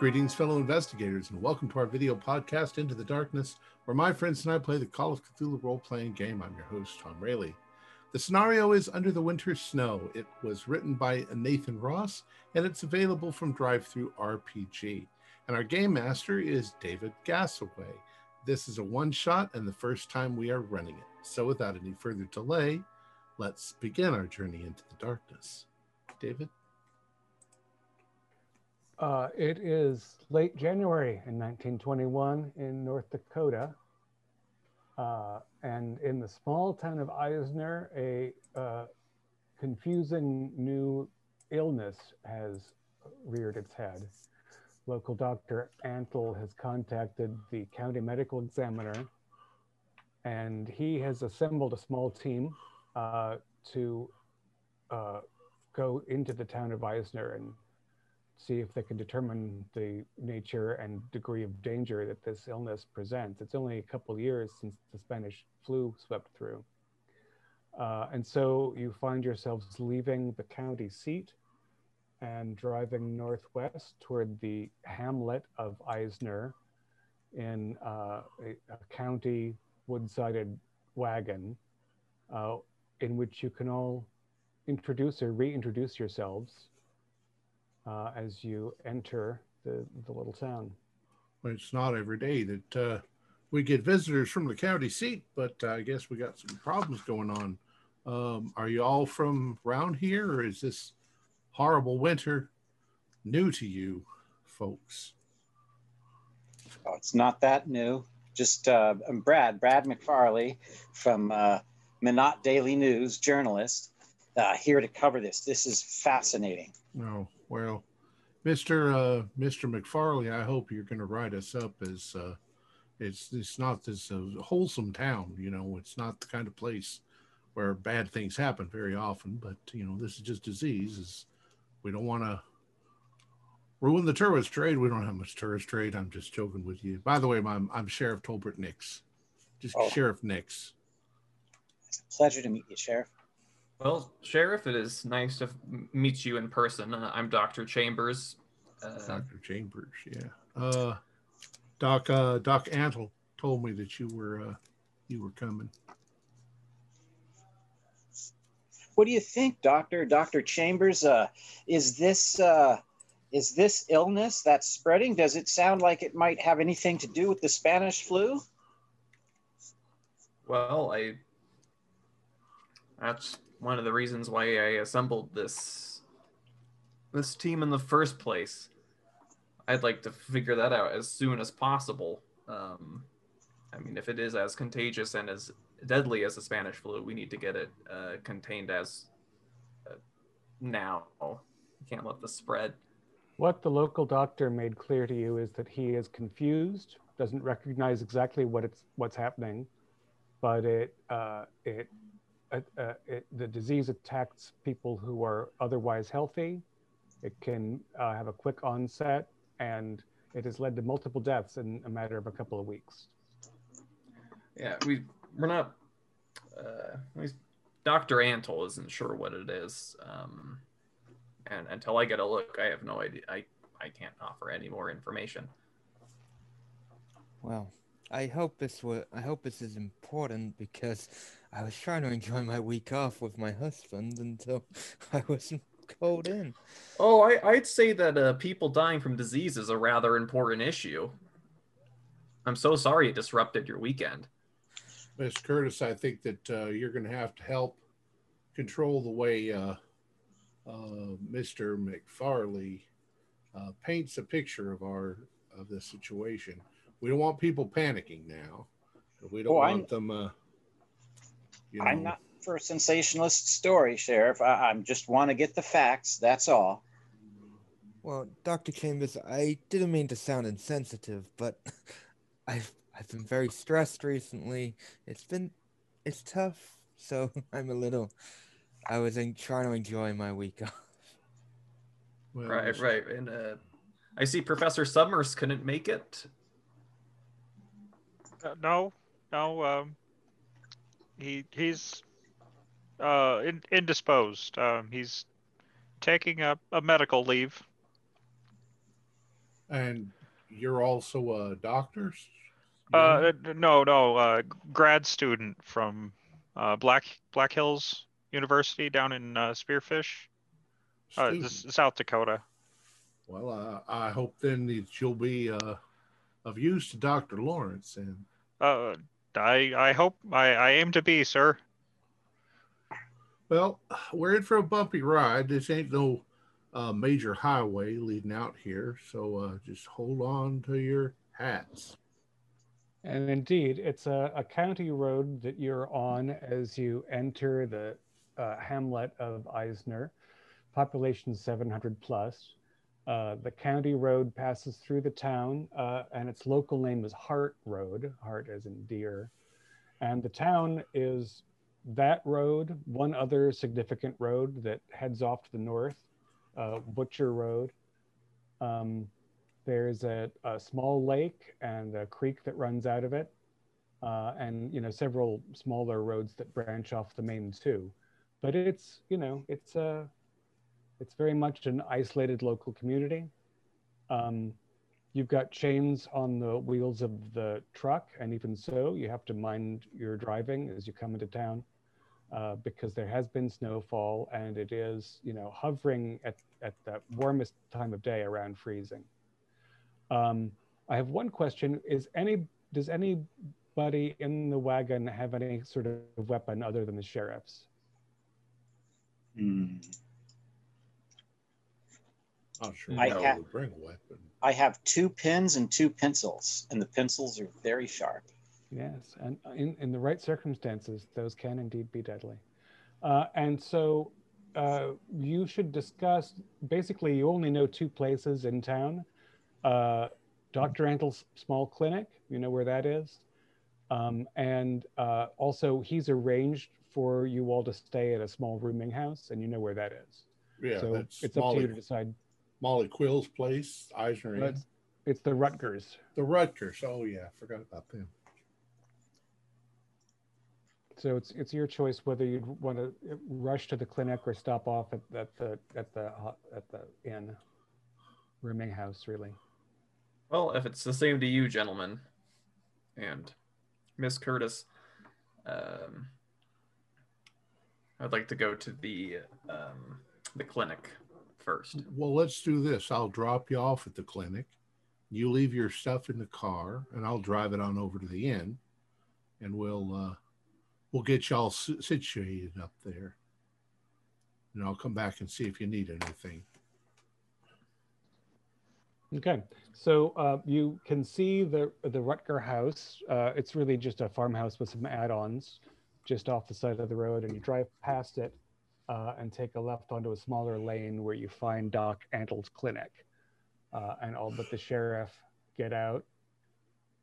Greetings, fellow investigators, and welcome to our video podcast, Into the Darkness, where my friends and I play the Call of Cthulhu role playing game. I'm your host, Tom Rayleigh. The scenario is Under the Winter Snow. It was written by Nathan Ross, and it's available from DriveThruRPG. And our game master is David Gassaway. This is a one shot and the first time we are running it. So, without any further delay, let's begin our journey into the darkness. David? Uh, it is late January in 1921 in North Dakota. Uh, and in the small town of Eisner, a uh, confusing new illness has reared its head. Local doctor Antle has contacted the county medical examiner, and he has assembled a small team uh, to uh, go into the town of Eisner and see if they can determine the nature and degree of danger that this illness presents. It's only a couple years since the Spanish flu swept through. Uh, and so you find yourselves leaving the county seat and driving northwest toward the hamlet of Eisner in uh, a, a, county wood-sided wagon uh, in which you can all introduce or reintroduce yourselves uh, as you enter the, the little town. Well, it's not every day that uh, we get visitors from the county seat, but uh, I guess we got some problems going on. Um, are you all from around here, or is this horrible winter new to you folks? Oh, it's not that new. Just uh, I'm Brad, Brad McFarley from uh, Minot Daily News, journalist, uh, here to cover this. This is fascinating. No, well, Mister uh, Mister McFarley, I hope you're going to write us up as uh, it's it's not this uh, wholesome town. You know, it's not the kind of place where bad things happen very often. But you know, this is just disease. Is we don't want to ruin the tourist trade. We don't have much tourist trade. I'm just joking with you. By the way, I'm I'm Sheriff Tolbert Nix, just oh. Sheriff Nix. It's a pleasure to meet you, Sheriff. Well, Sheriff, it is nice to meet you in person. Uh, I'm Dr. Chambers. Uh, Dr. Chambers, yeah. Uh, Doc uh, Doc Antle told me that you were uh, you were coming. What do you think, Doctor Doctor Chambers? Uh, is this uh, is this illness that's spreading? Does it sound like it might have anything to do with the Spanish flu? Well, I that's one of the reasons why I assembled this this team in the first place. I'd like to figure that out as soon as possible. Um, I mean, if it is as contagious and as deadly as the Spanish flu, we need to get it uh, contained as uh, now. We can't let this spread. What the local doctor made clear to you is that he is confused, doesn't recognize exactly what it's what's happening, but it uh, it uh, uh, it, the disease attacks people who are otherwise healthy. It can uh, have a quick onset, and it has led to multiple deaths in a matter of a couple of weeks. Yeah, we we're not. Uh, Doctor Antle isn't sure what it is, um, and until I get a look, I have no idea. I I can't offer any more information. Well, I hope this will. I hope this is important because I was trying to enjoy my week off with my husband until I wasn't called in. Oh, I, would say that uh, people dying from disease is a rather important issue. I'm so sorry it disrupted your weekend. Miss Curtis, I think that uh, you're going to have to help control the way uh, uh Mr. McFarley uh, paints a picture of our of the situation. We don't want people panicking now. We don't oh, want I'm... them uh, you know. I'm not for a sensationalist story, Sheriff. I, I just want to get the facts. That's all. Well, Dr. Chambers, I didn't mean to sound insensitive, but I've I've been very stressed recently. It's been it's tough, so I'm a little. I was in, trying to enjoy my week off. Well, right, right, and uh, I see Professor Summers couldn't make it. Uh, no, no. Um, he he's uh, in, indisposed. Um, he's taking a, a medical leave. And you're also a doctor? Uh, no, no, uh, grad student from uh, Black Black Hills University down in uh, Spearfish, uh, South Dakota. Well, uh, I hope then that you'll be uh, of use to Dr. Lawrence. And Uh, I I hope I, I aim to be, sir. well, we're in for a bumpy ride. This ain't no uh, major highway leading out here. So uh, just hold on to your hats. And indeed, it's a, a county road that you're on as you enter the uh, hamlet of Eisner, population 700 plus. Uh, the county road passes through the town, uh, and its local name is Hart Road, Hart as in deer. And the town is that road, one other significant road that heads off to the north, uh, Butcher Road. Um, there's a, a small lake and a creek that runs out of it, uh, and you know several smaller roads that branch off the main two. But it's you know it's a it's very much an isolated local community. Um, you've got chains on the wheels of the truck, and even so, you have to mind your driving as you come into town. Uh, because there has been snowfall and it is, you know, hovering at, at the warmest time of day around freezing. Um, I have one question: Is any does anybody in the wagon have any sort of weapon other than the sheriff's? Hmm. Not sure I ha- bring a weapon. I have two pens and two pencils, and the pencils are very sharp. Yes, and in, in the right circumstances, those can indeed be deadly. Uh, and so uh, you should discuss. Basically, you only know two places in town: uh, Dr. Antle's small clinic. You know where that is, um, and uh, also he's arranged for you all to stay at a small rooming house, and you know where that is. Yeah, so that's it's up to you to decide. Molly Quill's place, Eisner Inn. It's, it's the Rutgers. The Rutgers. Oh, yeah, I forgot about them. So it's it's your choice whether you'd want to rush to the clinic or stop off at, at the at the at the inn, rooming house, really. Well, if it's the same to you, gentlemen, and Miss Curtis, um, I'd like to go to the um, the clinic first. Well, let's do this. I'll drop you off at the clinic. You leave your stuff in the car, and I'll drive it on over to the inn, and we'll uh, we'll get y'all situated up there. And I'll come back and see if you need anything. Okay, so uh, you can see the the Rutger house. Uh, it's really just a farmhouse with some add-ons, just off the side of the road, and you drive past it uh, and take a left onto a smaller lane where you find Doc Antle's clinic, uh, and all but the sheriff get out.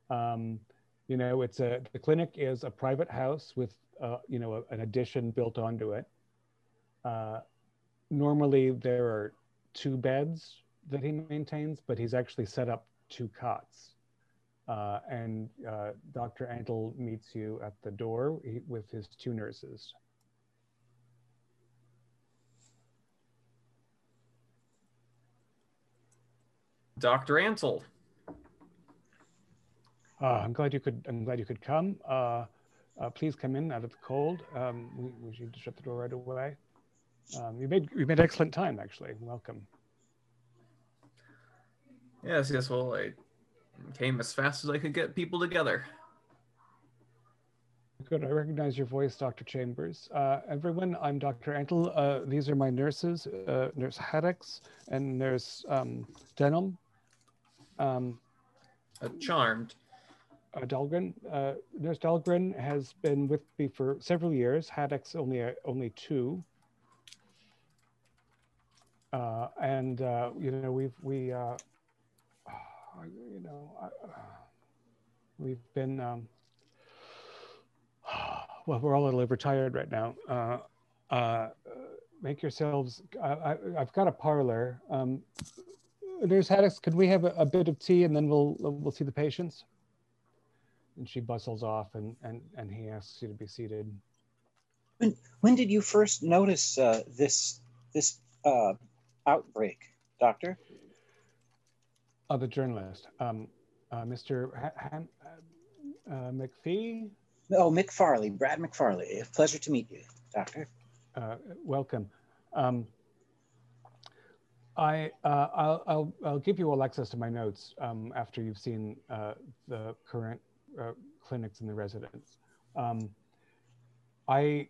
Um, you know, it's a the clinic is a private house with uh, you know a, an addition built onto it. Uh, normally, there are two beds that he maintains, but he's actually set up two cots. Uh, and uh, Dr. Antle meets you at the door with his two nurses. Dr. Ansel, Uh, I'm glad you could. I'm glad you could come. Uh, uh, please come in out of the cold. Um, we, we should shut the door right away. Um, you made you made excellent time, actually. Welcome. yes, yes. Well, I came as fast as I could get people together. Good. I recognize your voice, Dr. Chambers. Uh, everyone, I'm Dr. Antle. Uh, these are my nurses, uh, Nurse Haddix and Nurse um, Denham. Um, Uh, charmed. uh, Dahlgren. Uh, Nurse Dahlgren has been with me for several years. Haddix only uh, only two. Uh, and uh, you know we've we uh, you know uh, we've been um, well we're all a little overtired right now. Uh, uh, make yourselves. I, I, I've got a parlor. Um, Nurse Haddix, could we have a, a bit of tea and then we'll we'll see the patients? And she bustles off, and and and he asks you to be seated. When when did you first notice uh, this this uh, outbreak, Doctor? Oh, the journalist, um, uh, Mr. Ha- uh, uh, McPhee. Oh, McFarley, Brad McFarley. Pleasure to meet you, Doctor. Uh, welcome. Um, I uh, I'll, I'll I'll give you all access to my notes um, after you've seen uh, the current uh, clinics and the residents. Um, I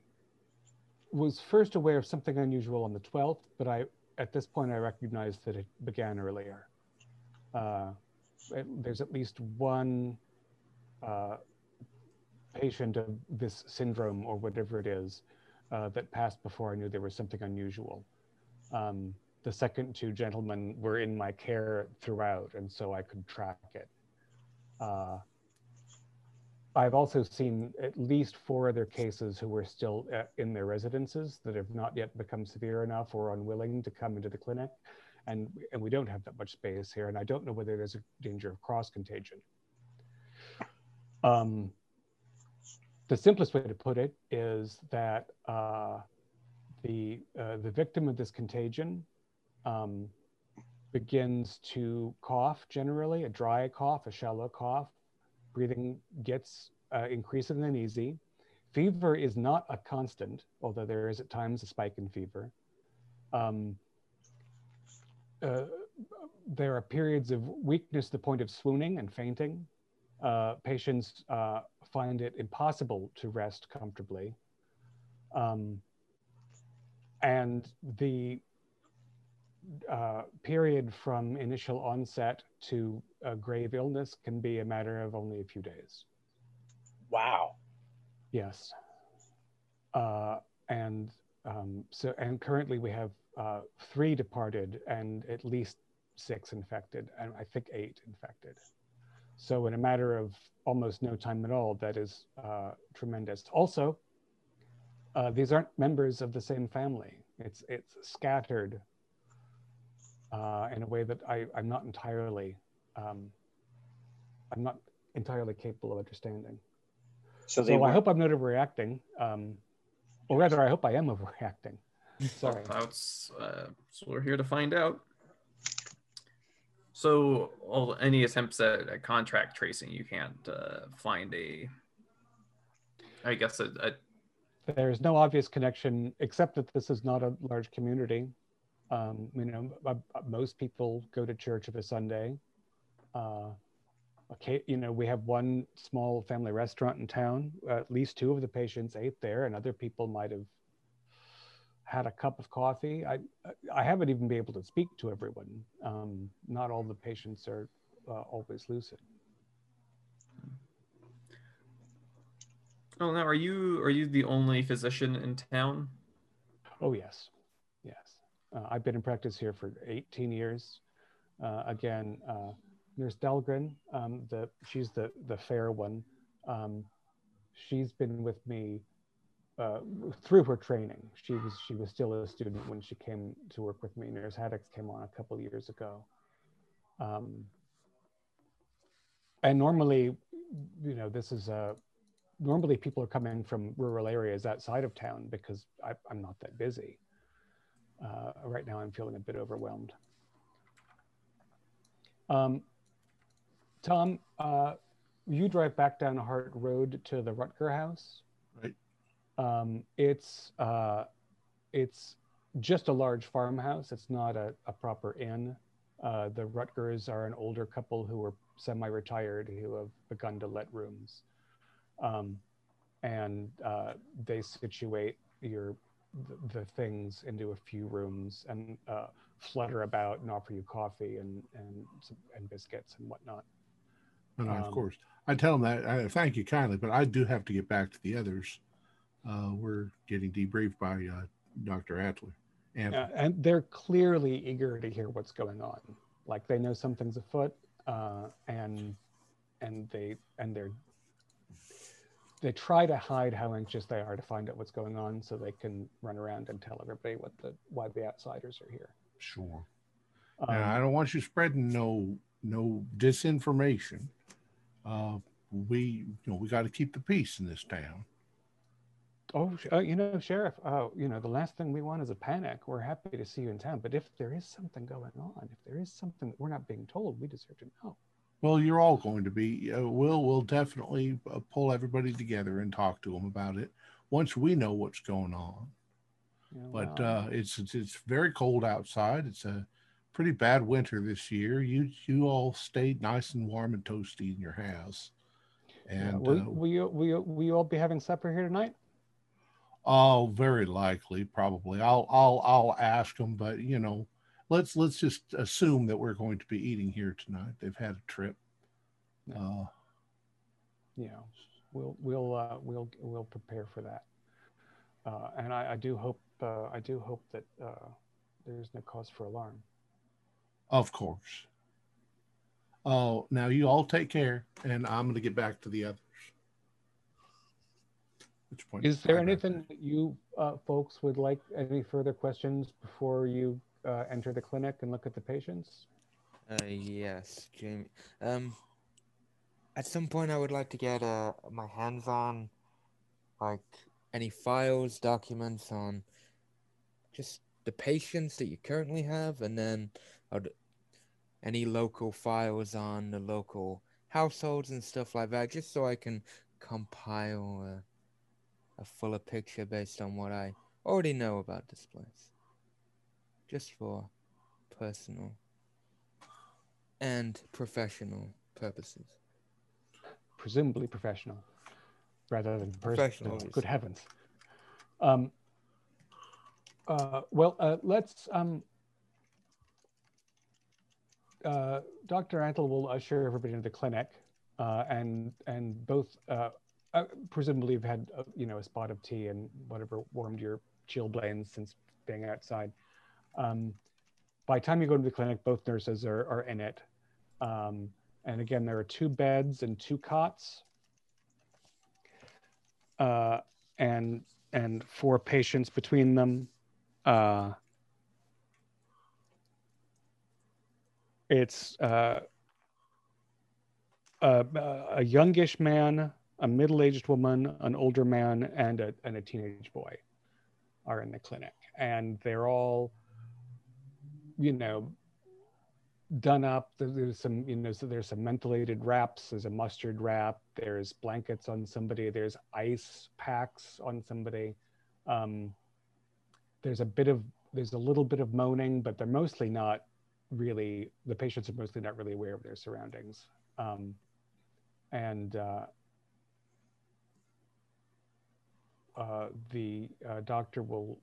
was first aware of something unusual on the 12th, but I at this point I recognized that it began earlier. Uh, it- there's at least one uh, patient of this syndrome or whatever it is uh, that passed before I knew there was something unusual. Um, the second two gentlemen were in my care throughout, and so I could track it. Uh, I've also seen at least four other cases who were still uh, in their residences that have not yet become severe enough or unwilling to come into the clinic. And, and we don't have that much space here, and I don't know whether there's a danger of cross contagion. Um, the simplest way to put it is that uh, the uh, the victim of this contagion um, begins to cough generally, a dry cough, a shallow cough. Breathing gets uh, increasingly uneasy. Fever is not a constant, although there is at times a spike in fever. Um, uh, there are periods of weakness to the point of swooning and fainting. Uh, patients uh, find it impossible to rest comfortably. Um, and the uh, period from initial onset to a grave illness can be a matter of only a few days. Wow. Yes. Uh, and um, so, and currently we have uh, three departed and at least six infected, and I think eight infected. So, in a matter of almost no time at all, that is uh, tremendous. Also, uh, these aren't members of the same family. It's it's scattered uh, in a way that I, I'm not entirely um, I'm not entirely capable of understanding. So they So I hope I'm not overreacting, um, or rather, I hope I am overreacting. Sorry. Well, that's uh, so we're here to find out. So, all any attempts at, at contract tracing, you can't uh, find a, I guess, a, a There's no obvious connection, except that this is not a large community. Um, you know, most people go to church of a Sunday. Uh, okay, you know, we have one small family restaurant in town. At least two of the patients ate there, and other people might have had a cup of coffee. I I haven't even been able to speak to everyone. Um, not all the patients are uh, always lucid. Oh, now are you are you the only physician in town? Oh yes. Uh, I've been in practice here for 18 years. Uh, again, uh, Nurse Dahlgren, um, the she's the the fair one. Um, she's been with me uh, through her training. She was she was still a student when she came to work with me. Nurse Haddix came on a couple years ago. Um, and normally, you know, this is a normally people are coming from rural areas outside of town because I, I'm not that busy. Uh, right now, I'm feeling a bit overwhelmed. Um, Tom, uh, you drive back down Hart Road to the Rutger House. Right. Um, it's uh, it's just a large farmhouse. It's not a, a proper inn. Uh, the Rutgers are an older couple who are semi-retired who have begun to let rooms, um, and uh, they situate your the, the things into a few rooms and uh, flutter about and offer you coffee and and and biscuits and whatnot. And of Um, course, I tell them that I thank you kindly, but I do have to get back to the others. Uh, we're getting debriefed by uh, Dr. Atler. And and they're clearly eager to hear what's going on. Like they know something's afoot, uh, and and they and they're they try to hide how anxious they are to find out what's going on, so they can run around and tell everybody what the why the outsiders are here. sure. Um, and I don't want you spreading no no disinformation. Uh, we you know we got to keep the peace in this town. Oh, uh, you know, Sheriff, uh, you know, the last thing we want is a panic. We're happy to see you in town. But if there is something going on, if there is something that we're not being told, we deserve to know. Well, you're all going to be. Uh, we'll we'll definitely uh, pull everybody together and talk to them about it once we know what's going on. Know, But well, uh, it's, it's it's very cold outside. It's a pretty bad winter this year. You you all stayed nice and warm and toasty in your house, yeah, and will, uh, will you will you will you all be having supper here tonight? oh, very likely, probably. I'll I'll I'll ask them, but you know, let's let's just assume that we're going to be eating here tonight. They've had a trip. Yeah. Uh, you know, we'll we'll uh, we'll we'll prepare for that. Uh, and I, I do hope uh, I do hope that uh, there is no cause for alarm. Of course. Oh, now you all take care, and I'm going to get back to the others. Which point Is there anything that you uh, folks would like any further questions before you uh, enter the clinic and look at the patients? Uh, yes, Jamie. Um, at some point, I would like to get uh my hands on, like, any files, documents on just the patients that you currently have, and then I'd, any local files on the local households and stuff like that, just so I can compile a, a fuller picture based on what I already know about this place. Just for personal and professional purposes. Presumably professional, rather than personal. Good heavens. Um, uh, well, uh, let's. Um, uh, Dr. Antle will usher everybody into the clinic, uh, and and both uh, uh, presumably have had uh, you know a spot of tea and whatever warmed your chilblains since being outside. Um, by the time you go to the clinic, both nurses are, are in it. Um, and again, there are two beds and two cots, uh, and and four patients between them. Uh, it's uh, a, a youngish man, a middle-aged woman, an older man, and a, and a teenage boy are in the clinic, and they're all, you know, done up. There's some, you know, so there's some mentholated wraps. There's a mustard wrap. There's blankets on somebody. There's ice packs on somebody. Um, there's a bit of, there's a little bit of moaning, but they're mostly not really. The patients are mostly not really aware of their surroundings. Um, and uh, uh, the uh, doctor will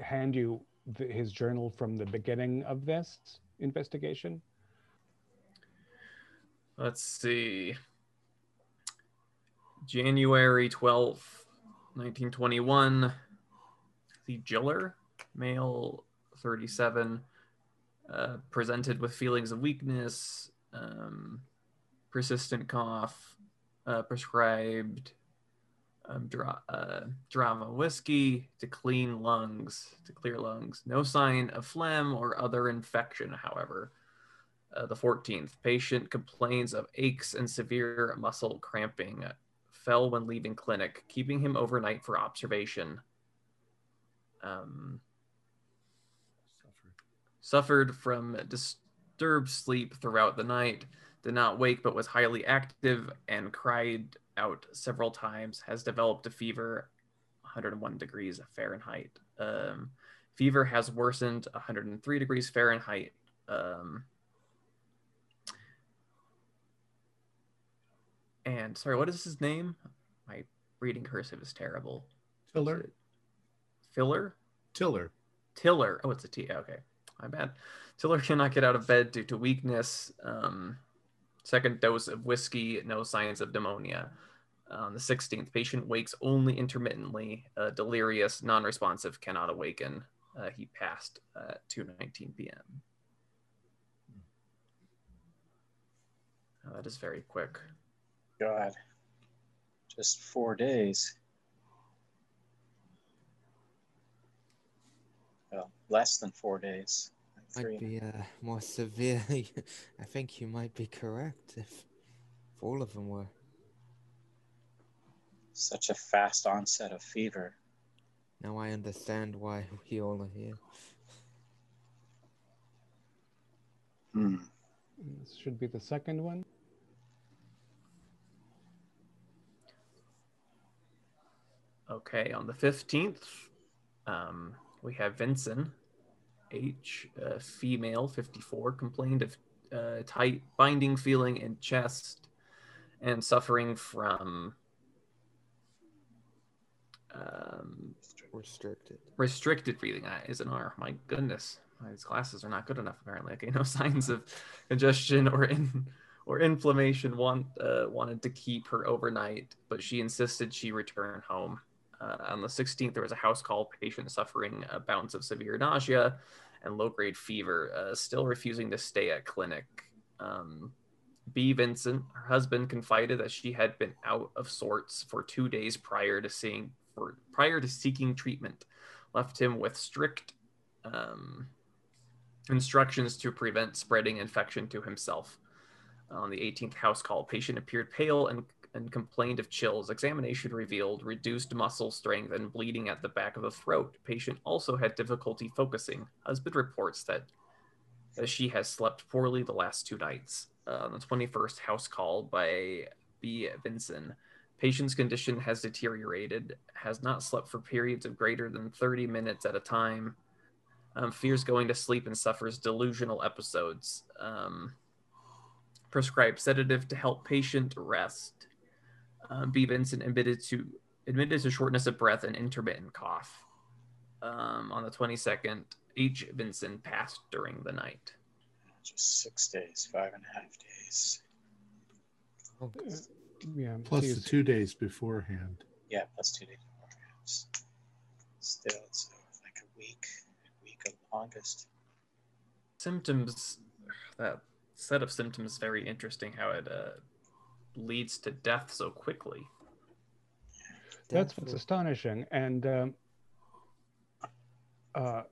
hand you the, his journal from the beginning of this investigation. Let's see. January 12th, 1921. The Giller, male 37, uh, presented with feelings of weakness, um, persistent cough, uh, prescribed um, dra- uh, drama whiskey to clean lungs, to clear lungs. No sign of phlegm or other infection, however. Uh, the 14th, patient complains of aches and severe muscle cramping. Fell when leaving clinic, keeping him overnight for observation. Um, suffered from disturbed sleep throughout the night, did not wake but was highly active and cried out several times, has developed a fever 101 degrees Fahrenheit. Um, fever has worsened 103 degrees Fahrenheit. Um, and sorry, what is his name? My reading cursive is terrible. Tiller. Filler? Tiller. Tiller. Oh, it's a T. Okay, my bad. Tiller cannot get out of bed due to weakness. Um, second dose of whiskey, no signs of pneumonia. On the 16th, patient wakes only intermittently, uh, delirious, non-responsive, cannot awaken. Uh, he passed at 2:19 p.m. That is very quick. God. Just four days. Well, less than four days. Might be uh, more severe. I think you might be correct if, if all of them were. Such a fast onset of fever. Now I understand why we all are here. Hmm. This should be the second one. Okay, on the 15th, um, we have Vincent H, uh, female, 54, complained of uh, tight binding feeling in chest and suffering from um, Restricted. restricted breathing. That is an R. My goodness, these glasses are not good enough. Apparently, okay, no signs of congestion or in or inflammation. Want uh, wanted to keep her overnight, but she insisted she return home. Uh, on the 16th, there was a house call patient suffering uh, bouts of severe nausea and low grade fever, uh, still refusing to stay at clinic. Um, B. Vincent, her husband, confided that she had been out of sorts for two days prior to seeing for prior to seeking treatment, left him with strict um, instructions to prevent spreading infection to himself. On the 18th house call, patient appeared pale and, and complained of chills. Examination revealed reduced muscle strength and bleeding at the back of the throat. Patient also had difficulty focusing. Husband reports that she has slept poorly the last two nights. Uh, on the 21st house call by B. Vincent, patient's condition has deteriorated, has not slept for periods of greater than 30 minutes at a time, um, fears going to sleep and suffers delusional episodes. Um, prescribed sedative to help patient rest. Um, B. Vincent admitted to admitted to shortness of breath and intermittent cough. Um, on the 22nd, H. Vincent passed during the night. Just six days, five and a half days. Oh, Yeah. Plus geez. the two days beforehand. Yeah, plus two days. beforehand. Still, it's like a week, a week of August. Symptoms, that set of symptoms is very interesting how it uh, leads to death so quickly. That's death what's astonishing. And um, uh,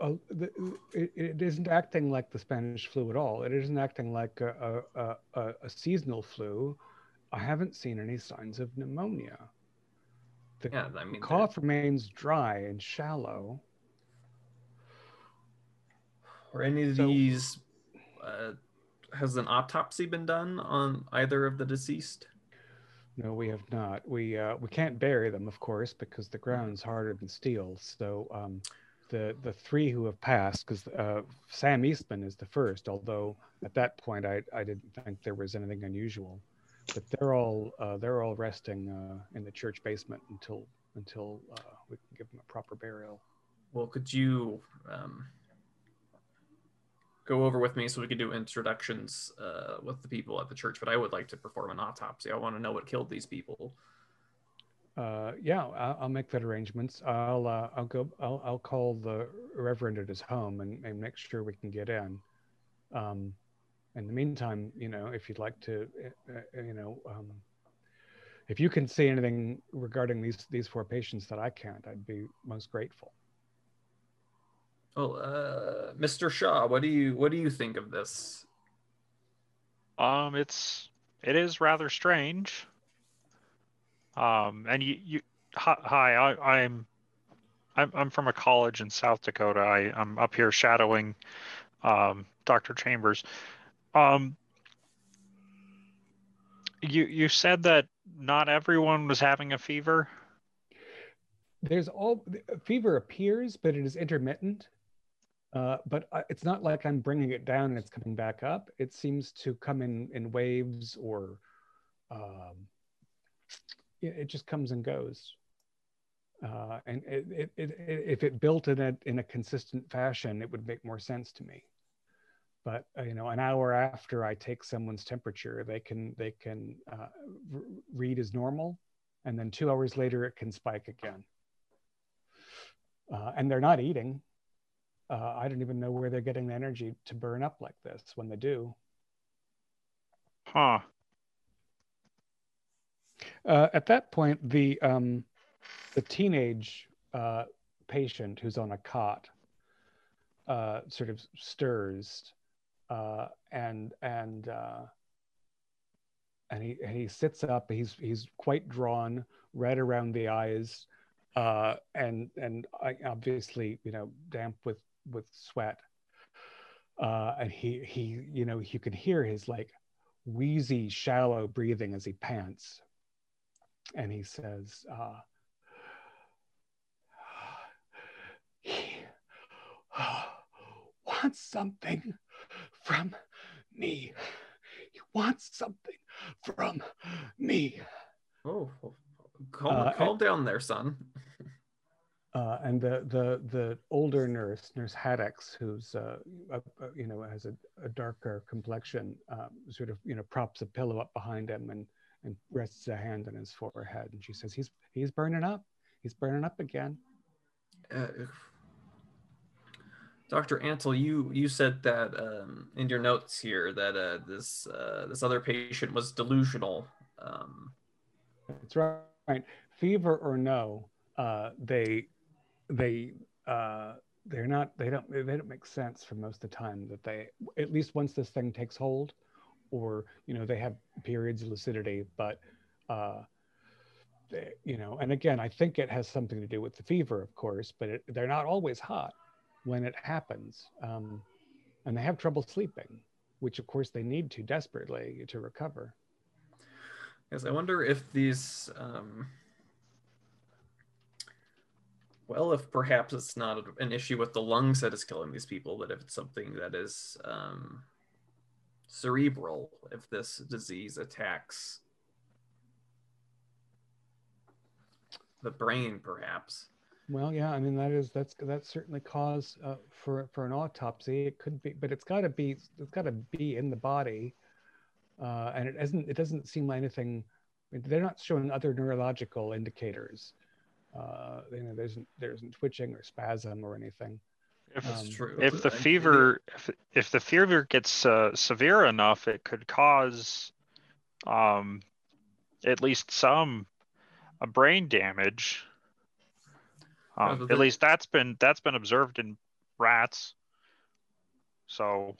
uh, the, it, it isn't acting like the Spanish flu at all. It isn't acting like a, a, a, a, a seasonal flu. I haven't seen any signs of pneumonia. The Yeah, I mean, cough remains dry and shallow. Or any of So- these, uh, has an autopsy been done on either of the deceased? No, we have not. We uh, we can't bury them, of course, because the ground's harder than steel. So um, the the three who have passed, because uh, Sam Eastman is the first. Although at that point I I didn't think there was anything unusual, but they're all uh, they're all resting uh, in the church basement until until uh, we can give them a proper burial. Well, could you um, go over with me so we could do introductions uh, with the people at the church? But I would like to perform an autopsy. I want to know what killed these people. Uh, yeah, I'll, make that arrangements. I'll uh, I'll go. I'll, I'll call the reverend at his home and, and make sure we can get in. Um, in the meantime, you know, if you'd like to, uh, uh, you know, um, if you can see anything regarding these these four patients that I can't, I'd be most grateful. Well, uh, Mr. Shaw, what do you what do you think of this? Um, it's it is rather strange. Um, and you you hi, hi I, I'm I'm I'm from a college in South Dakota. I I'm up here shadowing um, Dr. Chambers. Um, you you said that not everyone was having a fever. There's all fever appears, but it is intermittent. Uh, but I- it's not like I'm bringing it down and it's coming back up. It seems to come in in waves or um, it, it just comes and goes. Uh, and it, if it built in a in a consistent fashion, it would make more sense to me. But uh, you know, an hour after I take someone's temperature, they can they can uh, read as normal, and then two hours later it can spike again. Uh, and they're not eating. Uh, I don't even know where they're getting the energy to burn up like this when they do. Huh. Uh, at that point, the um, the teenage uh, patient who's on a cot uh, sort of stirs, uh, and and uh, and he and he sits up. He's he's quite drawn, red around the eyes, uh, and and I, obviously you know damp with with sweat. Uh, and he he you know you can hear his like wheezy, shallow breathing as he pants. And he says, uh, he wants something from me. He wants something from me. Oh, calm, Uh, calm down there, son. Uh, and the, the the older nurse, Nurse Haddix, who's uh, uh, you know has a, a darker complexion, um, sort of you know props a pillow up behind him and and rests a hand on his forehead, and she says, "He's he's burning up. He's burning up again." Uh, Dr. Antle, you you said that um, in your notes here that uh, this uh, this other patient was delusional. Um, That's right. Right. Fever or no, uh, they they uh, they're not they don't they don't make sense for most of the time that they at least once this thing takes hold, or you know they have periods of lucidity, but uh, they, you know, and again, I think it has something to do with the fever, of course, but it, they're not always hot when it happens, um, and they have trouble sleeping, which of course they need to desperately to recover. Yes, I wonder if these, um, well, if perhaps it's not an issue with the lungs that is killing these people, but if it's something that is um, cerebral, if this disease attacks the brain, perhaps. Well, yeah, I mean that is that's that's certainly cause uh, for for an autopsy. It could be, but it's got to be it's got to be in the body, uh, and it isn't. It doesn't seem like anything. They're not showing other neurological indicators. Uh, you know, there's there isn't twitching or spasm or anything. If, Um, true. if the fever if, if the fever gets uh, severe enough, it could cause um, at least some uh, brain damage. Um, but at least that's been that's been observed in rats. So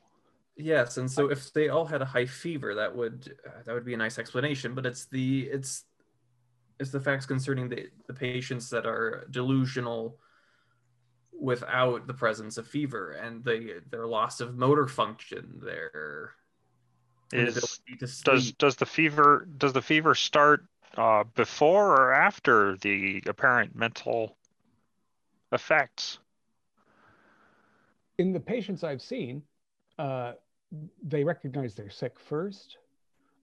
Yes, and so if they all had a high fever, that would uh, that would be a nice explanation. But it's the it's it's the facts concerning the the patients that are delusional without the presence of fever and the their loss of motor function, their is inability to does does the fever does the fever start uh, before or after the apparent mental effects? In the patients I've seen, uh, they recognize they're sick first,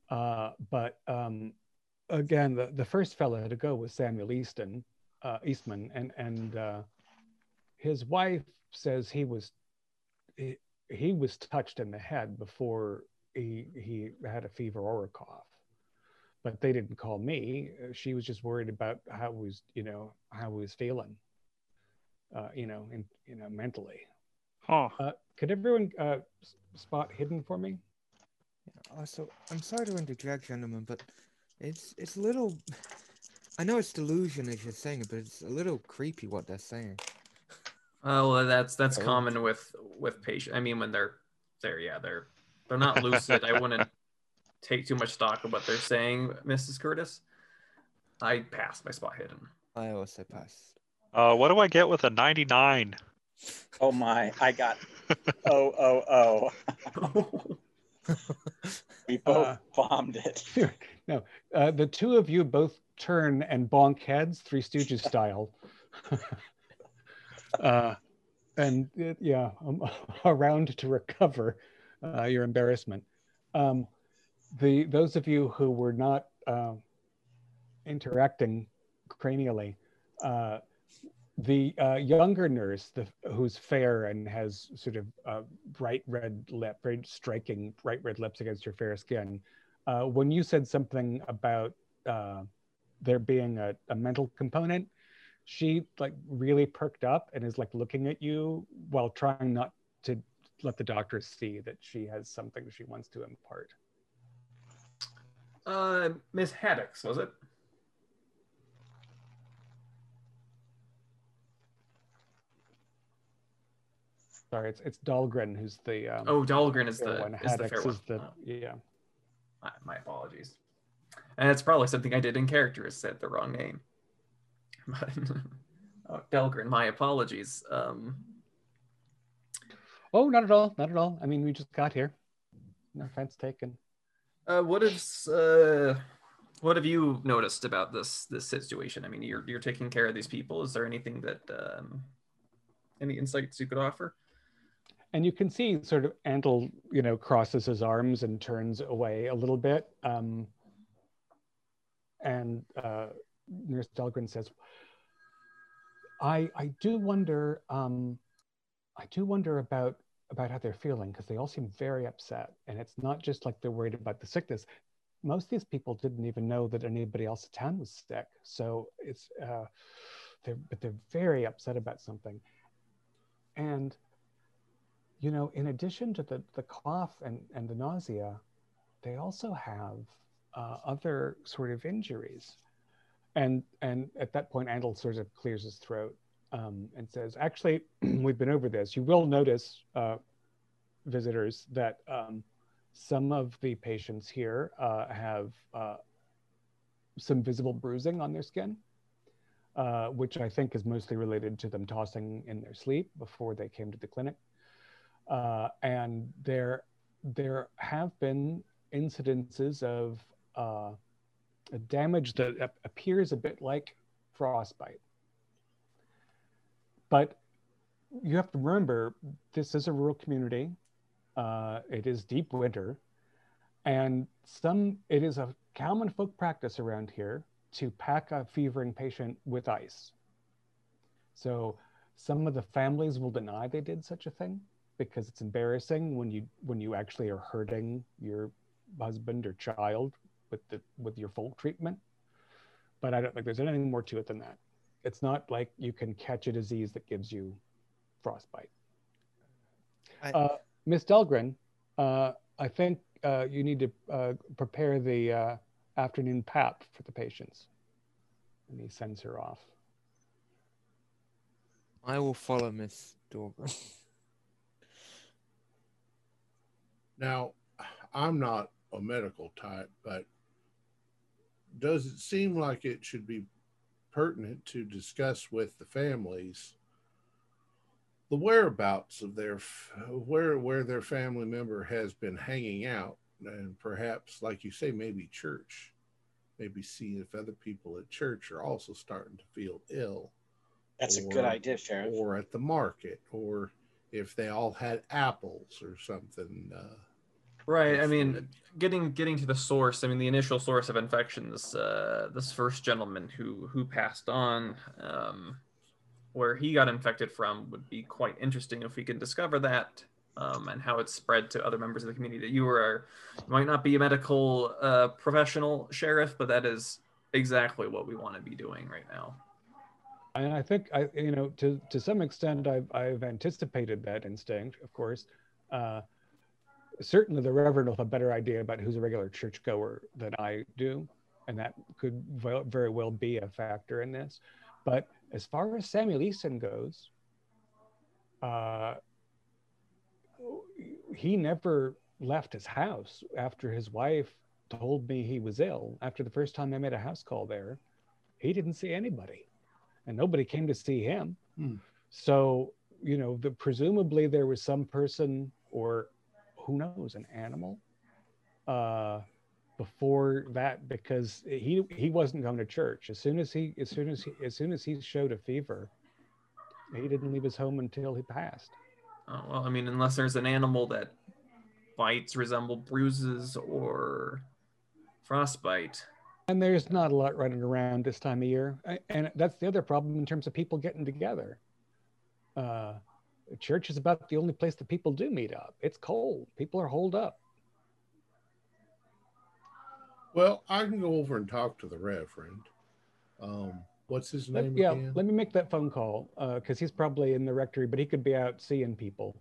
uh, but um, again, the, the first fellow to go was Samuel Easton, uh, Eastman, and and uh, his wife says he was he, he was touched in the head before he he had a fever or a cough, but they didn't call me. Uh, She was just worried about how he was you know how he was feeling, uh, you know, in, you know mentally. Huh. Uh, could everyone uh, spot hidden for me? Also, I'm sorry to interject, gentlemen, but it's it's a little. I know it's delusion as you're saying it, but it's a little creepy what they're saying. Oh, well, that's that's Oh. common with with patient. I mean, when they're they're yeah they're they're not lucid. I wouldn't take too much stock of what they're saying, Mrs. Curtis. I passed my spot hidden. I also passed. Uh, what do I get with a 99? Oh my, I got oh oh oh. We both Uh, bombed it. no, uh, the two of you both turn and bonk heads, Three Stooges style. uh, and it, yeah, um, around to recover uh, your embarrassment. Um, the those of you who were not uh, interacting cranially, uh, the uh, younger nurse, the, who's fair and has sort of uh, bright red lip, very striking bright red lips against your fair skin, uh, when you said something about uh, there being a, a mental component, she like really perked up and is like looking at you while trying not to let the doctor see that she has something she wants to impart. Uh, Miss Haddix, was it? Sorry, it's it's Dahlgren who's the um, Oh, Dahlgren is the one. is the fair one. is the Oh, yeah. My, apologies. and it's probably something I did in character is said the wrong name. But oh, Delgrin, my apologies. Um, Oh, not at all. Not at all. I mean, we just got here. No offense taken. uh, what is uh, what have you noticed about this this situation? I mean, you're you're taking care of these people. Is there anything that um, any insights you could offer? And you can see sort of Antle, you know, crosses his arms and turns away a little bit. Um, and uh, Nurse Dahlgren says, I, I do wonder, um, I do wonder about, about how they're feeling because they all seem very upset. And it's not just like they're worried about the sickness. Most of these people didn't even know that anybody else in town was sick. So it's, uh, they're, but they're very upset about something. And you know, in addition to the, the cough and, and the nausea, they also have uh, other sort of injuries. And, and at that point, Antle sort of clears his throat um, and says, actually, we've been over this. You will notice, uh, visitors, that um, some of the patients here uh, have uh, some visible bruising on their skin. Uh, which I think is mostly related to them tossing in their sleep before they came to the clinic. Uh, and there, there have been incidences of uh, damage that ap- appears a bit like frostbite. But you have to remember this is a rural community. Uh, it is deep winter, and some it is a common folk practice around here to pack a fevering patient with ice. So some of the families will deny they did such a thing because it's embarrassing when you when you actually are hurting your husband or child with the with your folk treatment. But I don't think there's anything more to it than that. It's not like you can catch a disease that gives you frostbite. I- Uh, Miss Delgren, uh, I think uh, you need to uh, prepare the uh, afternoon pap for the patients. And he sends her off. I will follow Miss Dorgan. Now, I'm not a medical type, but does it seem like it should be pertinent to discuss with the families the whereabouts of their where where their family member has been hanging out and perhaps like you say maybe church maybe see if other people at church are also starting to feel ill That's a good idea, Sheriff. or at the market or if they all had apples or something uh, Right. I mean, getting getting to the source. I mean, the initial source of infection. This uh, this first gentleman who who passed on, um, where he got infected from, would be quite interesting if we can discover that um, and how it's spread to other members of the community. That you are you might not be a medical uh, professional, sheriff, but that is exactly what we want to be doing right now. And I think I, you know, to to some extent, I've I've anticipated that instinct. Of course, uh, certainly the Reverend will have a better idea about who's a regular churchgoer than I do, and that could very well be a factor in this. But as far as Samuel Easton goes, uh, he never left his house after his wife told me he was ill. After the first time I made a house call there, he didn't see anybody and nobody came to see him. Hmm. So, you know, the, presumably there was some person or who knows, an animal uh, before that because he he wasn't going to church. As soon as he as soon as he as soon as he showed a fever, he didn't leave his home until he passed. Oh, well, I mean, unless there's an animal that bites resemble bruises or frostbite. And there's not a lot running around this time of year. And that's the other problem in terms of people getting together. Uh, church is about the only place that people do meet up. It's cold. People are holed up. well i can go over and talk to the reverend um, what's his Let- name yeah, again let me make that phone call because he's probably in the rectory, but he could be out seeing people.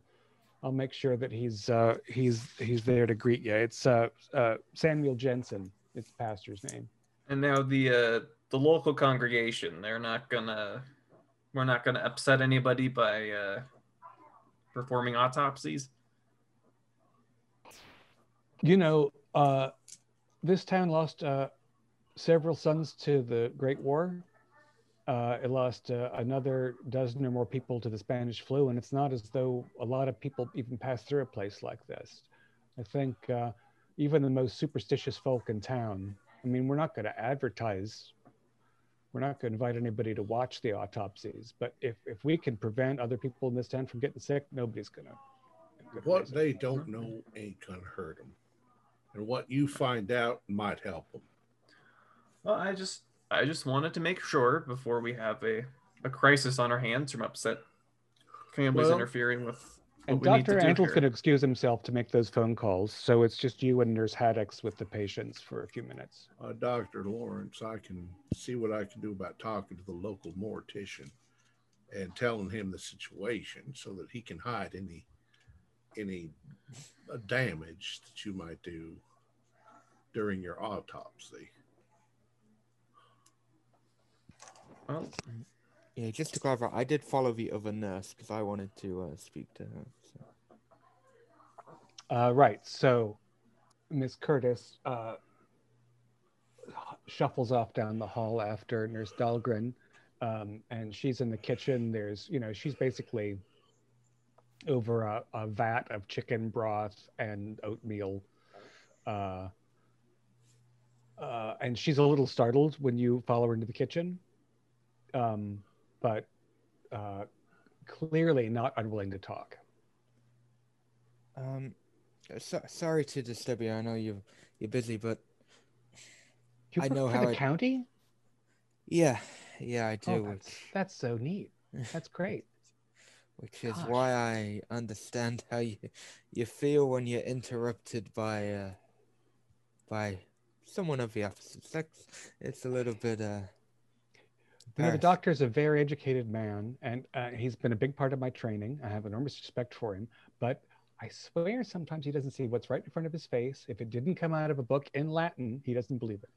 I'll make sure that he's uh, he's he's there to greet you. It's uh, uh, Samuel Jensen. It's the pastor's name. And now the uh, the local congregation, they're not gonna, we're not gonna upset anybody by uh, performing autopsies. You know, uh, this town lost uh, several sons to the Great War. Uh, it lost uh, another dozen or more people to the Spanish flu, and it's not as though a lot of people even pass through a place like this. I think uh, even the most superstitious folk in town. I mean, we're not going to advertise. We're not going to invite anybody to watch the autopsies. But if if we can prevent other people in this town from getting sick, nobody's going to. What they don't know ain't gonna hurt them, and what you find out might help them. Well, I just I just wanted to make sure before we have a, a crisis on our hands from upset families Well- interfering with what And Dr. to do Angel's going to excuse himself to make those phone calls. So it's just you and Nurse Haddix with the patients for a few minutes. Uh, Dr. Lawrence, I can see what I can do about talking to the local mortician and telling him the situation so that he can hide any any uh, damage that you might do during your autopsy. Well, Yeah, just to clarify, I did follow the other nurse because I wanted to uh, speak to her. So. Uh, right. So Miss Curtis uh, shuffles off down the hall after Nurse Dahlgren. Um, and she's in the kitchen. There's, you know, she's basically over a, a vat of chicken broth and oatmeal. Uh, uh, and she's a little startled when you follow her into the kitchen, um, but uh, clearly not unwilling to talk. Um, so, sorry to disturb you. I know you you're busy, but You I know how the it- county. yeah, yeah, I do. Oh, that's, which, that's so neat. That's great. which is gosh. why I understand how you you feel when you're interrupted by uh by someone of the opposite sex. It's a little bit uh. You know, the embarrassing. doctor's a very educated man, and uh, he's been a big part of my training. I have enormous respect for him, but I swear sometimes he doesn't see what's right in front of his face. If it didn't come out of a book in Latin, he doesn't believe it.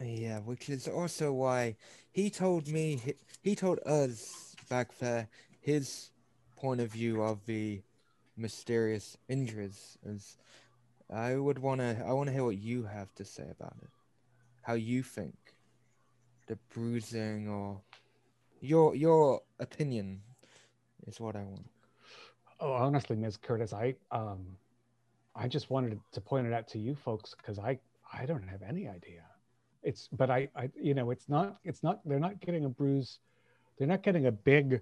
Yeah, which is also why he told me he, he told us back there his point of view of the mysterious injuries. As I would want to, I want to hear what you have to say about it. How you think the bruising or your your opinion is what I want. Oh, honestly, Ms. Curtis, I um, I just wanted to point it out to you folks because I I don't have any idea. It's but I I you know it's not it's not they're not getting a bruise, they're not getting a big,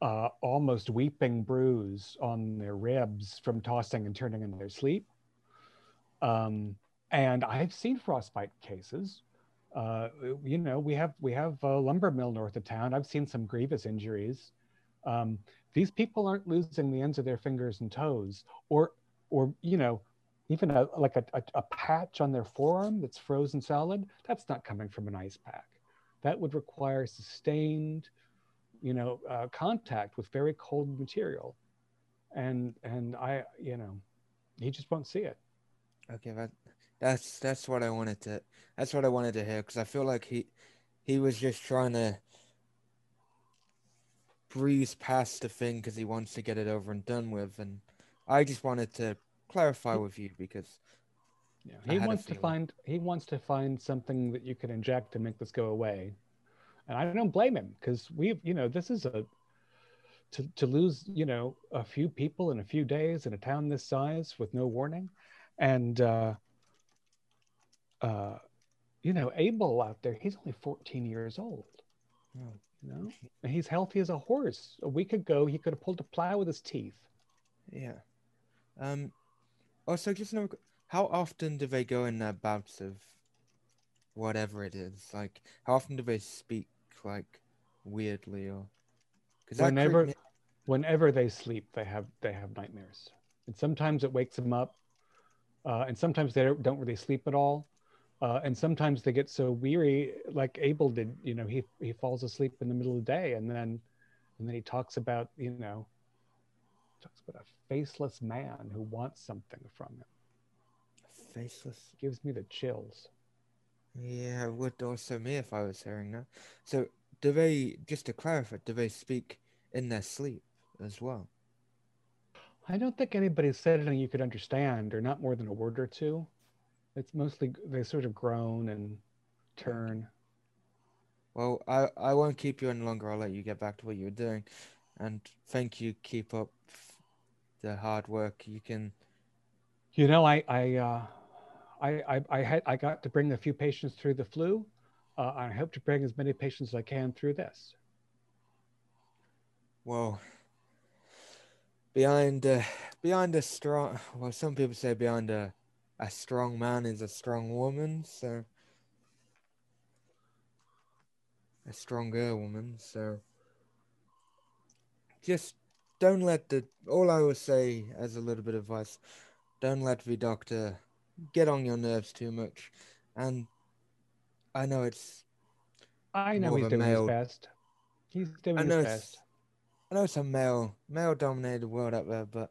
uh, almost weeping bruise on their ribs from tossing and turning in their sleep. Um, and I've seen frostbite cases. Uh, you know, we have we have a lumber mill north of town. I've seen some grievous injuries. Um, these people aren't losing the ends of their fingers and toes or or you know even a like a, a, a patch on their forearm that's frozen solid that's not coming from an ice pack that would require sustained you know uh, contact with very cold material and and i you know he just won't see it Okay, that that's that's what I wanted to that's what I wanted to hear because I feel like he he was just trying to breeze past the thing because he wants to get it over and done with, and I just wanted to clarify with you because yeah he wants to find he wants to find something that you can inject to make this go away. And i don't blame him because we've you know this is a to, to lose you know a few people in a few days in a town this size with no warning. And uh uh you know abel out there he's only 14 years old Oh, you know and he's healthy as a horse a week ago he could have pulled a plow with his teeth yeah. Um. Also, just another. How often do they go in their bouts of whatever it is? Like, how often do they speak like weirdly or? Whenever whenever they sleep they have they have nightmares and sometimes it wakes them up uh, and sometimes they don't really sleep at all uh, and sometimes they get so weary like abel did you know he he falls asleep in the middle of the day and then and then he talks about you know talks about a faceless man who wants something from him faceless. gives me the chills Yeah, it would also me if I was hearing that. So, do they, just to clarify, do they speak in their sleep as well? i don't think anybody said anything you could understand or not more than a word or two It's mostly they sort of groan and turn. Well, I, I won't keep you any longer. I'll let you get back to what you were doing. And thank you. Keep up the hard work. You can. You know, I I uh, I, I I had I got to bring a few patients through the flu. Uh, I hope to bring as many patients as I can through this. Well, behind uh, behind a strong well, some people say behind a a strong man is a strong woman. So a stronger woman. So just don't let the all I will say as a little bit of advice, don't let the doctor get on your nerves too much. And I know it's I know he's doing male- his best. He's doing I know his best. I know it's a male male dominated world out there, but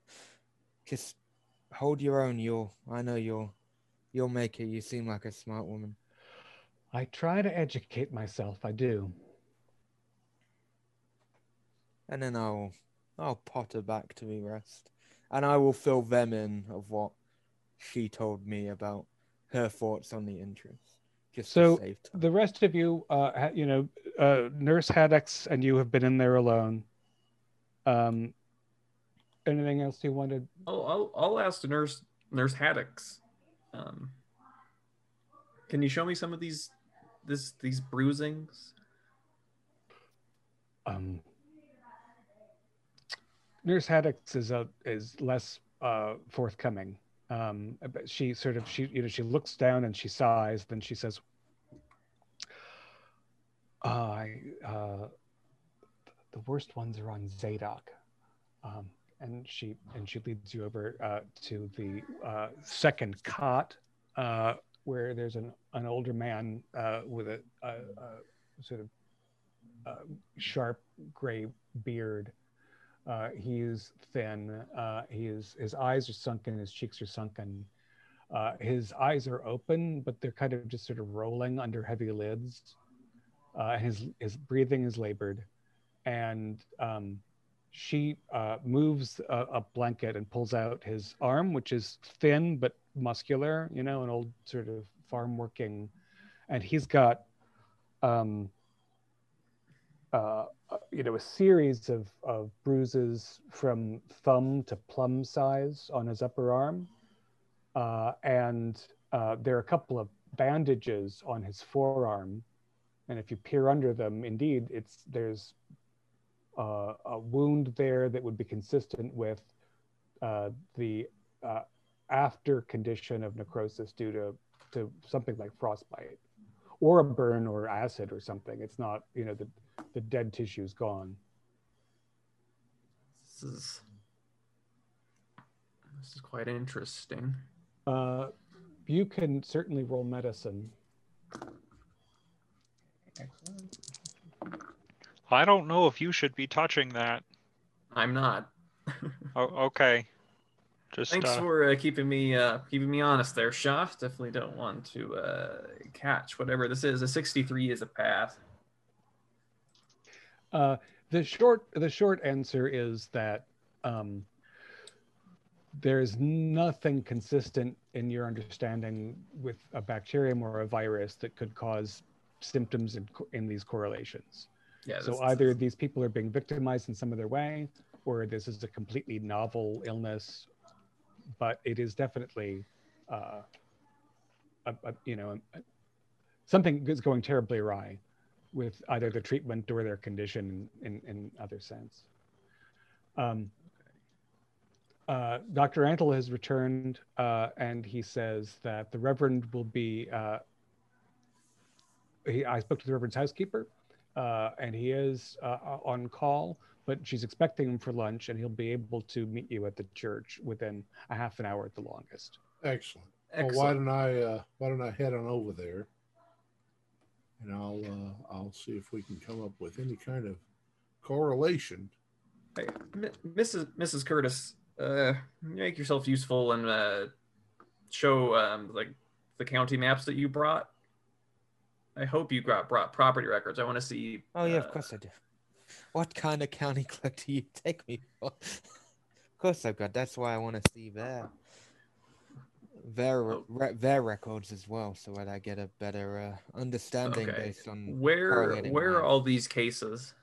just hold your own. You'll I know you'll you'll make it. You seem like a smart woman. I try to educate myself. I do. And then I'll I'll potter back to the rest. And I will fill them in of what she told me about her thoughts on the entrance. Just So, to save time. The rest of you, uh, you know, uh, Nurse Haddix and you have been in there alone. Um, anything else you wanted? I'll, I'll, I'll ask Nurse Nurse Haddix. Um, can you show me some of these this these bruisings? Um, Nurse Haddix is a is less uh, forthcoming. Um, but she sort of she you know she looks down and she sighs. Then she says, uh, "I uh, the worst ones are on Zadok," um, and she and she leads you over uh, to the uh, second cot uh, where there's an an older man uh, with a, a, a sort of uh, sharp gray beard. Uh, he is thin. He is his eyes are sunken. His cheeks are sunken. His eyes are open, but they're kind of just sort of rolling under heavy lids. His his breathing is labored, and um, she uh, moves a, a blanket and pulls out his arm, which is thin but muscular. You know, an old sort of farm working, and he's got um, uh, uh, you know, a series of, of bruises from thumb to plum size on his upper arm. Uh, and uh, there are a couple of bandages on his forearm. And if you peer under them, indeed, it's there's uh, a wound there that would be consistent with uh, the uh, after condition of necrosis due to, to something like frostbite or a burn or acid or something. It's not, you know, the, the dead tissue's gone. This is this is quite interesting. Uh, you can certainly roll medicine. I don't know if you should be touching that. I'm not. Oh, okay. Just Thanks uh, for uh, keeping me uh, keeping me honest there, Shaft. Definitely don't want to uh, catch whatever this is. A 63 is a pass. Uh, the short the short answer is that um, there's nothing consistent in your understanding with a bacterium or a virus that could cause symptoms in, in these correlations. Yeah. So either these people are being victimized in some other way, or this is a completely novel illness. But it is definitely, uh, a, a, you know, a- something is going terribly awry with either the treatment or their condition in, in other sense. Um, uh, Dr. Antle has returned, uh, and he says that the Reverend will be. Uh, he, I spoke to the Reverend's housekeeper, uh, and he is uh, on call, but she's expecting him for lunch, and he'll be able to meet you at the church within a half an hour at the longest. Excellent. Well, why don't I uh, why don't I head on over there, and I'll uh, I'll see if we can come up with any kind of correlation. Hey, M- Mrs. Mrs. Curtis, uh, make yourself useful and uh, show um, like the county maps that you brought. I hope you got brought property records. I want to see. Oh yeah, uh, of course I do. What kind of county clerk do you take me for? of course I've got. That's why I want to see there. their Oh. re- their records as well, so that I get a better uh, understanding Okay. based on Where where are mine. all these cases?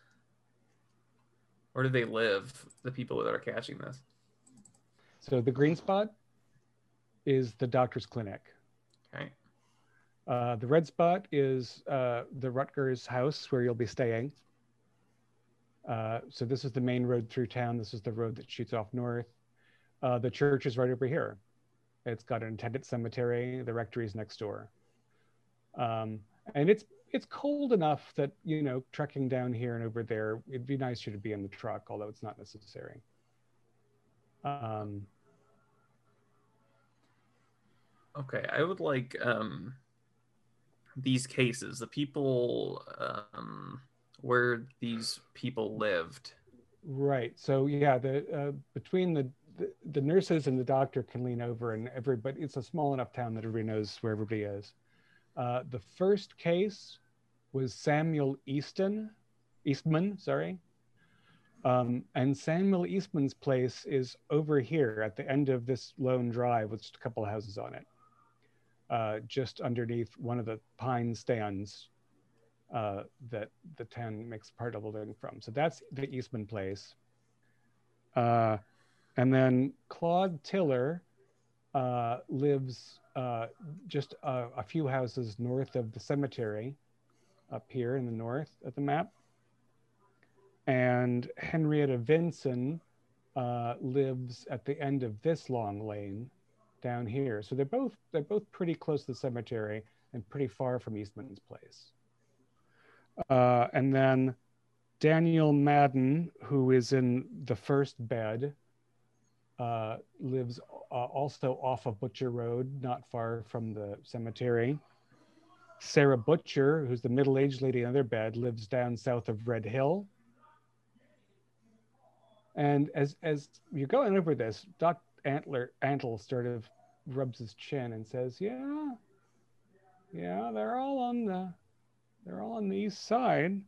Where do they live? The people that are catching this. So the green spot is the doctor's clinic. Okay. Uh, the red spot is uh, the Rutgers house where you'll be staying. Uh, so this is the main road through town. This is the road that shoots off north. Uh, the church is right over here. It's got an attendant cemetery. The rectory is next door. Um, and it's it's cold enough that you know trekking down here and over there, it'd be nicer to be in the truck, although it's not necessary. Um, Okay, I would like um these cases, the people um where these people lived. Right. So yeah, the uh, between the, the the nurses and the doctor can lean over, and everybody. It's a small enough town that everybody knows where everybody is. Uh, the first case was Samuel Easton, Eastman. Sorry. Um, and Samuel Eastman's place is over here at the end of this lone drive with just a couple of houses on it, uh, just underneath one of the pine stands uh, that the town makes part of the living from. So that's the Eastman place. Uh, and then Claude Tiller uh, lives uh, just a, a few houses north of the cemetery, up here in the north at the map. And Henrietta Vinson uh, lives at the end of this long lane down here. So they're both they're both pretty close to the cemetery and pretty far from Eastman's place. Uh, and then Daniel Madden, who is in the first bed, uh, lives uh, also off of Butcher Road, not far from the cemetery. Sarah Butcher, who's the middle aged lady in their bed, lives down south of Red Hill. And as as you're going over this, Doc Antler Antle sort of rubs his chin and says, "Yeah, yeah, they're all on the they're all on the east side,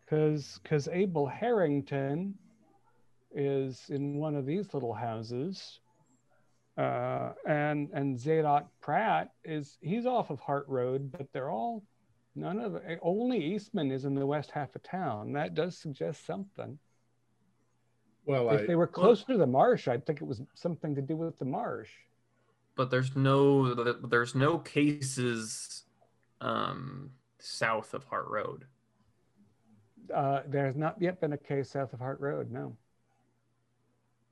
because because Abel Harrington is in one of these little houses, uh, and and Zadok Pratt is he's off of Hart Road, but they're all none of only Eastman is in the west half of town. That does suggest something. Well, if I, they were closer to the marsh, I'd think it was something to do with the marsh. But there's no there's no cases um south of Hart Road. Uh, there has not yet been a case south of Hart Road. No.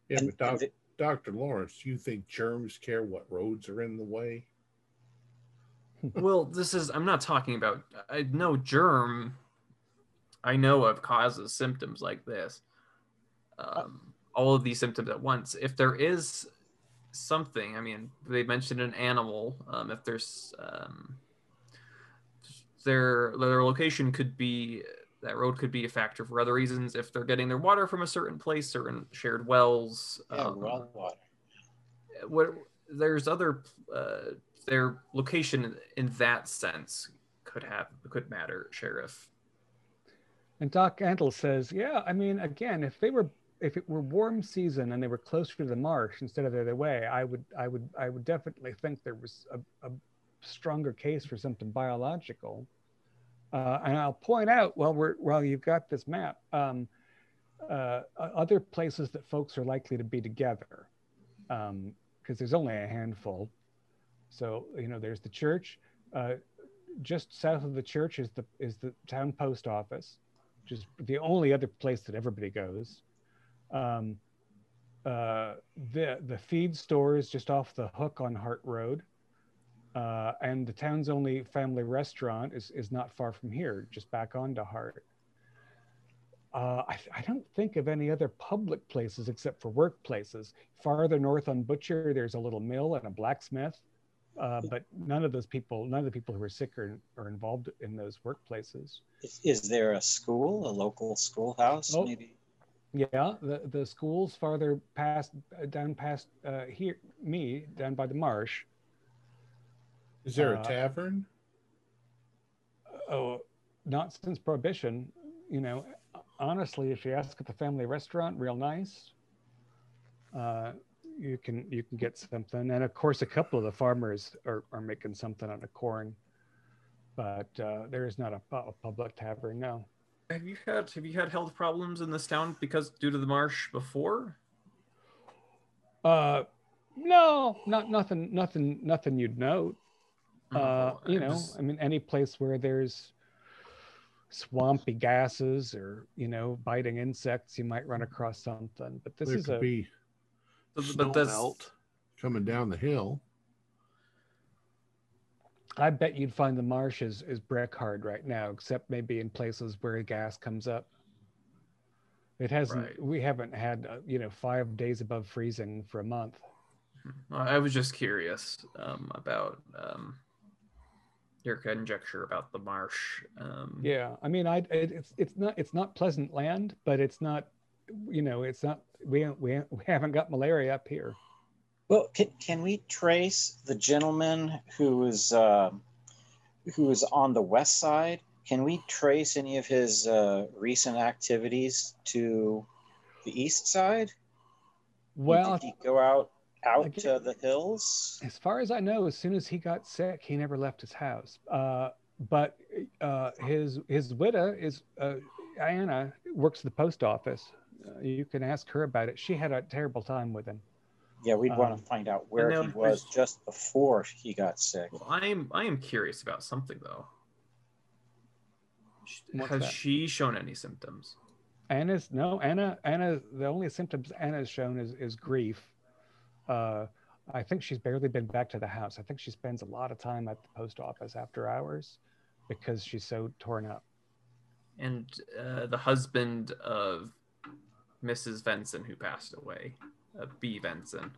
yeah, but doc, and Dr. Lawrence, do you think germs care what roads are in the way? well, this is I'm not talking about I know germ I know of causes symptoms like this. Um, all of these symptoms at once. If there is something, I mean, they mentioned an animal. Um, if there's um, their their location could be that road could be a factor for other reasons. If they're getting their water from a certain place, certain shared wells. Yeah, um, well water. what there's other uh, their location in that sense could have could matter sheriff And Doc Antle says, yeah, I mean, again, if they were if it were warm season and they were closer to the marsh instead of the other way, I would I would I would definitely think there was a, a stronger case for something biological. Uh, and I'll point out while we're while you've got this map, um, uh, other places that folks are likely to be together, because there's only a handful. So you know, there's the church. Uh, just south of the church is the is the town post office, which is the only other place that everybody goes. Um, uh, the the feed store is just off the hook on Hart Road, uh, and the town's only family restaurant is is not far from here, just back onto Hart. Uh, I, I don't think of any other public places except for workplaces. Farther north on Butcher, there's a little mill and a blacksmith, uh, but none of those people, none of the people who are sick are, are involved in those workplaces. Is, is there a school, a local schoolhouse, Oh. maybe? Yeah, the the schools farther past uh, down past uh, here me down by the marsh. Is there a Uh, tavern? Oh, not since prohibition. You know, honestly, if you ask at the family restaurant, real nice. Uh, you can you can get something, and of course, a couple of the farmers are, are making something out of corn, but uh, there is not a, a public tavern. No, Have you had have you had health problems in this town because due to the marsh before? uh, no, not nothing, nothing, nothing you'd note. Uh, Oh, you know, just- I mean, any place where there's swampy gases or you know biting insects, you might run across something. But this there is could a be but snow that's melt coming down the hill. I bet you'd find the marsh is, is brick hard right now, except maybe in places where gas comes up. It hasn't. Right. We haven't had uh, you know five days above freezing for a month. I was just curious um, about um, your conjecture about the marsh. Um, Yeah, I mean, I it, it's it's not it's not pleasant land, but it's not, you know, it's not. We we we haven't got malaria up here. Well, can, can we trace the gentleman who was uh, who was on the west side? Can we trace any of his uh, recent activities to the east side? Well, did he go out out Again- to the hills? As far as I know, as soon as he got sick, he never left his house. Uh, but uh, his his widow is uh, Anna works at the post office. Uh, you can ask her about it. She had a terrible time with him. Yeah, we'd want Um, to find out where now he was there's- just before he got sick. Well, I am I am curious about something though. What's Has that? she shown any symptoms? Anna's no Anna Anna. The only symptoms Anna's shown is is grief. Uh, I think she's barely been back to the house. I think she spends a lot of time at the post office after hours because she's so torn up. And uh, the husband of Mrs. Venson who passed away, uh, B. Benson?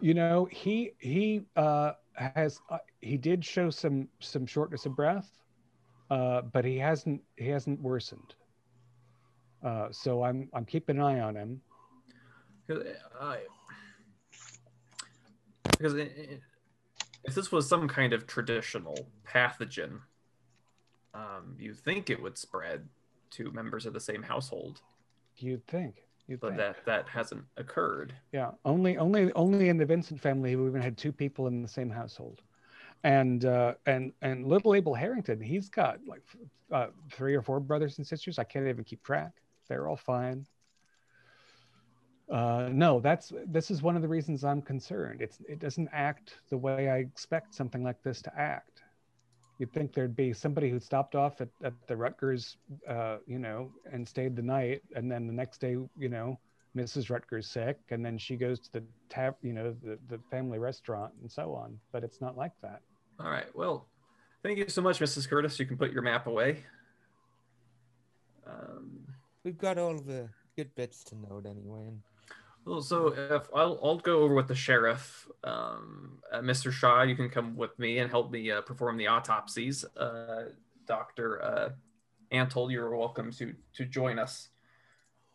You know, he he uh, has uh, he did show some some shortness of breath, uh, but he hasn't he hasn't worsened. Uh, so I'm I'm keeping an eye on him. because it, it- if this was some kind of traditional pathogen, um, you think it would spread to members of the same household, You'd think. You'd but think. that that hasn't occurred. Yeah, only only only in the Vincent family we even had two people in the same household, and uh, and and little Abel Harrington, he's got like uh, three or four brothers and sisters. I can't even keep track. They're all fine. Uh, no, that's this is one of the reasons I'm concerned. It's it doesn't act the way I expect something like this to act. You'd think there'd be somebody who stopped off at, at the Rutgers, uh, you know, and stayed the night, and then the next day, you know, Mrs. Rutgers sick, and then she goes to the tap, you know, the, the family restaurant and so on. But it's not like that. All right. Well, thank you so much, Mrs. Curtis. You can put your map away. Um, We've got all the good bits to note anyway. And well, so if I'll, I'll go over with the sheriff, um, uh, Mr. Shaw. You can come with me and help me uh, perform the autopsies. Uh, Doctor uh, Antle, you're welcome to to join us.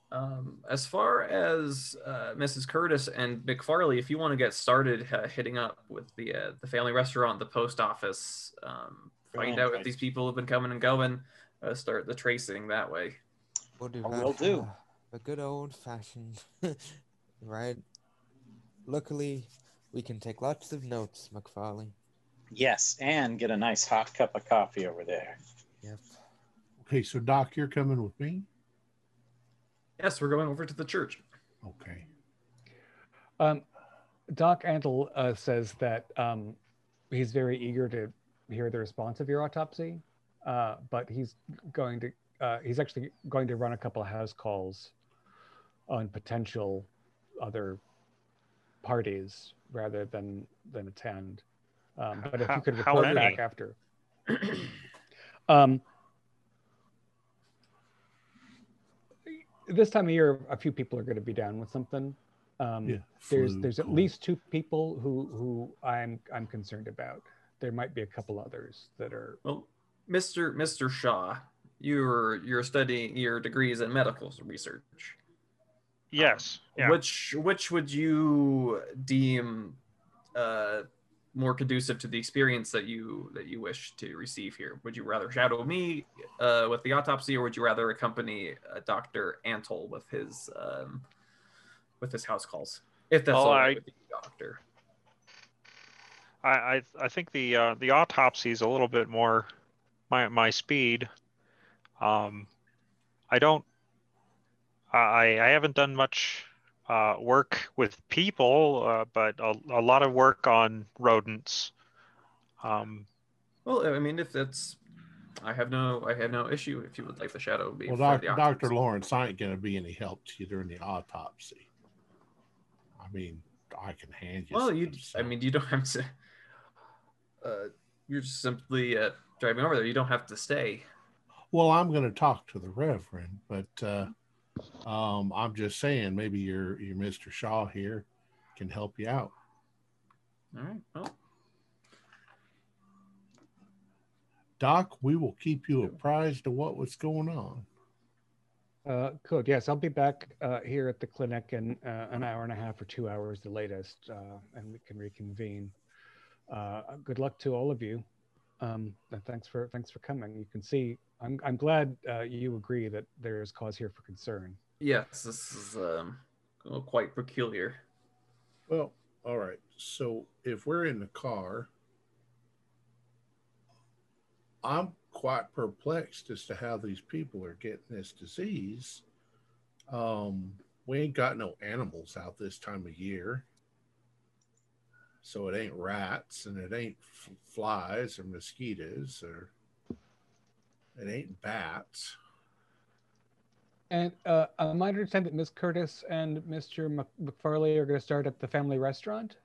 Um, as far as uh, Mrs. Curtis and McFarley, if you want to get started uh, hitting up with the uh, the family restaurant, the post office, um, find Brilliant out if these people have been coming and going, uh, start the tracing that way. we'll do I that. will do. The good old fashioned, right? Luckily, we can take lots of notes, McFarley. Yes, and get a nice hot cup of coffee over there. Yep. Okay, so Doc, you're coming with me. Yes, we're going over to the church. Okay. Um, Doc Antle uh, says that um, he's very eager to hear the response of your autopsy, uh, but he's going to uh, he's actually going to run a couple of house calls on potential other parties rather than than attend. Um, but if How- you could report back after. um, this time of year, a few people are going to be down with something. Um, Yeah. there's flu, there's at least two people who who I'm I'm concerned about. There might be a couple others that are Well, Mr. Mr. Shaw, you're you're studying your degrees in medical research. Yes. Yeah. Which which would you deem uh, more conducive to the experience that you that you wish to receive here? Would you rather shadow me uh, with the autopsy, or would you rather accompany uh, Doctor Antle with his um, with his house calls? If that's Well, all right I- with the doctor. I I, I think the uh, the autopsy is a little bit more my my speed. Um, I don't. I I haven't done much uh, work with people, uh, but a, a lot of work on rodents. Um, Well, I mean, if that's, I have no, I have no issue if you would like the shadow be. Well, doc, Dr. Lawrence, I ain't going to be any help to you during the autopsy. I mean, I can hand you. Well, some you, I mean, you don't have to. Uh, you're just simply uh, driving over there. You don't have to stay. Well, I'm going to talk to the Reverend, but uh, um, I'm just saying maybe your your Mr. Shaw here can help you out. All right. Well, Doc, we will keep you apprised of what was going on. Uh, good. Yes, I'll be back uh, here at the clinic in uh, an hour and a half or two hours, the latest, uh, and we can reconvene. Uh, good luck to all of you. Um, and thanks for thanks for coming. You can see I'm I'm glad uh, you agree that there is cause here for concern. yes, this is um, quite peculiar. Well, all right. So if we're in the car, I'm quite perplexed as to how these people are getting this disease. Um, we ain't got no animals out this time of year. So it ain't rats and it ain't f- flies or mosquitoes or it ain't bats. And uh, I might understand that Miss Curtis and Mr. McFarley are going to start at the family restaurant? Is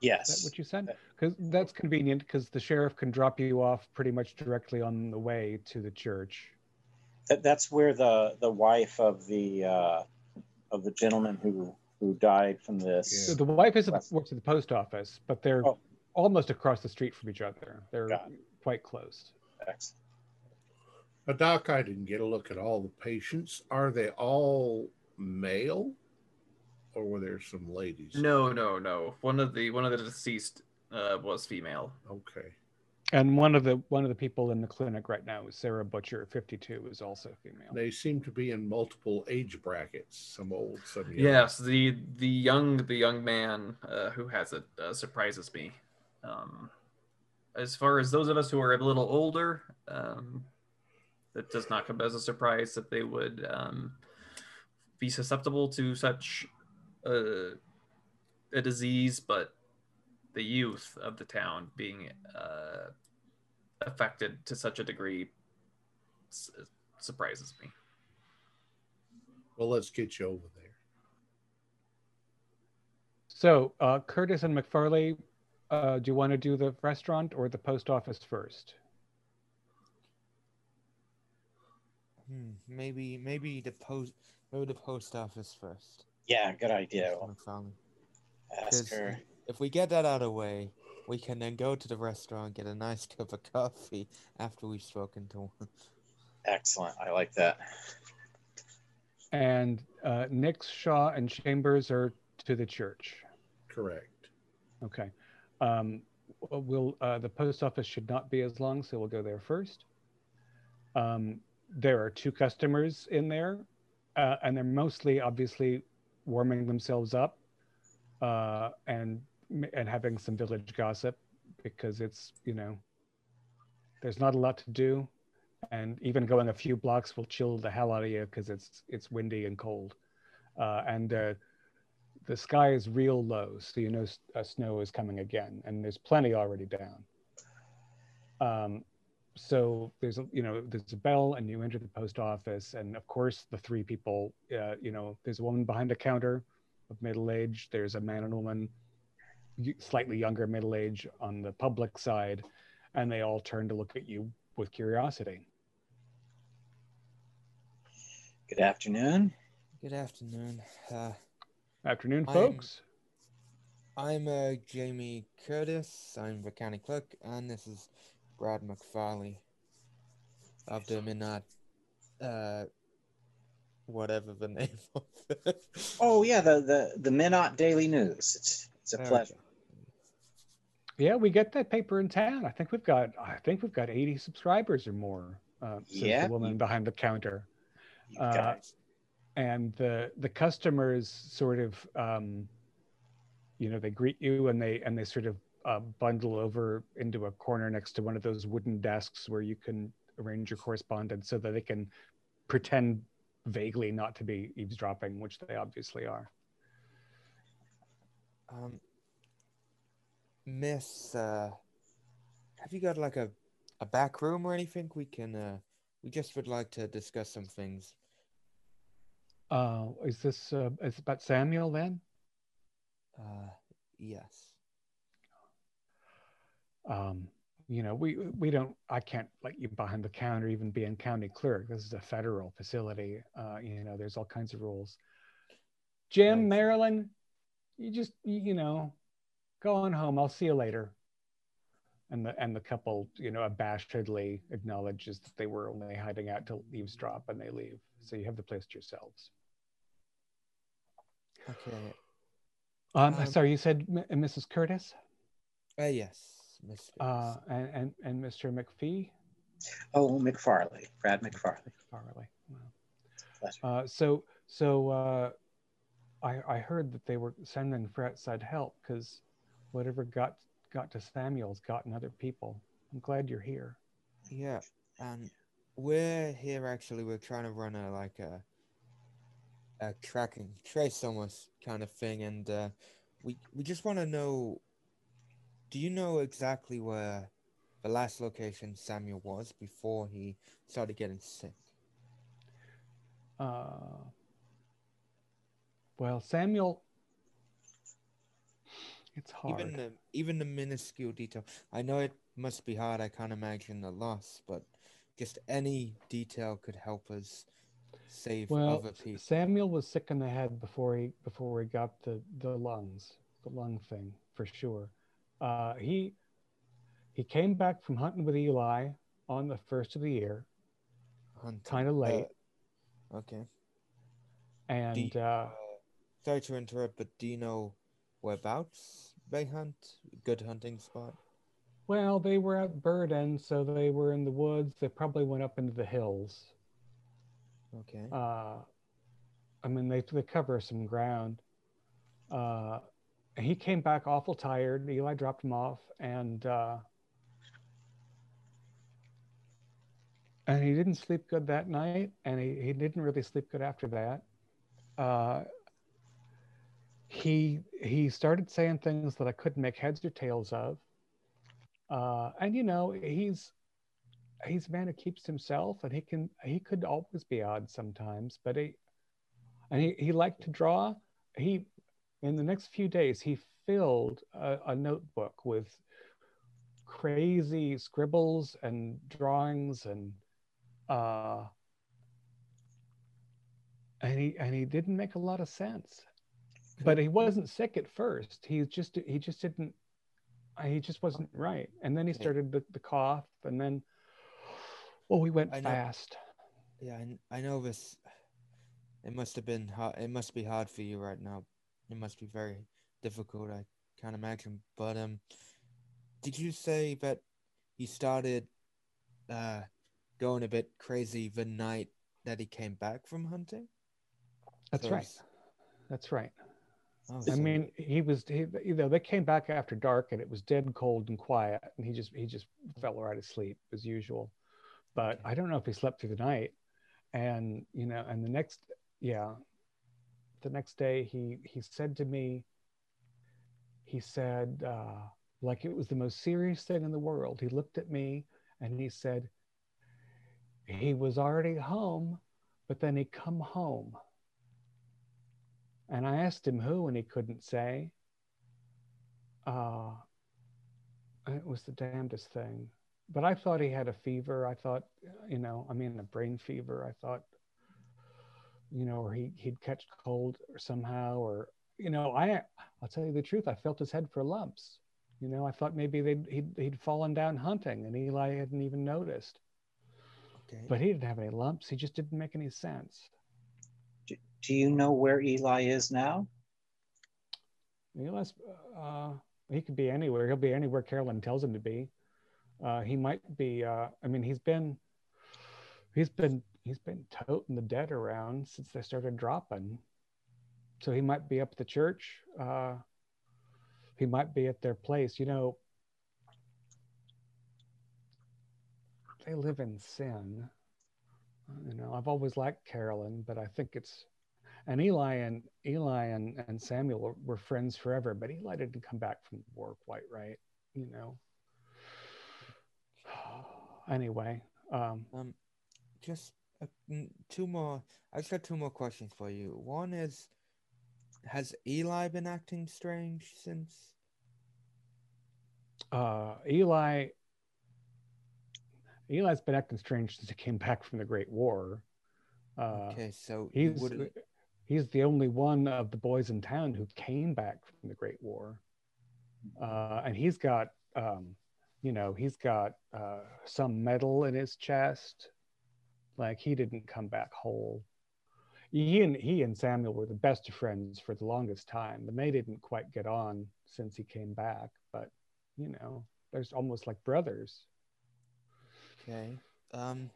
Yes. that what you said? Because that's convenient because the sheriff can drop you off pretty much directly on the way to the church. That, that's where the the wife of the uh, of the gentleman who who died from this. So the wife is at the, works at the post office, but they're Oh. almost across the street from each other. They're quite close. Excellent. Now, Doc, I didn't get a look at all the patients. Are they all male or were there some ladies? No, no, no. One of the one of the deceased uh, was female. Okay. And one of the one of the people in the clinic right now is Sarah Butcher, 52, is also female. They seem to be in multiple age brackets, some old, some young. Yes, the the young the young man uh, who has it uh, surprises me. Um, as far as those of us who are a little older, um, that does not come as a surprise that they would um, be susceptible to such a, a disease, but the youth of the town being uh, affected to such a degree s- surprises me. Well, let's get you over there. So uh, Curtis and McFarley, uh, do you want to do the restaurant or the post office first? Hmm, maybe maybe the post maybe the post office first. Yeah, good idea. Mr. McFarlane. Ask 'Cause her. If we get that out of the way, we can then go to the restaurant, and get a nice cup of coffee after we've spoken to one. Excellent. I like that. And uh, Nix, Shaw, and Chambers are to the church. Correct. Okay. Um, we'll, uh, the post office should not be as long, so we'll go there first. Um, there are two customers in there, uh, and they're mostly obviously warming themselves up uh, and and having some village gossip because it's you know there's not a lot to do, and even going a few blocks will chill the hell out of you because it's it's windy and cold, uh, and uh, the sky is real low, so you know uh, snow is coming again, and there's plenty already down. Um, so there's a you know there's a bell, and you enter the post office, and of course the three people, uh, you know, there's a woman behind the counter of middle age, there's a man and woman, slightly younger middle age on the public side, and they all turn to look at you with curiosity. Good afternoon. Good afternoon. Uh, Afternoon, I'm- folks. I'm uh, Jamie Curtis. I'm the county clerk, and this is Brad McFarley of the Midnight, uh, whatever the name of it. Oh yeah, the the the Minot Daily News. It's it's a Okay. pleasure. Yeah, we get that paper in town. I think we've got I think we've got 80 subscribers or more. Uh, says Yeah, the woman behind the counter. You Uh, guys. And the the customers sort of um, you know they greet you and they and they sort of uh, bundle over into a corner next to one of those wooden desks where you can arrange your correspondence so that they can pretend vaguely not to be eavesdropping, which they obviously are. Um, Miss, uh, have you got like a, a back room or anything we can, uh, we just would like to discuss some things. Uh, is this uh, is about Samuel then? Uh, yes. Um, you know, we we don't. I can't let you behind the counter, even being county clerk. This is a federal facility. Uh, you know, there's all kinds of rules. Jim. Marilyn, you just you know, go on home. I'll see you later. And the and the couple, you know, abashedly acknowledges that they were only hiding out to eavesdrop, and they leave. So you have the place to yourselves. Okay. Um, Um, sorry, you said M- Mrs. Curtis Uh, yes, Miss. uh, and, and and Mr. McPhee. Oh, McFarley, Brad McFarley. mcfarley Wow. Uh, so so uh, I I heard that they were sending for outside help because whatever got got to Samuel's gotten other people. I'm glad you're here. Yeah, and we're here actually. We're trying to run a like a a tracking trace almost kind of thing, and uh, we we just want to know. Do you know exactly where the last location Samuel was before he started getting sick? Uh, well, Samuel, it's hard. Even the even the minuscule detail. I know it must be hard. I can't imagine the loss, but just any detail could help us save well, other people. Samuel was sick in the head before he before he got the the lungs, the lung thing for sure. Uh, he he came back from hunting with Eli on the first of the year, kind of late, Uh, okay. and you- uh, Sorry to interrupt, but do you know whereabouts they hunt? Good hunting spot. well, they were at Burden, so they were in the woods. They probably went up into the hills. Okay. uh, I mean, they they cover some ground. Uh, he came back awful tired. Eli dropped him off, and uh, and he didn't sleep good that night, and he, he didn't really sleep good after that. Uh, he he started saying things that I couldn't make heads or tails of. Uh, and you know, he's he's a man who keeps himself and he can he could always be odd sometimes but he and he, he liked to draw he in the next few days he filled a, a notebook with crazy scribbles and drawings and uh and he and he didn't make a lot of sense but he wasn't sick at first he just he just didn't he just wasn't right and then he started the, the cough and then well we went I know- fast Yeah, I, I know this. It must have been hard. It must be hard for you right now. It must be very difficult. I can't imagine. But um, did you say that he started uh going a bit crazy the night that he came back from hunting? that's So right that's right Oh, I mean, he was, he, you know, they came back after dark and it was dead cold and quiet, and he just, he just fell right asleep as usual. But I don't know if he slept through the night. And you know, and the next, yeah, the next day he he said to me, he said, uh, like it was the most serious thing in the world. He looked at me and he said, he was already home, but then he come home. And I asked him who, and he couldn't say. Uh, it was the damnedest thing. But I thought he had a fever. I thought, you know, I mean, a brain fever. I thought, you know, or he, he'd catch cold or somehow, or, you know, I, I'll tell you the truth. I felt his head for lumps. You know, I thought maybe they'd, he'd, he'd fallen down hunting and Eli hadn't even noticed. okay. But he didn't have any lumps. He just didn't make any sense. Do, you know where Eli is now? Eli's, uh, he could be anywhere. He'll be anywhere Carolyn tells him to be. Uh, he might be. Uh, I mean, he's been he's been he's been toting the dead around since they started dropping. So he might be up at the church. Uh, he might be at their place. You know, they live in sin. You know, I've always liked Carolyn, but I think it's and Eli and Eli and, and Samuel were, were friends forever, but Eli didn't come back from the war quite right, you know. anyway, um, Um, just uh, two more. I just got two more questions for you. One is, has Eli been acting strange since? uh, Eli Eli's been acting strange since he came back from the Great War. Uh, Okay, so he's would he's the only one of the boys in town who came back from the Great War, uh, and he's got um, you know he's got uh, some metal in his chest, like he didn't come back whole. He and he and Samuel were the best of friends for the longest time, they didn't quite get on since he came back. But you know, there's almost like brothers. Okay. Um,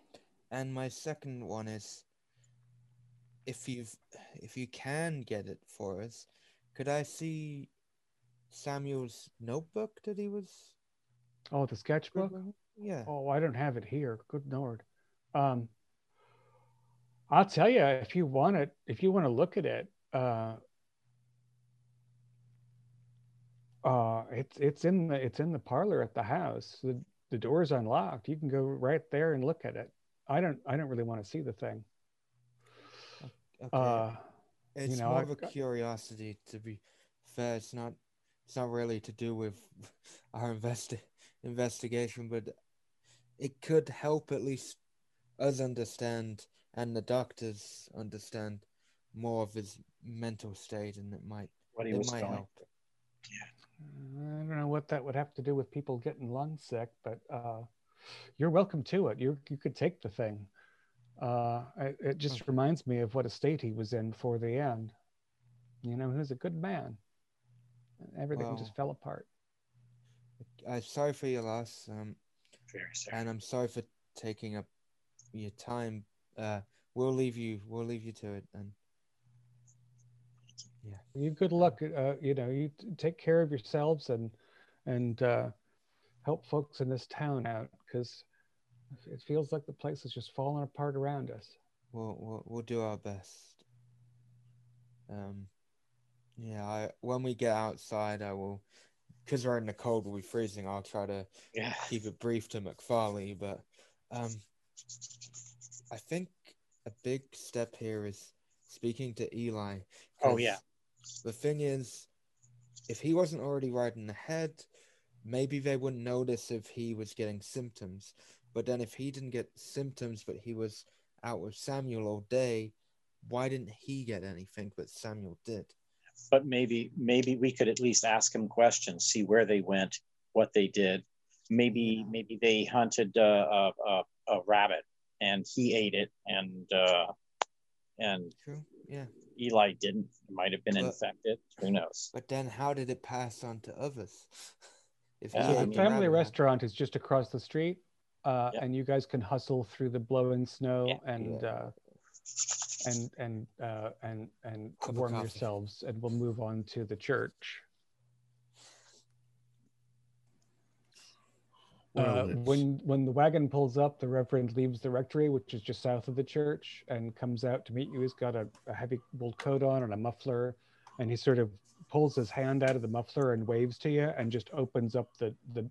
and my second one is, if you've if you can get it for us, could I see Samuel's notebook that he was? Oh, the sketchbook. Yeah. Oh, I don't have it here. Good lord. Um, I'll tell you if you want it. If you want to look at it, uh, uh, it's it's in the it's in the parlor at the house. The the door's unlocked. You can go right there and look at it. I don't I don't really want to see the thing. Okay. Uh, it's know, more I- of a curiosity. To be fair, it's not. It's not really to do with our investi- investigation, but it could help at least us understand and the doctors understand more of his mental state, and it might What he it was might going. help. I don't know what that would have to do with people getting lung sick, but uh, you're welcome to it. You you could take the thing. Uh, it, it just reminds me of what a state he was in for the end. You know, he was a good man. Everything Well, just fell apart. I'm sorry for your loss, um, Very sorry. and I'm sorry for taking up your time. Uh, we'll leave you. We'll leave you to it, and yeah, You good luck. Uh, you know, you t- take care of yourselves and and uh, help folks in this town out because it feels like the place is just falling apart around us. we'll we'll, we'll do our best. Um, yeah. I when we get outside, I will, because we're in the cold, we'll be freezing. I'll try to yeah. keep it brief to McFarley, but um, I think a big step here is speaking to Eli. Oh yeah. The thing is, if he wasn't already riding ahead, maybe they wouldn't notice if he was getting symptoms. But then if he didn't get symptoms, but he was out with Samuel all day, why didn't he get anything, but Samuel did? But maybe maybe we could at least ask him questions, see where they went, what they did. Maybe maybe they hunted uh, a, a a rabbit and he ate it, and uh, and True. Yeah. Eli didn't. He might have been But- infected. Who knows? But then how did it pass on to others? if Yeah, he I the family restaurant is just across the street, uh, Yeah. and you guys can hustle through the blowing snow Yeah. and Yeah. uh, and and uh, and and Cup warm yourselves, and we'll move on to the church. Uh, when when the wagon pulls up, the reverend leaves the rectory, which is just south of the church, and comes out to meet you. He's got a, a heavy wool coat on and a muffler, and he sort of pulls his hand out of the muffler and waves to you, and just opens up the the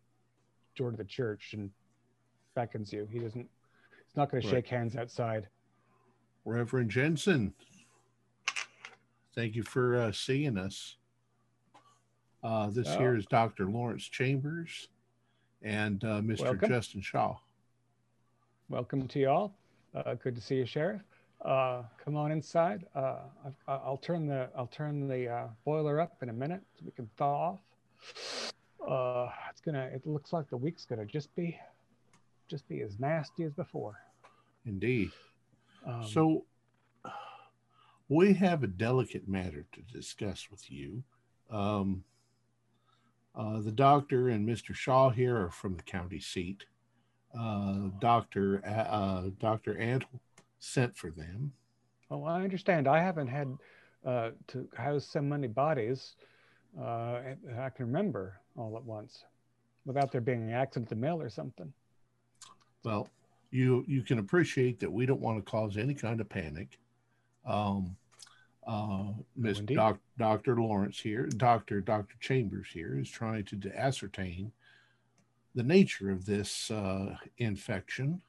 door to the church and beckons you. He doesn't. He's not going Right. to shake hands outside. Reverend Jensen, thank you for uh, seeing us. Uh, this Oh. here is Dr. Lawrence Chambers and uh, Mr. Welcome. Justin Shaw. Welcome to y'all. Uh, good to see you, Sheriff. Uh, come on inside. Uh, I, I'll turn the I'll turn the uh, boiler up in a minute so we can thaw off. Uh, it's gonna. It looks like the week's gonna just be just be as nasty as before. Indeed. Um, so, we have a delicate matter to discuss with you. Um, uh, the doctor and Mr. Shaw here are from the county seat. Uh, Doctor uh, Doctor Antle sent for them. Oh, I understand. I haven't had uh, to house so many bodies uh, I can remember all at once without there being an accident in the mail or something. Well, you you can appreciate that we don't want to cause any kind of panic. Um, uh, Miss. Doc, Dr. Lawrence here, Dr. Dr. Chambers here is trying to ascertain the nature of this uh, infection.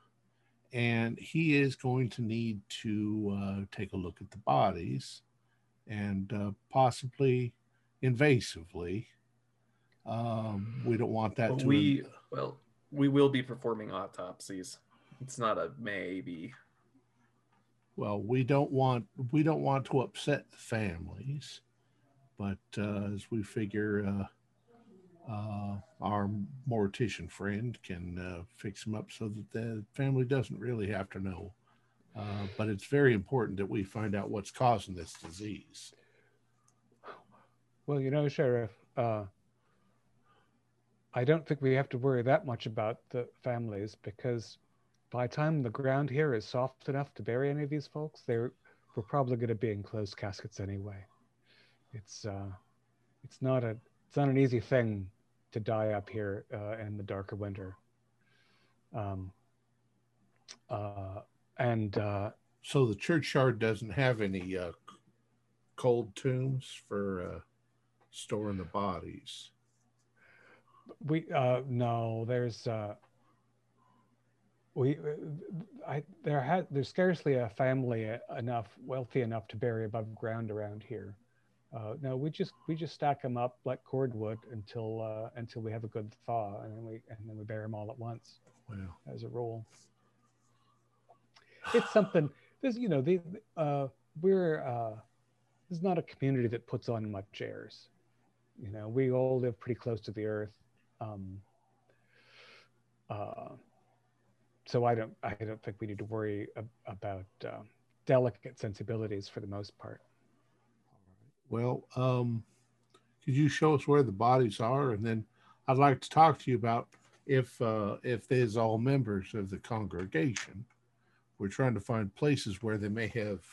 And he is going to need to uh, take a look at the bodies and uh, possibly invasively. Um, we don't want that to. we well, we will be performing autopsies. It's not a maybe. well we don't want we don't want to upset the families but uh, as we figure uh, uh, our mortician friend can uh, fix them up so that the family doesn't really have to know uh, but it's very important that we find out what's causing this disease Well, you know, Sheriff, uh, I don't think we have to worry that much about the families because by the time the ground here is soft enough to bury any of these folks, they're we're probably going to be in closed caskets anyway. It's uh, it's not a it's not an easy thing to die up here uh, in the darker winter. Um, uh, and uh, so the churchyard doesn't have any uh, cold tombs for uh, storing the bodies we uh no there's uh we i there had there's scarcely a family enough wealthy enough to bury above ground around here. Uh no we just we just stack them up like cordwood until uh until we have a good thaw and then we and then we bury them all at once well as a rule. It's something this you know the uh we're uh this is not a community that puts on much airs. You know we all live pretty close to the earth um, uh, so I don't I don't think we need to worry ab- about uh, delicate sensibilities for the most part. Well, um, could you show us where the bodies are, and then I'd like to talk to you about if uh, if there's all members of the congregation. We're trying to find places where they may have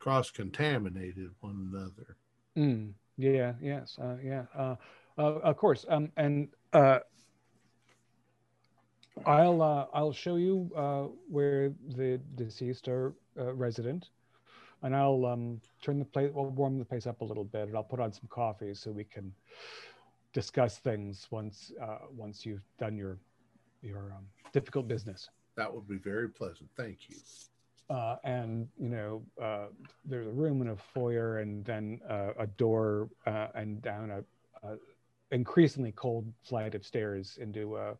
cross contaminated one another. Mm, yeah. Yes. Uh, yeah. Of course. Um, and uh, I'll uh, I'll show you uh, where the deceased are uh, resident, and I'll um, turn the place, well, warm the place up a little bit, and I'll put on some coffee so we can discuss things once uh, once you've done your your um, difficult business. That would be very pleasant. Thank you. Uh, and you know, uh, there's a room and a foyer, and then uh, a door, uh, and down a, a increasingly cold flight of stairs into a,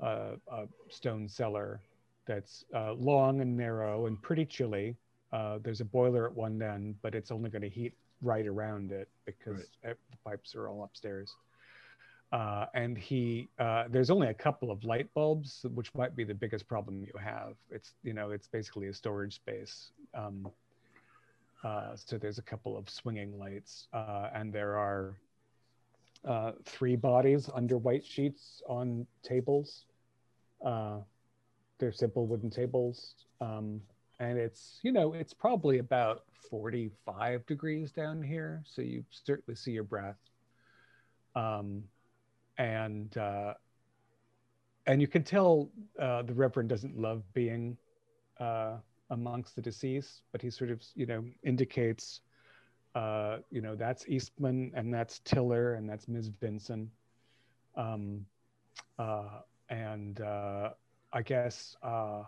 a, a stone cellar that's uh, long and narrow and pretty chilly. Uh, there's a boiler at one end, but it's only going to heat right around it because the pipes are all upstairs. Uh, and he, uh, there's only a couple of light bulbs, which might be the biggest problem you have. It's, you know, it's basically a storage space. Um, uh, so there's a couple of swinging lights, uh, and there are uh, three bodies under white sheets on tables. Uh, they're simple wooden tables. Um, and it's, you know, it's probably about 45 degrees down here. So you certainly see your breath. Um, and, uh, and you can tell uh, the Reverend doesn't love being uh, amongst the deceased, but he sort of, you know, indicates uh, you know, that's Eastman and that's Tiller and that's Ms. Vinson. Um, uh, and uh, I guess, uh,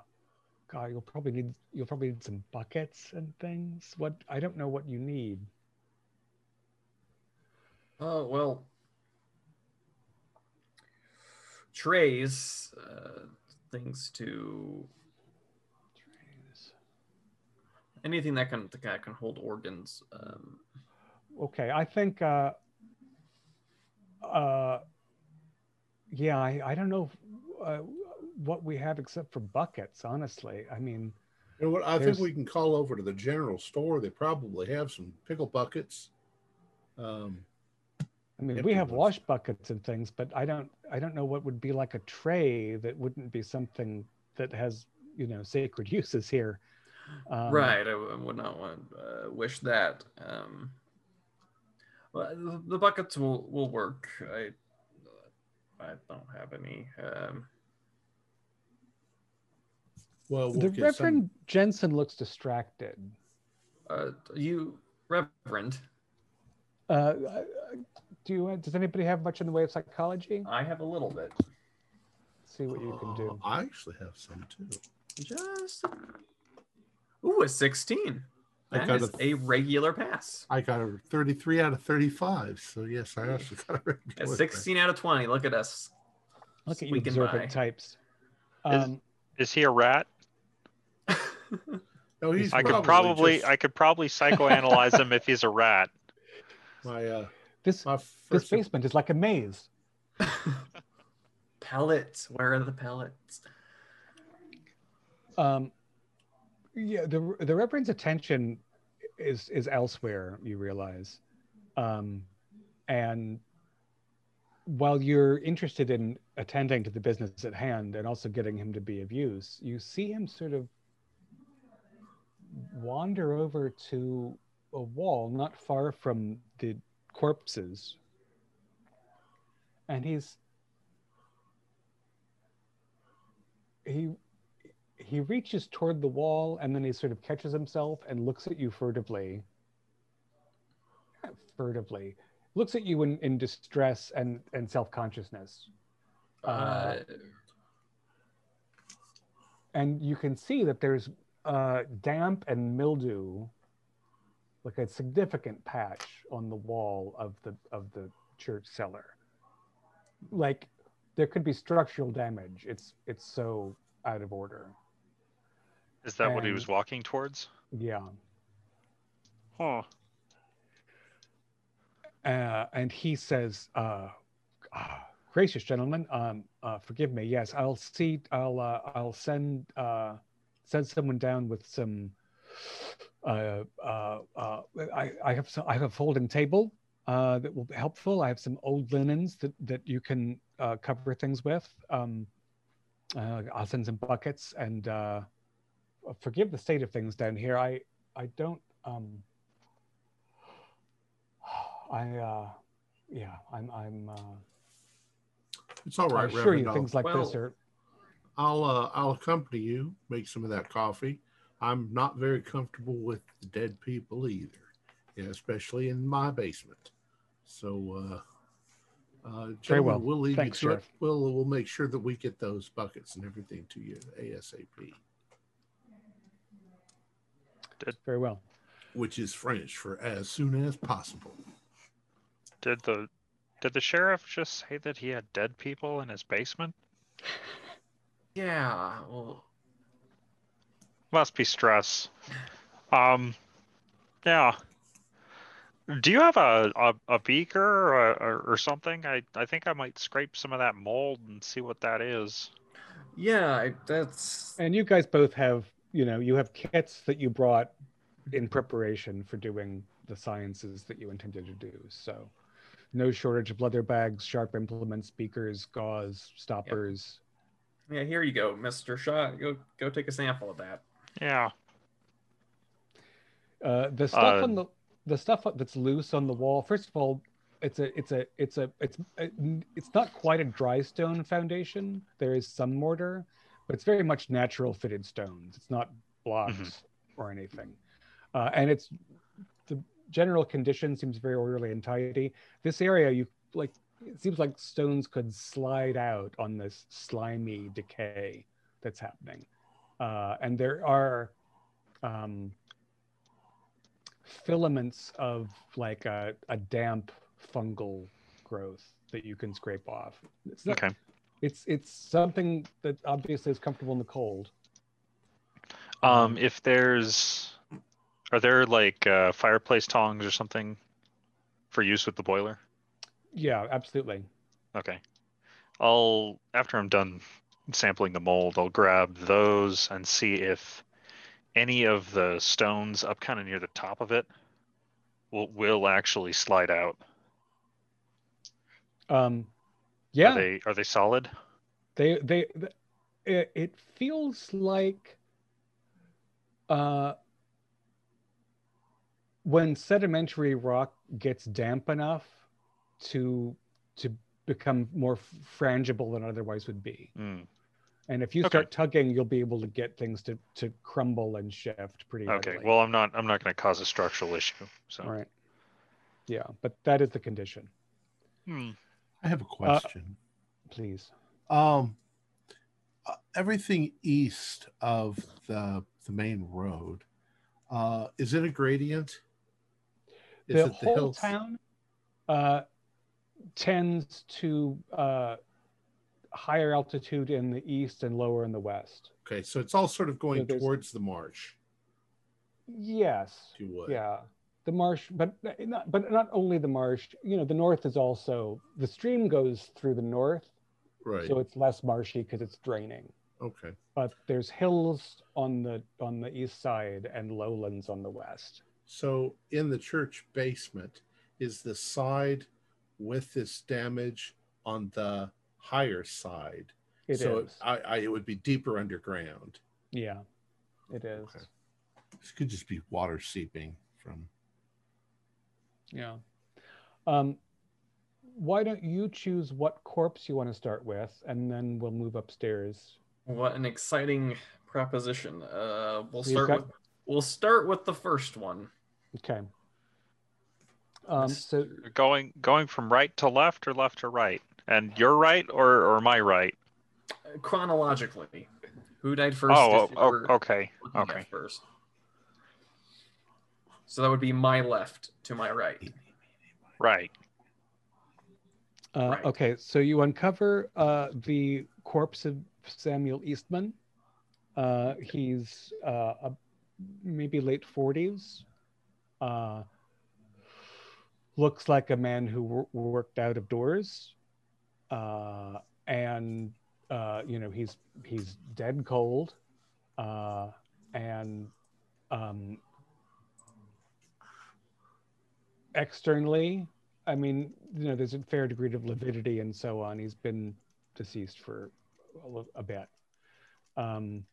God, you'll probably need you'll probably need some buckets and things. What I don't know what you need. Oh well, trays, uh, things to anything that can that can hold organs. Um, Okay, I think. Uh, uh, yeah, I, I don't know if, uh, what we have except for buckets. Honestly, I mean. You know what? I There's- think we can call over to the general store. They probably have some pickle buckets. Um, I mean, we have wash buckets and things, but I don't, I don't know what would be like a tray that wouldn't be something that has you know sacred uses here. Um, right. I would not want uh, wish that. Um, well, the, the buckets will will work. I I don't have any. Um, Well, we'll The get Reverend Jensen looks distracted. uh, you, Reverend, Uh, uh, do you? Does anybody have much in the way of psychology? I have a little bit. See what you can do. Oh, I actually have some too. Just ooh, a sixteen. I got is a- a regular pass. I got a 33 out of 35. So, yes, I actually got a A regular. sixteen out of twenty. Look at us. Look at you squeaking observant by. types. Is- Um, Is he a rat? No, he's I could probably just I could probably psychoanalyze him if he's a rat. my, uh, this my this basement is like a maze. pellets. Where are the pellets? Um, yeah, the the Reverend's attention is is elsewhere. You realize, um, and while you're interested in attending to the business at hand and also getting him to be of use, you see him sort of wander over to a wall not far from the corpses, and he's he he reaches toward the wall and then he sort of catches himself and looks at you furtively. Furtively. Looks at you in, in distress and and self-consciousness. Uh, and you can see that there's uh, damp and mildew like a significant patch on the wall of the of the church cellar. Like there could be structural damage. It's it's so out of order Is that what he was walking towards? yeah Huh. uh, and he says, uh, ah, "Gracious gentlemen, um, uh, forgive me. Yes, I'll see. I'll uh, I'll send uh, send someone down with some. Uh, uh, uh, I I have some, I have a folding table uh, that will be helpful. I have some old linens that that you can uh, cover things with. Um, uh, I'll send some buckets and uh, forgive the state of things down here. I I don't um, I uh yeah, I'm I'm uh It's all right. I assure Reverend. you I'll, things like this Well- are I'll, uh, I'll accompany you, make some of that coffee. I'm not very comfortable with the dead people either, yeah, especially in my basement. So, uh, uh, gentlemen, well. we'll leave Thanks, you to. We'll, we'll make sure that we get those buckets and everything to you ASAP, very well. which is French for as soon as possible. Did the did the sheriff just say that he had dead people in his basement? yeah. Well, Must be stress. Um, yeah. Do you have a, a, a beaker or, or, or something? I, I think I might scrape some of that mold and see what that is. yeah. I, that's And you guys both have, you know, you have kits that you brought in preparation for doing the sciences that you intended to do. So no shortage of leather bags, sharp implements, beakers, gauze, stoppers. yeah. Here you go, Mister Shaw. Go go take a sample of that. Yeah. Uh, the stuff Uh, on the the stuff that's loose on the wall. First of all, it's a it's a it's a it's it's not quite a dry stone foundation. There is some mortar, but it's very much natural fitted stones. It's not blocks or anything, uh, and it's the general condition seems very orderly and tidy. This area, you like, it seems like stones could slide out on this slimy decay that's happening, uh, and there are. Um, filaments of like a, a damp fungal growth that you can scrape off. It's not, Okay. It's it's something that obviously is comfortable in the cold. Um, if there's, are there like uh, fireplace tongs or something for use with the boiler? Yeah, absolutely. Okay. I'll after I'm done sampling the mold, I'll grab those and see if any of the stones up kind of near the top of it will will actually slide out. Um, yeah, Are they are they solid? they they, th- it, it feels like uh, when sedimentary rock gets damp enough to to become more frangible than otherwise would be. Mm. And if you Okay. start tugging, you'll be able to get things to, to crumble and shift pretty Okay. readily. Well, I'm not. I'm not going to cause a structural issue. So. All right. Yeah, but that is the condition. Hmm. I have a question. Please. um, uh, everything east of the the main road, uh, is it a gradient? Is the it whole hills? town uh, tends to uh, higher altitude in the east and lower in the west. Okay, so it's all sort of going there's- towards the marsh, Yes. Yeah. The marsh, but not, but not only the marsh. You know, the north is also the stream goes through the north, Right. so it's less marshy because it's draining. okay. But there's hills on the on the east side and lowlands on the west. So in the church basement, is the side with this damage on the higher side? It is. so I, I, it would be deeper underground. yeah, it is. Okay. This could just be water seeping from. Yeah. Um, why don't you choose what corpse you want to start with, and then we'll move upstairs. What an exciting proposition. Uh, we'll We've start got- with we'll start with the first one. Okay. Um, so Going going from right to left or left to right, and your right or or my right. Uh, Chronologically, who died first? oh, oh, okay, okay. First. So that would be my left to my right. Right. Uh, Right. Okay, so you uncover uh, the corpse of Samuel Eastman. Uh, he's uh, a, maybe late 40s. Uh, looks like a man who wor- worked out of doors. Uh, and, uh, you know, he's, he's dead cold. Uh, and um, externally, I mean, you know, there's a fair degree of lividity and so on. He's been deceased for a, a bit. Um,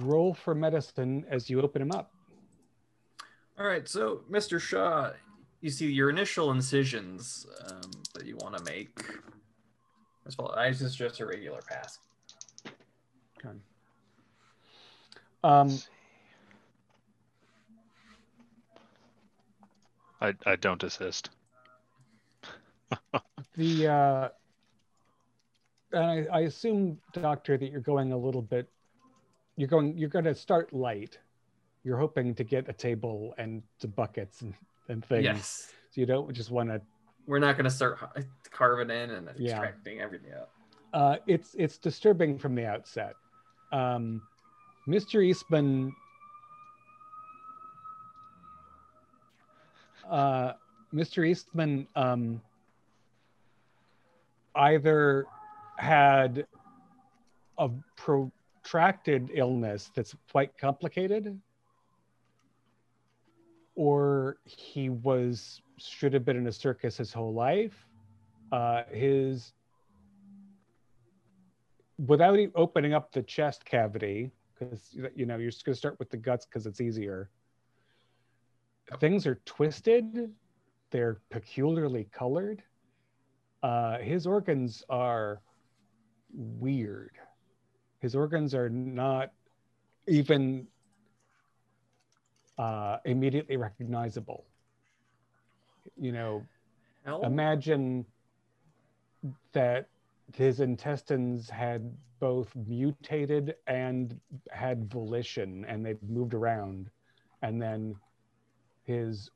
roll for medicine as you open him up. All right, so Mr. Shaw, you see your initial incisions um, that you want to make. First of all, I just just a regular pass. Okay. Um, I I don't assist. the uh, and I, I assume, doctor, that you're going a little bit. You're going. You're going to start light. You're hoping to get a table and the buckets and, and things. Yes, So you don't just want to we're not going to start carving in and Yeah. extracting everything out. uh, it's it's disturbing from the outset. Um, Mr. Eastman, uh, Mr. Eastman, um, either had a protracted illness that's quite complicated, or he was should have been in a circus his whole life. Uh, his without opening up the chest cavity, because you know you're just going to start with the guts because it's easier. Things are twisted. They're peculiarly colored. Uh, his organs are weird. His organs are not even uh, immediately recognizable. You know, imagine that his intestines had both mutated and had volition and they'd moved around and then his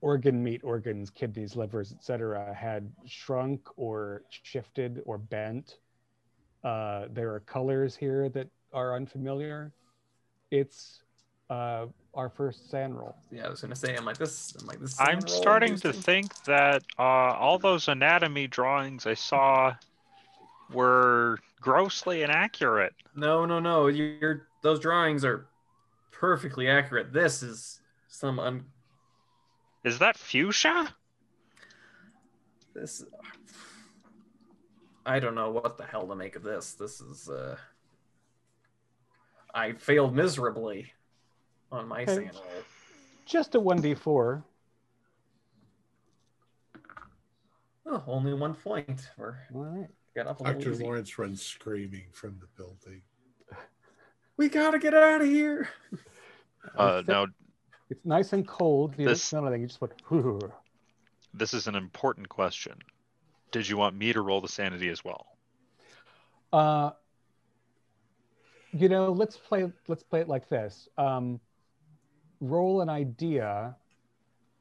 organ meat organs kidneys livers etc had shrunk or shifted or bent uh, there are colors here that are unfamiliar it's uh, our first San roll yeah, I was going to say, I'm like this. I'm like this. I'm starting to think that uh, all those anatomy drawings I saw were grossly inaccurate. No, no, no. You're those drawings are perfectly accurate. This is some un. Is that fuchsia? This. I don't know what the hell to make of this. This is uh I failed miserably on my Okay. San roll. Just a 1d4. Oh, only one point. We're All right. got up a Dr. easy. Lawrence runs screaming from the building. We gotta get out of here. Uh, now, It's nice and cold. You This- don't smell anything. You just went, this is an important question. Did you want me to roll the sanity as well? Uh, you know, let's play. Let's play it like this. Um, roll an idea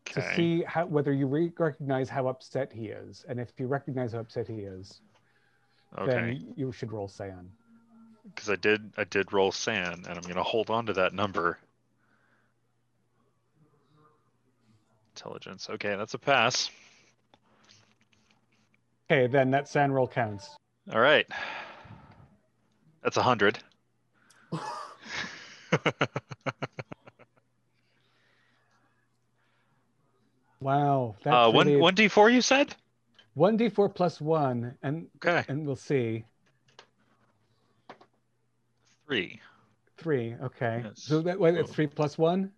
okay. to see how whether you re- recognize how upset he is, and if you recognize how upset he is, Okay. then you should roll San. Because I did I did roll san, and I'm gonna hold on to that number. Intelligence. Okay, that's a pass. Okay, then that San roll counts. All right. That's a hundred. Wow, that's uh, one one d four. You said. one d4 plus one, and Okay. and we'll see Three. three. Okay, Yes. so that wait, it's Oh. three plus one.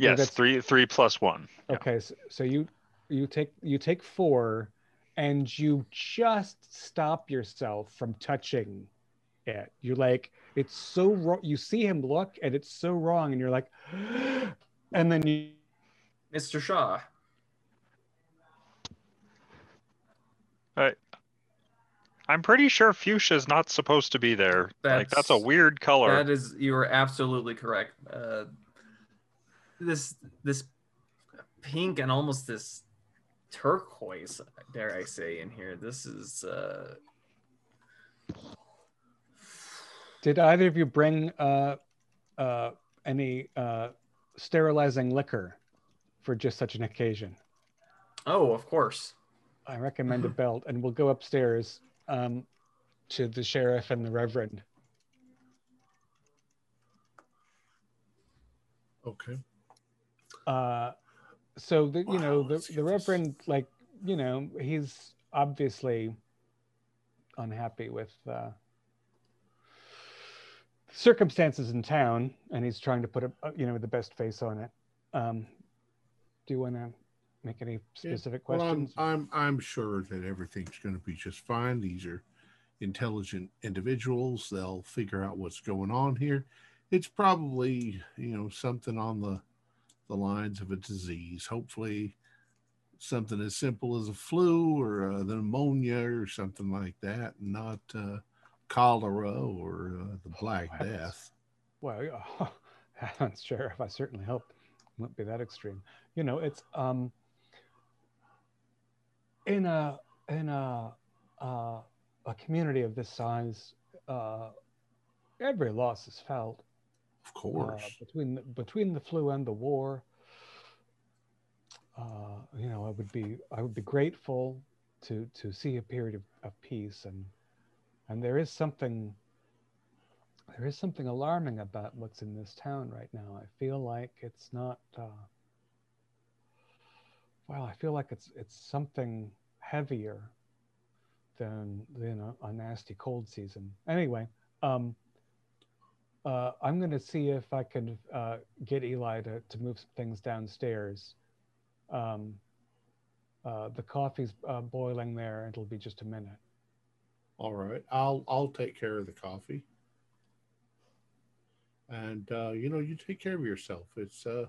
Yes, that's- three three plus one. Yeah. Okay, so, so you you take you take four, and you just stop yourself from touching it. You're like, it's so wrong. You see him look, and it's so wrong, and you're like, and then you Mr. Shaw. I'm pretty sure fuchsia's not supposed to be there. like that's a weird color. That is you are absolutely correct. Uh, this this pink and almost this turquoise, dare I say, in here. This is uh did either of you bring uh, uh, any uh, sterilizing liquor for just such an occasion? oh, of course. I recommend a belt, and we'll go upstairs um, to the sheriff and the reverend. Okay. Uh, so the you know the the reverend like you know he's obviously unhappy with uh, circumstances in town, and he's trying to put a you know the best face on it. Um, do you want to make any specific Well, I'm, questions? I'm I'm sure that everything's going to be just fine. These are intelligent individuals. They'll figure out what's going on here. It's probably you know something on the the lines of a disease. Hopefully, something as simple as a flu or uh, the pneumonia or something like that, not uh, cholera or uh, the Black heavens. Death. Well, yeah, heavens, sheriff, I certainly hope it won't be that extreme. You know, it's um in a in a uh, a community of this size, uh, every loss is felt Of uh, course. between the, between the flu and the war. Uh, you know, I would be I would be grateful to to see a period of, of peace and and there is something there is something alarming about what's in this town right now. I feel like it's not uh, well, I feel like it's it's something heavier than than a, a nasty cold season. Anyway, um, uh, I'm going to see if I can uh, get Eli to, to move some things downstairs. Um, uh, the coffee's uh, boiling there. It'll be just a minute. All right, I'll I'll take care of the coffee. And uh, you know, you take care of yourself. It's uh,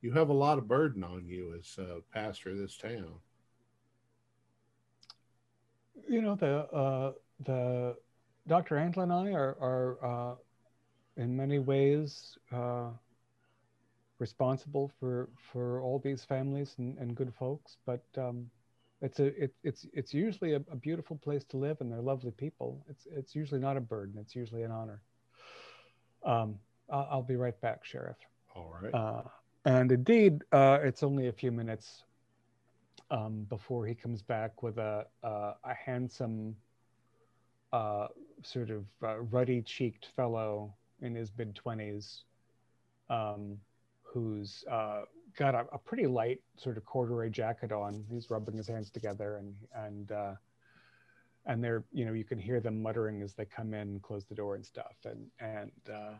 you have a lot of burden on you as uh, pastor of this town. You know, the uh, the Dr. Antle and I are are uh, in many ways uh, responsible for for all these families and, and good folks, but um, it's a it, it's it's usually a, a beautiful place to live, and they're lovely people. It's it's usually not a burden. It's usually an honor. Um, I'll, I'll be right back, Sheriff. All right. Uh, and indeed, uh, it's only a few minutes um, before he comes back with a a, a handsome, uh, sort of uh, ruddy-cheeked fellow in his mid twenties, um, who's uh, got a, a pretty light sort of corduroy jacket on. He's rubbing his hands together and and uh, and they're you know you can hear them muttering as they come in close the door and stuff and and uh,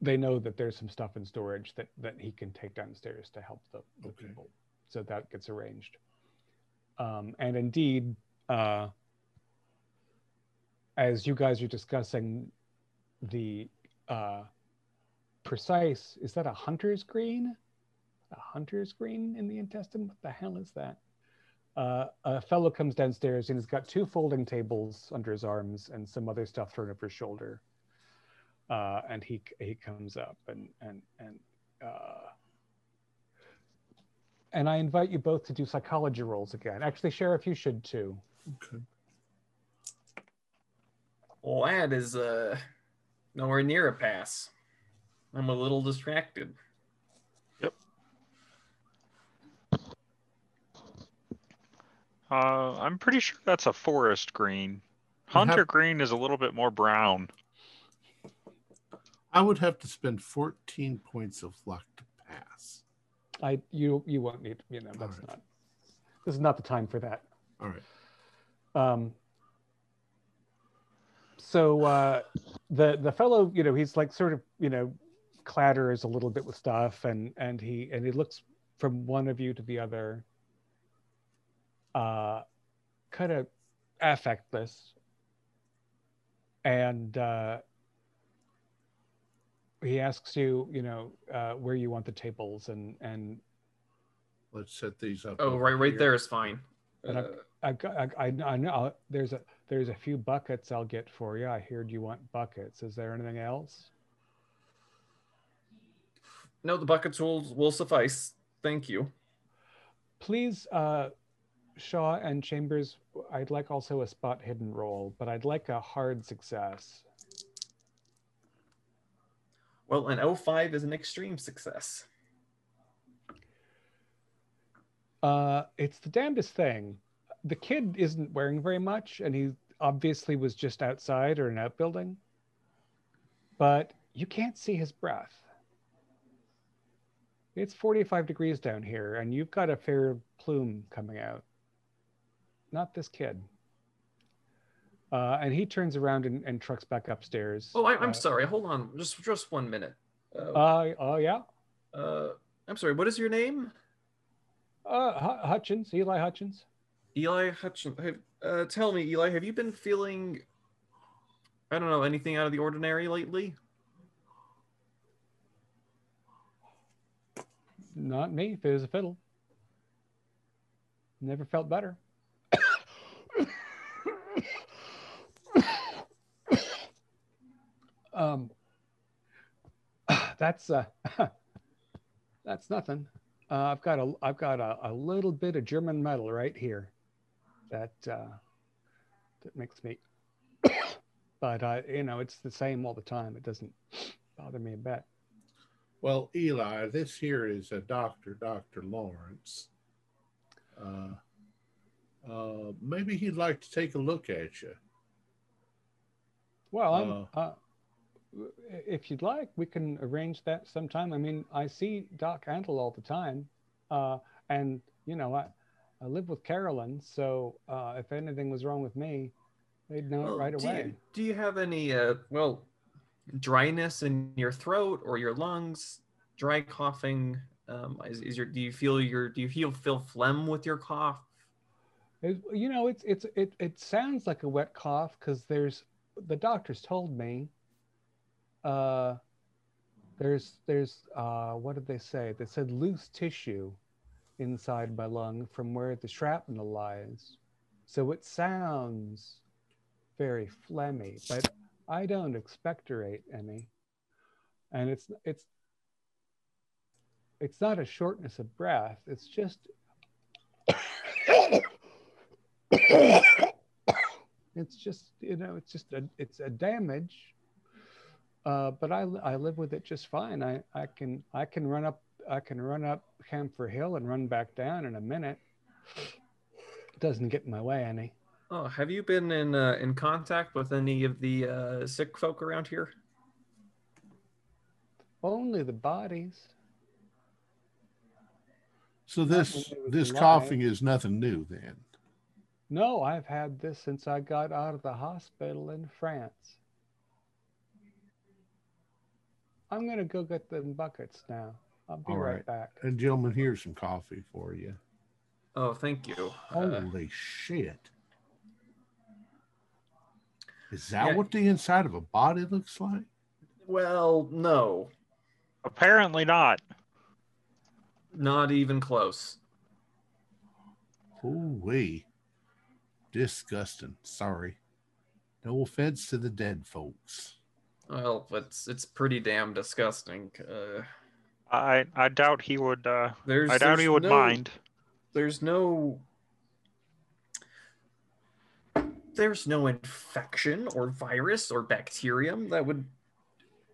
they know that there's some stuff in storage that that he can take downstairs to help the, the Okay. people so that gets arranged um, and indeed uh, as you guys are discussing the uh, precise is that a hunter's green a hunter's green in the intestine what the hell is that uh, a fellow comes downstairs and he's got two folding tables under his arms and some other stuff thrown over his shoulder uh, and he he comes up and and and uh, and I invite you both to do psychology rolls again. Actually, Sheriff, you should too. Okay. Lad is uh nowhere near a pass. I'm a little distracted. Yep. Uh, I'm pretty sure that's a forest green. have- Hunter green is a little bit more brown. I would have to spend 14 points of luck to pass. I you you won't need you know that's right. not this is not the time for that. All right. Um, so uh, the the fellow, you know, he's like sort of, you know, clatters a little bit with stuff, and and he and he looks from one of you to the other, uh, kind of affectless, and uh, he asks you, you know, uh, where you want the tables, and and Let's set these up. Oh, right, right here. there is fine. And Uh, I got, I, I, I know there's a there's a few buckets I'll get for you. I heard you want buckets. Is there anything else? no, the buckets will will suffice. Thank you. Please, uh, Shaw and Chambers. I'd like also a spot hidden roll, but I'd like a hard success. Well, an 05 is an extreme success. Uh, it's the damnedest thing. The kid isn't wearing very much, and he obviously was just outside or an outbuilding. But you can't see his breath. It's 45 degrees down here, and you've got a fair plume coming out. Not this kid. Uh, and he turns around and, and trucks back upstairs. Oh, I, I'm Uh, sorry. Hold on, just just one minute. Uh, Uh, oh, yeah. uh, I'm sorry. What is your name? Uh, Hu- Hutchins, Eli Hutchins. Eli Hutchins. Have- Uh, tell me, Eli, have you been feeling? I don't know anything out of the ordinary lately. Not me, if it was a fiddle. Never felt better. um, that's uh, that's nothing. Uh, I've got a I've got a, a little bit of German metal right here, that uh, that makes me. but uh, you know, it's the same all the time. It doesn't bother me a bit. Well, Eli, this here is a doctor, Dr. Lawrence. Uh, uh, maybe he'd like to take a look at you. Well, I'm, uh, if you'd like, we can arrange that sometime. I mean, I see Doc Antle all the time, uh, and you know, I, I live with Carolyn, so uh, if anything was wrong with me, they'd know Well, it right do away. You, do you have any, uh, well, dryness in your throat or your lungs? Dry coughing? Um, is, is your? Do you feel your? Do you feel feel phlegm with your cough? It- you know, it's it's it it sounds like a wet cough because there's the doctors told me. Uh, there's there's uh, what did they say? They said loose tissue inside my lung from where the shrapnel lies, so it sounds very phlegmy, but I don't expectorate any, and it's it's it's not a shortness of breath. It's just it's just you know it's just a it's a damage. Uh, but I, I live with it just fine. I, I can I can run up I can run up Camphor Hill and run back down in a minute it doesn't get in my way any Oh, have you been in uh, in contact with any of the uh, sick folk around here? only the bodies So this when it was this alive. coughing is nothing new then. No, I've had this since I got out of the hospital in France. I'm gonna go get them buckets now. I'll be All right, right. back. And gentlemen, here's some coffee for you. Oh, thank you. Uh, Holy shit. Is that Yeah. what the inside of a body looks like? well, no, Apparently not. not even close. Holy. Disgusting. Sorry. No offense to the dead folks. Well, it's it's pretty damn disgusting. Uh, I I doubt he would. Uh, there's I doubt he would no- mind. There's no there's no infection or virus or bacterium that would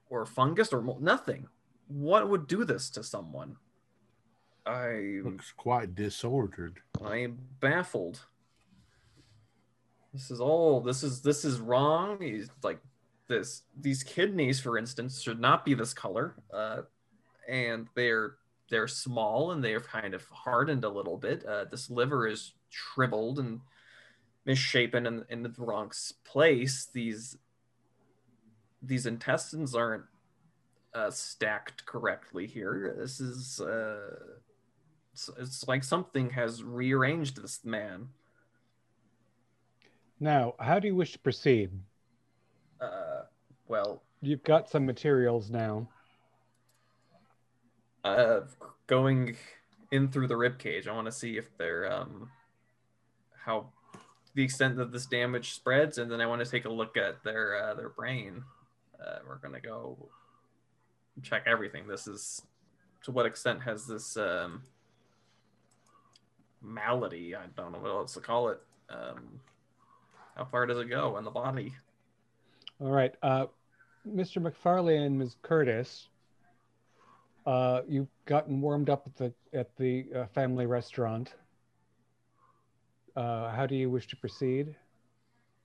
or fungus or mo- nothing. What would do this to someone? I Looks quite disordered. I am baffled. This is all this is this is wrong. He's like this these kidneys, for instance, should not be this color. Uh, and they're they're small and they're kind of hardened a little bit. Uh, this liver is shriveled and misshapen in, in the wrong place. These these intestines aren't uh, stacked correctly here. This is uh, it's, it's like something has rearranged this man. Now, how do you wish to proceed? Uh, well, You've got some materials now. Uh, going in through the rib cage, I want to see if they're um, how the extent that this damage spreads, and then I want to take a look at their uh, their brain. Uh, we're gonna go check everything. This is to what extent has this um, malady? I don't know what else to call it. Um, how far does it go in the body? All right, uh, Mr. McFarlane and Ms. Curtis, uh, you've gotten warmed up at the at the uh, family restaurant. Uh, how do you wish to proceed?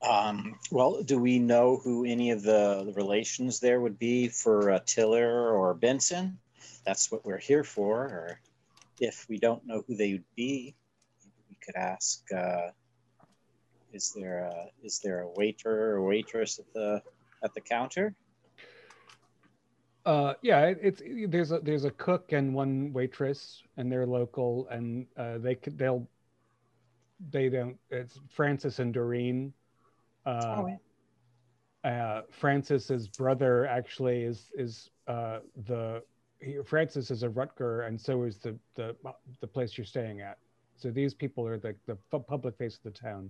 Um, well, do we know who any of the, relations there would be for uh, Tiller or Benson? That's what we're here for. Or if we don't know who they would be, we could ask. Uh, is there a is there a waiter or waitress at the at the counter? Uh, yeah, it, it's there's a there's a cook and one waitress, and they're local, and uh, they could they'll they don't. It's Francis and Doreen. Uh, uh, Francis's brother actually is is uh, the he, Francis is a Rutger, and so is the the the place you're staying at. So these people are the the pu- public face of the town.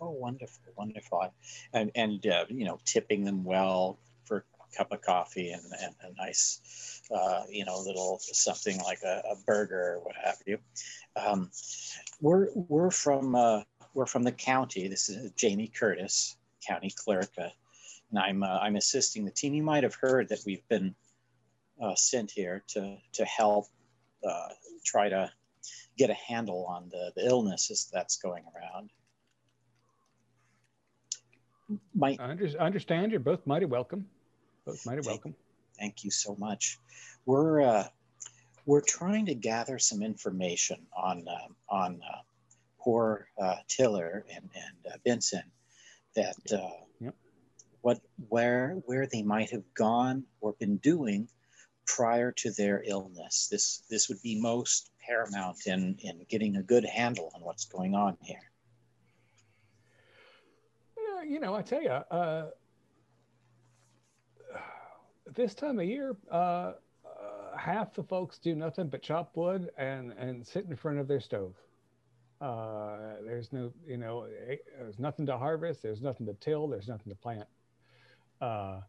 Oh, wonderful, wonderful. And and uh, you know, tipping them well cup of coffee and, and a nice, uh, you know, little something like a, a burger or what have you. Um, we're we're from uh, we're from the county. This is Jamie Curtis, county clerk, uh, and I'm uh, I'm assisting the team. You might have heard that we've been uh, sent here to to help uh, try to get a handle on the, the illnesses that's going around. My I under, I understand you're both mighty welcome. Both mighty welcome. Thank you so much. We're uh, we're trying to gather some information on um on uh, poor uh, Tiller and and uh, Benson that uh, Yep. what where where they might have gone or been doing prior to their illness. This this would be most paramount in in getting a good handle on what's going on here. Yeah, you know, I tell you, uh, this time of year, uh, uh, half the folks do nothing but chop wood and and sit in front of their stove. Uh, there's no, you know, there's nothing to harvest. There's nothing to till. There's nothing to plant. Uh,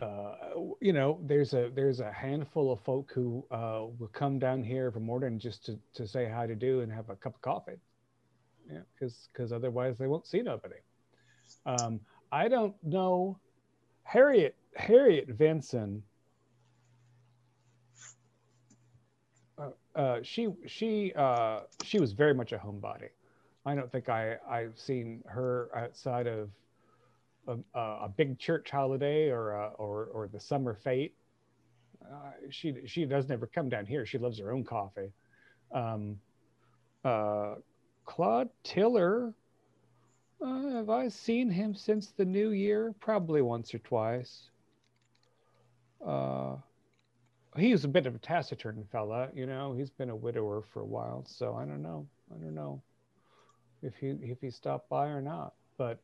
uh, you know, there's a there's a handful of folk who uh, will come down here every morning just to to say how to do and have a cup of coffee. Yeah, because because otherwise they won't see nobody. Um, I don't know. Harriet Harriet Vincent. Uh, uh, she she uh, she was very much a homebody. I don't think I I've seen her outside of a, a big church holiday or a, or or the summer fete. Uh, she she doesn't ever come down here. She loves her own coffee. Um, uh, Claude Tiller. Uh, have I seen him since the new year? Probably once or twice. Uh, he was a bit of a taciturn fella, you know. He's been a widower for a while, so I don't know. I don't know if he if he stopped by or not. But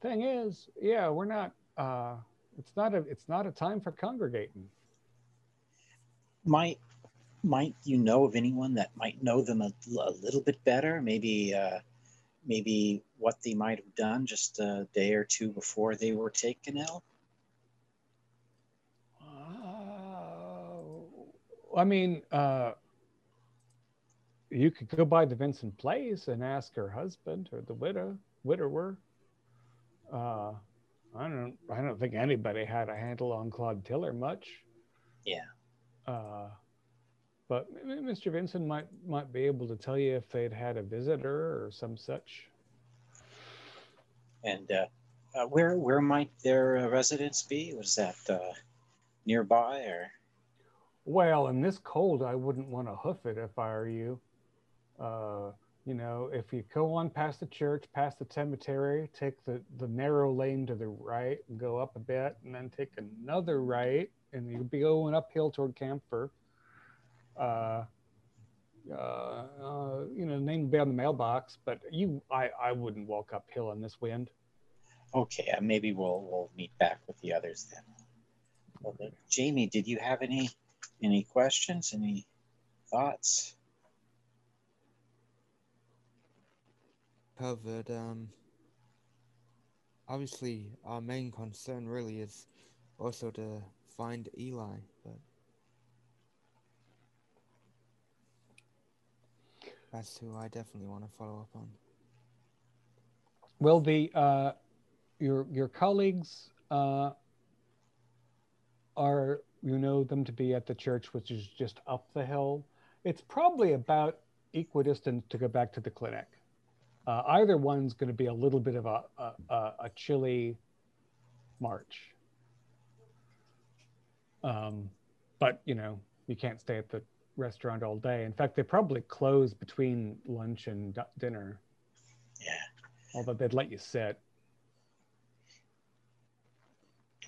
thing is, yeah, we're not. Uh, it's not a it's not a time for congregating. Might might you know of anyone that might know them a, a little bit better? Maybe uh, maybe what they might have done just a day or two before they were taken ill. Uh, I mean, uh, you could go by the Vincent Place and ask her husband or the widow, widower. Uh, I don't, I don't think anybody had a handle on Claude Tiller much. Yeah. Uh, but Mr. Vincent might might be able to tell you if they'd had a visitor or some such. And uh, uh, where where might their uh, residence be? Was that uh, nearby or? Well, in this cold, I wouldn't want to hoof it if I were you. Uh, you know, if you go on past the church, past the cemetery, take the, the narrow lane to the right go up a bit, and then take another right, and you'll be going uphill toward Camphor. Uh, uh, uh, you know, name will be on the mailbox, but you, I, I wouldn't walk uphill in this wind. Okay, uh, maybe we'll we'll meet back with the others then. Well, uh, Jamie, did you have any any questions? Any thoughts? covered. Um, obviously, our main concern really is also to find Eli, but that's who I definitely want to follow up on. Well, the uh, your your colleagues uh, are you know them to be at the church, which is just up the hill. It's probably about equidistant to go back to the clinic. Uh, either one's going to be a little bit of a, a, a, chilly march. Um, but, you know, you can't stay at the restaurant all day. In fact, they probably close between lunch and d- dinner, Yeah. although they'd let you sit.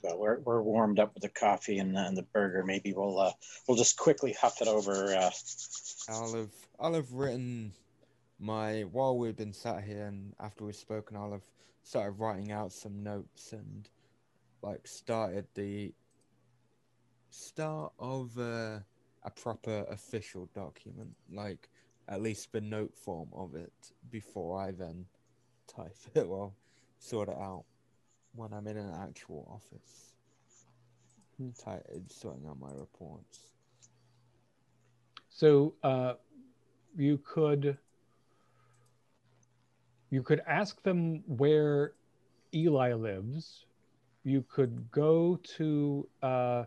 Well, we're we're warmed up with the coffee and, the- and the burger. Maybe we'll uh, we'll just quickly huff it over. Uh, I'll have I'll have written my while we've been sat here and after we've spoken, I'll have started writing out some notes and like started the start of uh, a proper official document, like at least the note form of it before I then type it or sort it out when I'm in an actual office. Hmm. Type, sorting out my reports. So uh, you could you could ask them where Eli lives. You could go to uh,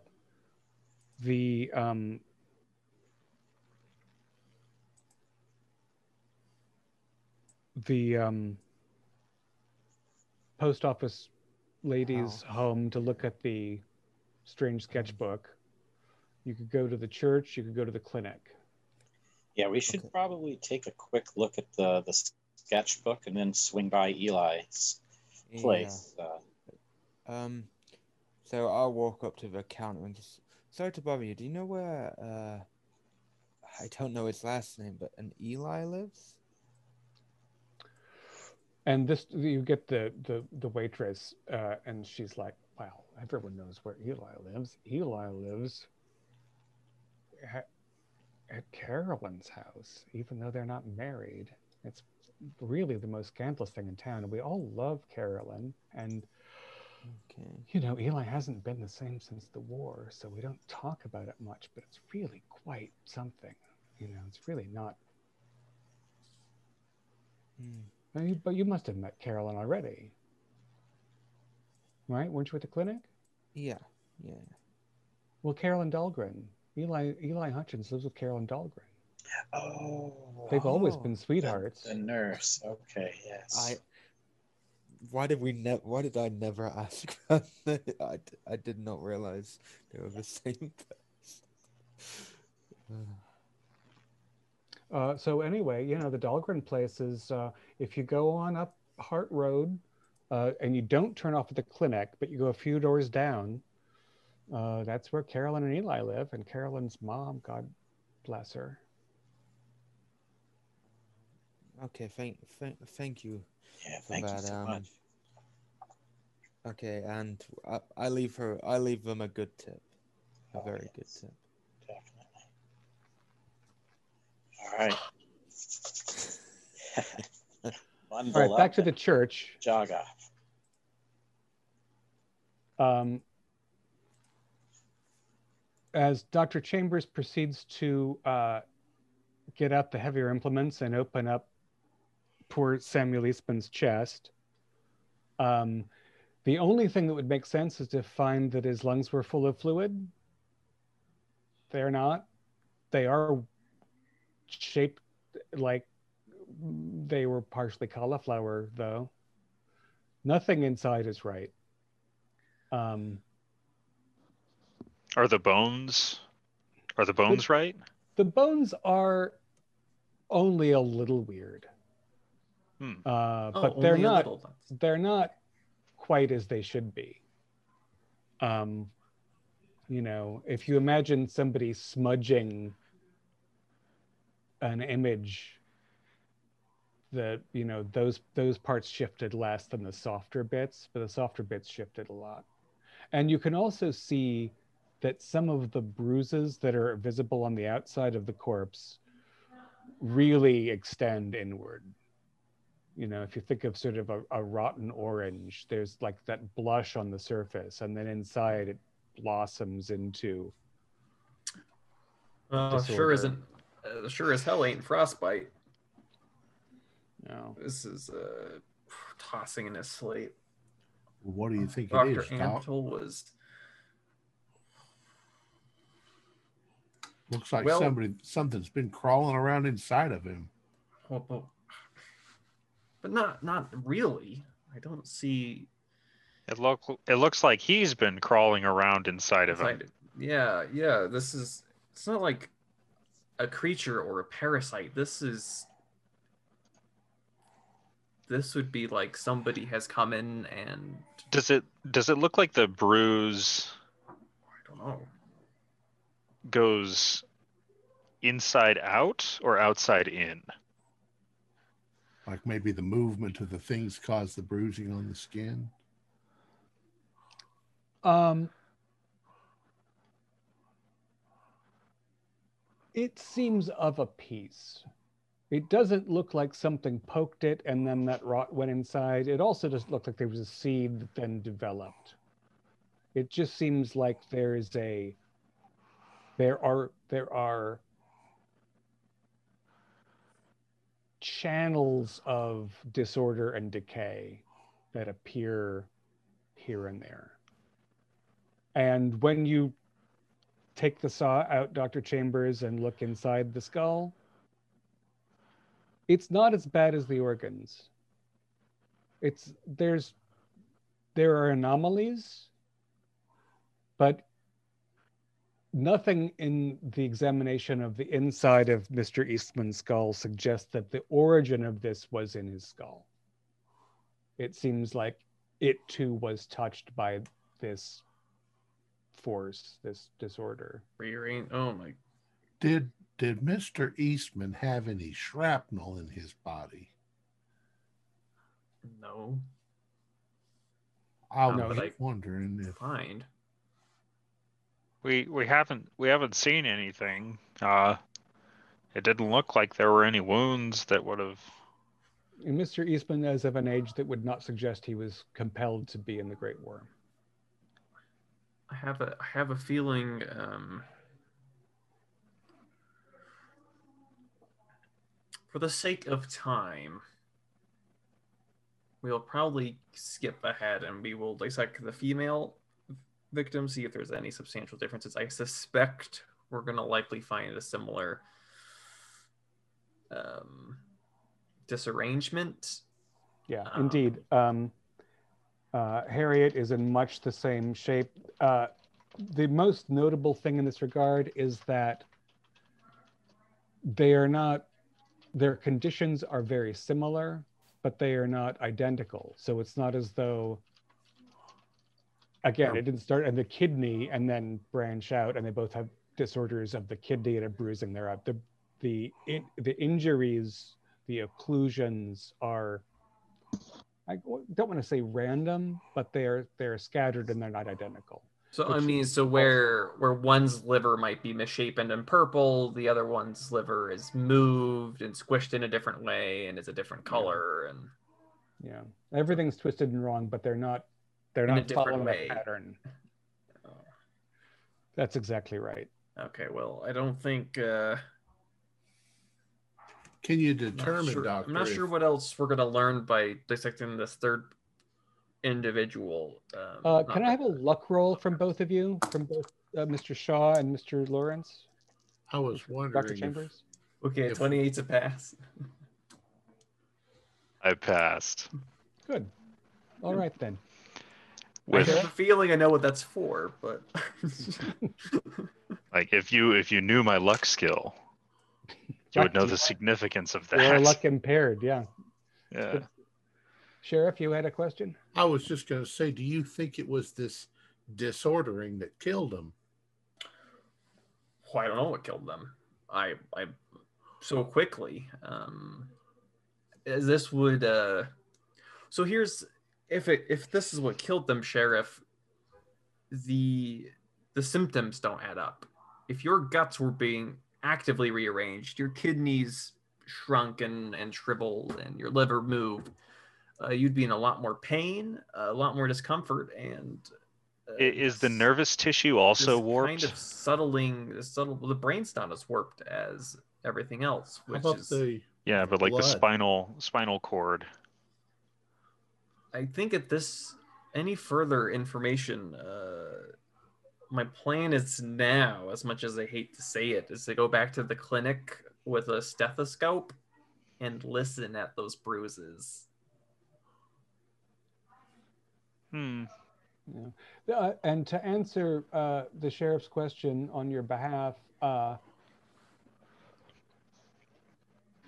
the um, the um, post office lady's Wow. home to look at the strange sketchbook. You could go to the church. You could go to the clinic. yeah, we should Okay. probably take a quick look at the the sketchbook and then swing by Eli's Yeah. place. Uh, Um, so I'll walk up to the counter and just. Sorry to bother you. Do you know where? Uh, I don't know his last name, but an Eli lives. And this, you get the the the waitress, uh, and she's like, wow everyone knows where Eli lives. Eli lives at, at Carolyn's house, even though they're not married. It's really the most scandalous thing in town. And we all love Carolyn, and Okay. you know, Eli hasn't been the same since the war, so we don't talk about it much. But it's really quite something. You know, it's really not. Hmm. I mean, But you must have met Carolyn already, right? Weren't you at the clinic? Yeah. Yeah. Well, Carolyn Dahlgren. Eli Eli Hutchins lives with Carolyn Dahlgren. oh, They've always Oh, been sweethearts. the nurse. Okay, yes. I. Why did we never? Why did I never ask? that? I, d- I did not realize they were the same person. Uh, Uh, so anyway, you know, the Dahlgren place is uh, if you go on up Hart Road uh, and you don't turn off at the clinic, but you go a few doors down, uh, that's where Carolyn and Eli live, and Carolyn's mom, God bless her. Okay, thank thank thank you. Yeah, for thank you so um, much. Okay, and I, I leave her. I leave them a good tip, a Oh, very good tip. Definitely. All right. All right, back to the church. off. Um, as Dr. Chambers proceeds to uh, get out the heavier implements and open up poor Samuel Eastman's chest, um, the only thing that would make sense is to find that his lungs were full of fluid. They're not. They are shaped like they were partially cauliflower, though. Nothing inside is right. Um, Are the bones? Are the bones right? the bones are only a little weird, Hmm. uh, Oh, but they're not. They're not quite as they should be. Um, you know, if you imagine somebody smudging an image, that you know those those parts shifted less than the softer bits, but the softer bits shifted a lot. And you can also see that some of the bruises that are visible on the outside of the corpse really extend inward. You know, if you think of sort of a, a rotten orange, there's like that blush on the surface, and then inside it blossoms into. Uh, sure isn't. Uh, sure as hell ain't frostbite. You know, This is uh, tossing in his slate. What do you think it Doctor is, Doc? Antle was. Looks like Well- somebody something's been crawling around inside of him. Well, but, but not not really. I don't see. It look it looks like he's been crawling around inside of him. inside- Yeah, yeah. This is. It's not like a creature or a parasite. This is. This would be like somebody has come in and Does it does it look like the bruise I don't know. goes inside out or outside in? Like maybe the movement of the things caused the bruising on the skin. Um, it seems of a piece. It doesn't look like something poked it and then that rot went inside. It also doesn't look like there was a seed that then developed. It just seems like there is a there are there are channels of disorder and decay that appear here and there. And when you take the saw out, Dr. Chambers, and look inside the skull, it's not as bad as the organs. It's there's there are anomalies, but nothing in the examination of the inside of Mr. Eastman's skull suggests that the origin of this was in his skull. It seems like it too was touched by this force, this disorder. Rearrange. Oh my. Did did Mr. Eastman have any shrapnel in his body? No. I No, was but I- wondering if Find. We we haven't we haven't seen anything. Uh it didn't look like there were any wounds that would have And Mr. Eastman is of an age that would not suggest he was compelled to be in the Great War. I have a I have a feeling um for the sake of time we'll probably skip ahead and we will dissect the female victim see if there's any substantial differences I suspect we're going to likely find a similar um disarrangement Yeah, Um, indeed. Um, uh, Harriet is in much the same shape. Uh, the most notable thing in this regard is that they are not their conditions are very similar, but they are not identical. So it's not as though, again, it didn't start in the kidney and then branch out, and they both have disorders of the kidney and a bruising thereof. The the in, the injuries, the occlusions are. I don't want to say random, but they're they're scattered and they're not identical. So I mean, so where where one's liver might be misshapen and purple, the other one's liver is moved and squished in a different way and is a different color and Yeah, everything's twisted and wrong, but they're not they're a not different following way. a pattern. That's exactly right. okay. Well, I don't think. uh Can you I'm determine, sure- Doctor? I'm not if- sure what else we're gonna learn by dissecting this third individual. Um, Uh, can I have a luck roll from both of you, from both uh, Mr. Shaw and Mr. Lawrence, I was wondering. Dr. if- Chambers? Okay, if- 28's a pass. I passed. Good. All right then. I With have a feeling I know what that's for, but like if you if you knew my luck skill, you would know the significance of You're that. luck impaired. Yeah. Yeah. Sheriff, you had a question? I was just going to say, do you think it was this disordering that killed him? well, I don't know what killed them. I I so quickly. Um, as this would uh, so here's if it if this is what killed them, sheriff. The the symptoms don't add up. If your guts were being actively rearranged, your kidneys shrunk and, and shriveled, and your liver moved, uh, you'd be in a lot more pain, a lot more discomfort, and uh, Is the nervous tissue also this warped? Kind of subtling, the subtle. The brain's not as warped as everything else, How which about is. the Yeah, but like the spinal spinal cord. I think at this, any further information, uh, my plan is now, as much as I hate to say it, is to go back to the clinic with a stethoscope and listen at those bruises. Hmm. Uh, and to answer uh, the sheriff's question on your behalf, uh,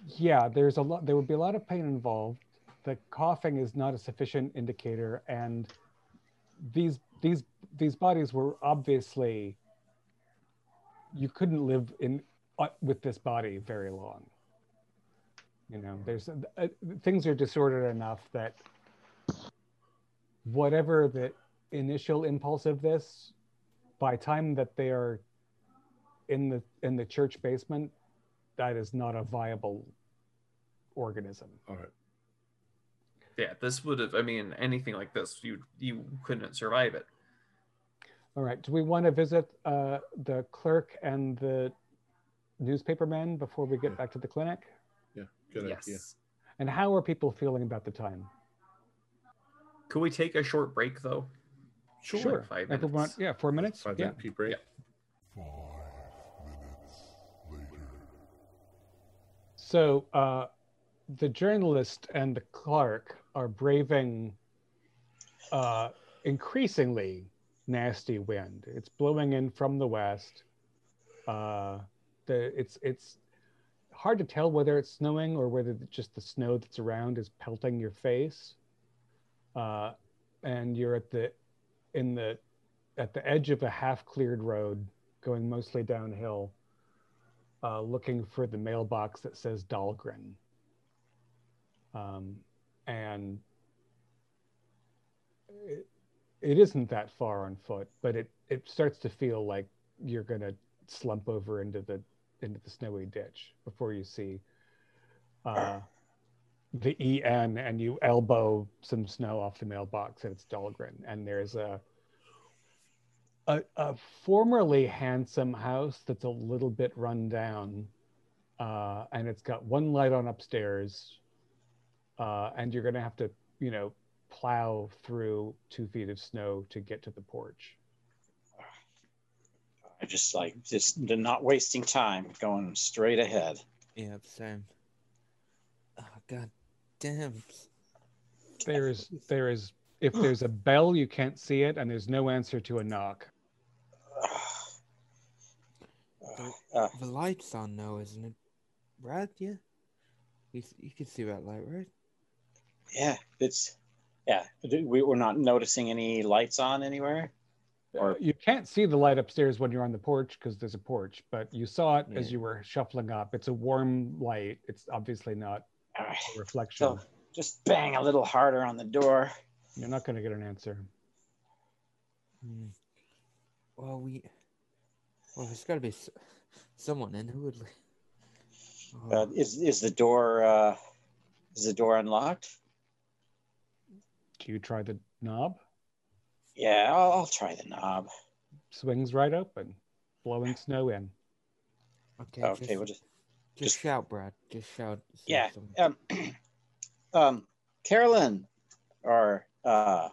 yeah, there's a lot. There would be a lot of pain involved. The coughing is not a sufficient indicator, and these these these bodies were obviously. You couldn't live in uh, with this body very long. You know, there's uh, things are disordered enough that whatever the initial impulse of this by time that they are in the in the church basement that is not a viable organism all right. Yeah, this would have. I mean, anything like this, you you couldn't survive it. All right do we want to visit uh, the clerk and the newspaperman before we get back to the clinic Yeah, good yes. idea. and how are people feeling about the time Could we take a short break though? Sure. Like five Everyone- minutes. yeah four minutes Five yeah minute pee break. Yeah. So uh, the journalist and the clerk are braving uh, increasingly nasty wind. It's blowing in from the west. Uh, the it's it's hard to tell whether it's snowing or whether just the snow that's around is pelting your face. Uh, and you're at the in the at the edge of a half cleared road going mostly downhill uh, looking for the mailbox that says Dahlgren. Um, and it, it isn't that far on foot, but it, it starts to feel like you're going to slump over into the into the snowy ditch before you see uh, the EN and you elbow some snow off the mailbox and it's Dahlgren. And there's a a, a formerly handsome house that's a little bit run down, uh, and it's got one light on upstairs, uh, and you're gonna have to, you know, plow through two feet of snow to get to the porch. I just like just not wasting time, going straight ahead. Yeah, same. Oh, God damn. There's there is if there's a bell you can't see it, and there's no answer to a knock. Uh, The light's on now, isn't it? Brad, yeah? You, you can see that light, right? Yeah, it's yeah. We, we're not noticing any lights on anywhere. Or- you can't see the light upstairs when you're on the porch because there's a porch, but you saw it as you were shuffling up. It's a warm light. It's obviously not All right. a reflection. So just bang a little harder on the door. You're not going to get an answer. Hmm. Well, we. Well, there's got to be s- someone in who would. li- Oh, Uh, is is the door uh, is the door unlocked? Do you try the knob? Yeah, I'll, I'll try the knob. Swings right open, blowing snow in. okay. Okay, just, we'll just just just- shout, Brad. Just shout. yeah. Um, um, Carolyn, or uh,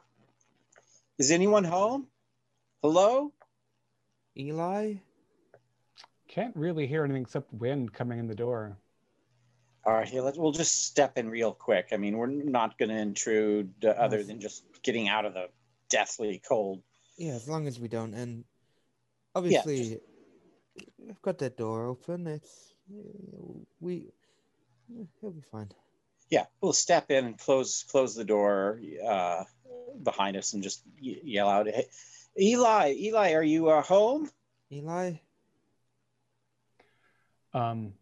is anyone home? Hello? Eli. Can't really hear anything except wind coming in the door. All right, here, let's, we'll just step in real quick. I mean, we're not going to intrude uh, other than just getting out of the deathly cold. Yeah, as long as we don't. And obviously, I've got that door open. It's we. He'll be fine. Yeah, we'll step in and close close the door uh, behind us and just y- yell out, hey, "Eli, Eli, are you uh, home?" Eli. Um,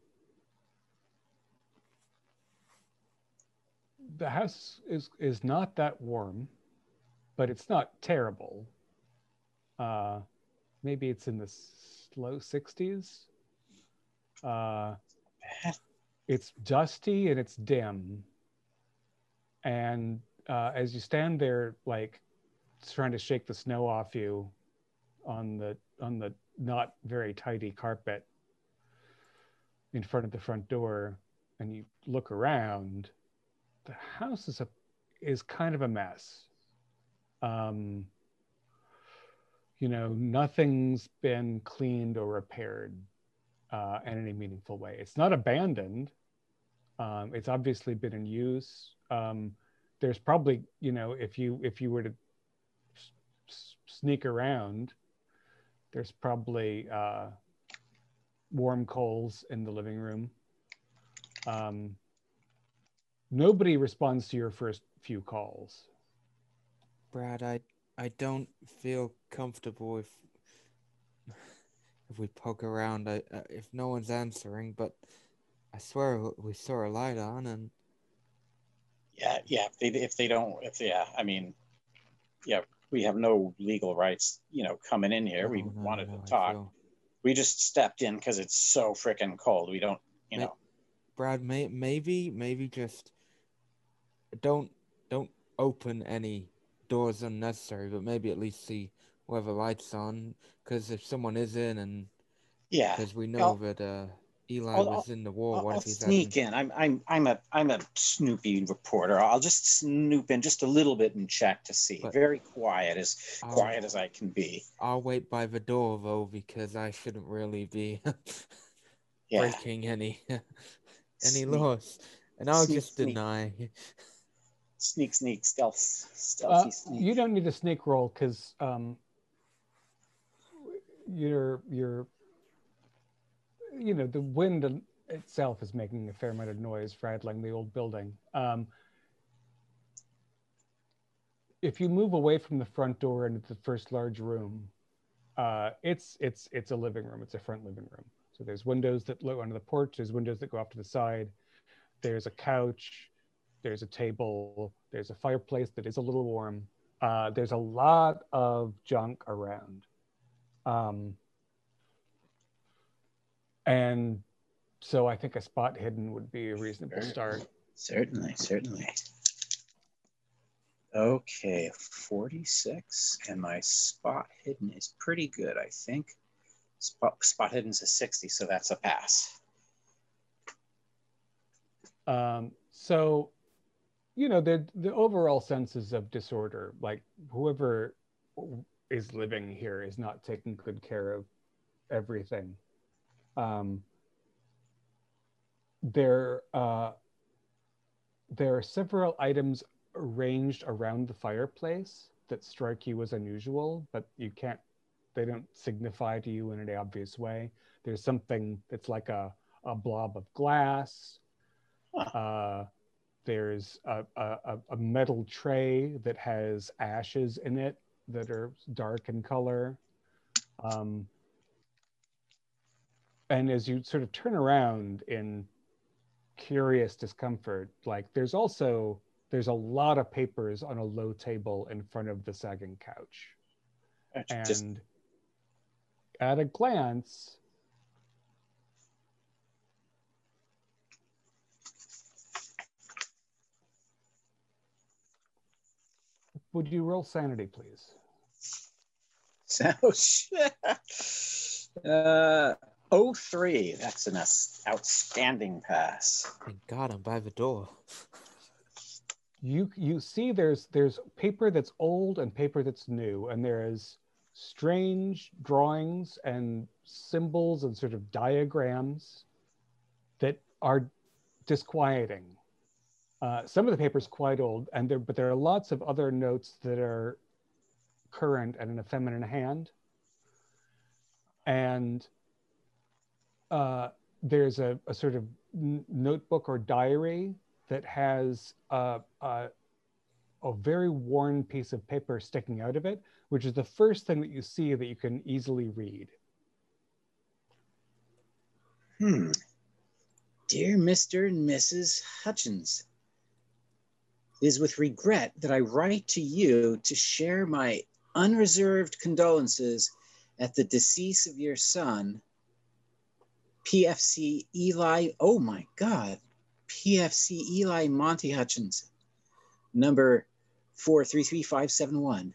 the house is is not that warm, but it's not terrible. Uh, maybe it's in the low 60s. Uh, it's dusty and it's dim. And uh, as you stand there, like trying to shake the snow off you on the on the not very tidy carpet in front of the front door, and you look around, the house is a is kind of a mess. Um, you know, nothing's been cleaned or repaired uh, in any meaningful way. It's not abandoned. Um, it's obviously been in use. Um, there's probably, you know, if you if you were to s- sneak around, there's probably uh, warm coals in the living room. Um, nobody responds to your first few calls. Brad, I I don't feel comfortable if if we poke around. I, uh, if no one's answering, but I swear we saw a light on, and Yeah, yeah. If they if they don't, if yeah, I mean, yeah, we have no legal rights, you know, coming in here. we No, no, wanted no, to talk. feel- We just stepped in because it's so freaking cold. We don't, you Ma- know. Brad, may, maybe maybe just don't don't open any doors unnecessary, but maybe at least see whether lights on. Because if someone is in, and Yeah, because we know I'll- that uh, Eli I'll- was in the war, I'll, what I'll if he's sneak in. I'm I'm I'm a I'm a snoopy reporter. I'll just snoop in just a little bit and check to see. But- Very quiet, as quiet as I can be. I'll wait by the door though because I shouldn't really be breaking any any Sneak, laws, and I'll sneak, just deny. sneak, sneak, sneak, stealth, Uh, stealthy sneak. you don't need a sneak roll because um, you're you're you know the wind itself is making a fair amount of noise, rattling the old building. Um, if you move away from the front door into the first large room, uh, it's it's it's a living room. It's a front living room. So there's windows that look onto the porch. There's windows that go off to the side. There's a couch. There's a table. There's a fireplace that is a little warm. Uh, there's a lot of junk around. Um, and so I think a spot hidden would be a reasonable start. Certainly, certainly. Okay, 46, and my spot hidden is pretty good, I think. Spot, spot hidden's a 60, so that's a pass. Um, so, you know, the the overall senses of disorder, like whoever is living here is not taking good care of everything. Um, there, uh, there are several items arranged around the fireplace that strike you as unusual, but you can't. They don't signify to you in an obvious way. There's something that's like a a blob of glass Uh, there's a, a, a- metal tray that has ashes in it that are dark in color. Um, and as you sort of turn around in curious discomfort, like there's also there's a lot of papers on a low table in front of the sagging couch. Just And at a glance, would you roll sanity, please? So shit. Uh, 03. That's an us- outstanding pass. Thank God I'm by the door. You you see there's there's paper that's old and paper that's new, and there is strange drawings and symbols and sort of diagrams that are disquieting. Uh, some of the paper's quite old, and there but there are lots of other notes that are current and in a feminine hand. And uh, there's a, a sort of notebook or diary that has a, a, a very worn piece of paper sticking out of it, which is the first thing that you see that you can easily read. Hmm. Dear Mr. and Mrs. Hutchins, it is with regret that I write to you to share my unreserved condolences at the decease of your son, PFC Eli. Oh my God, PFC Eli Monty Hutchins, number 433571,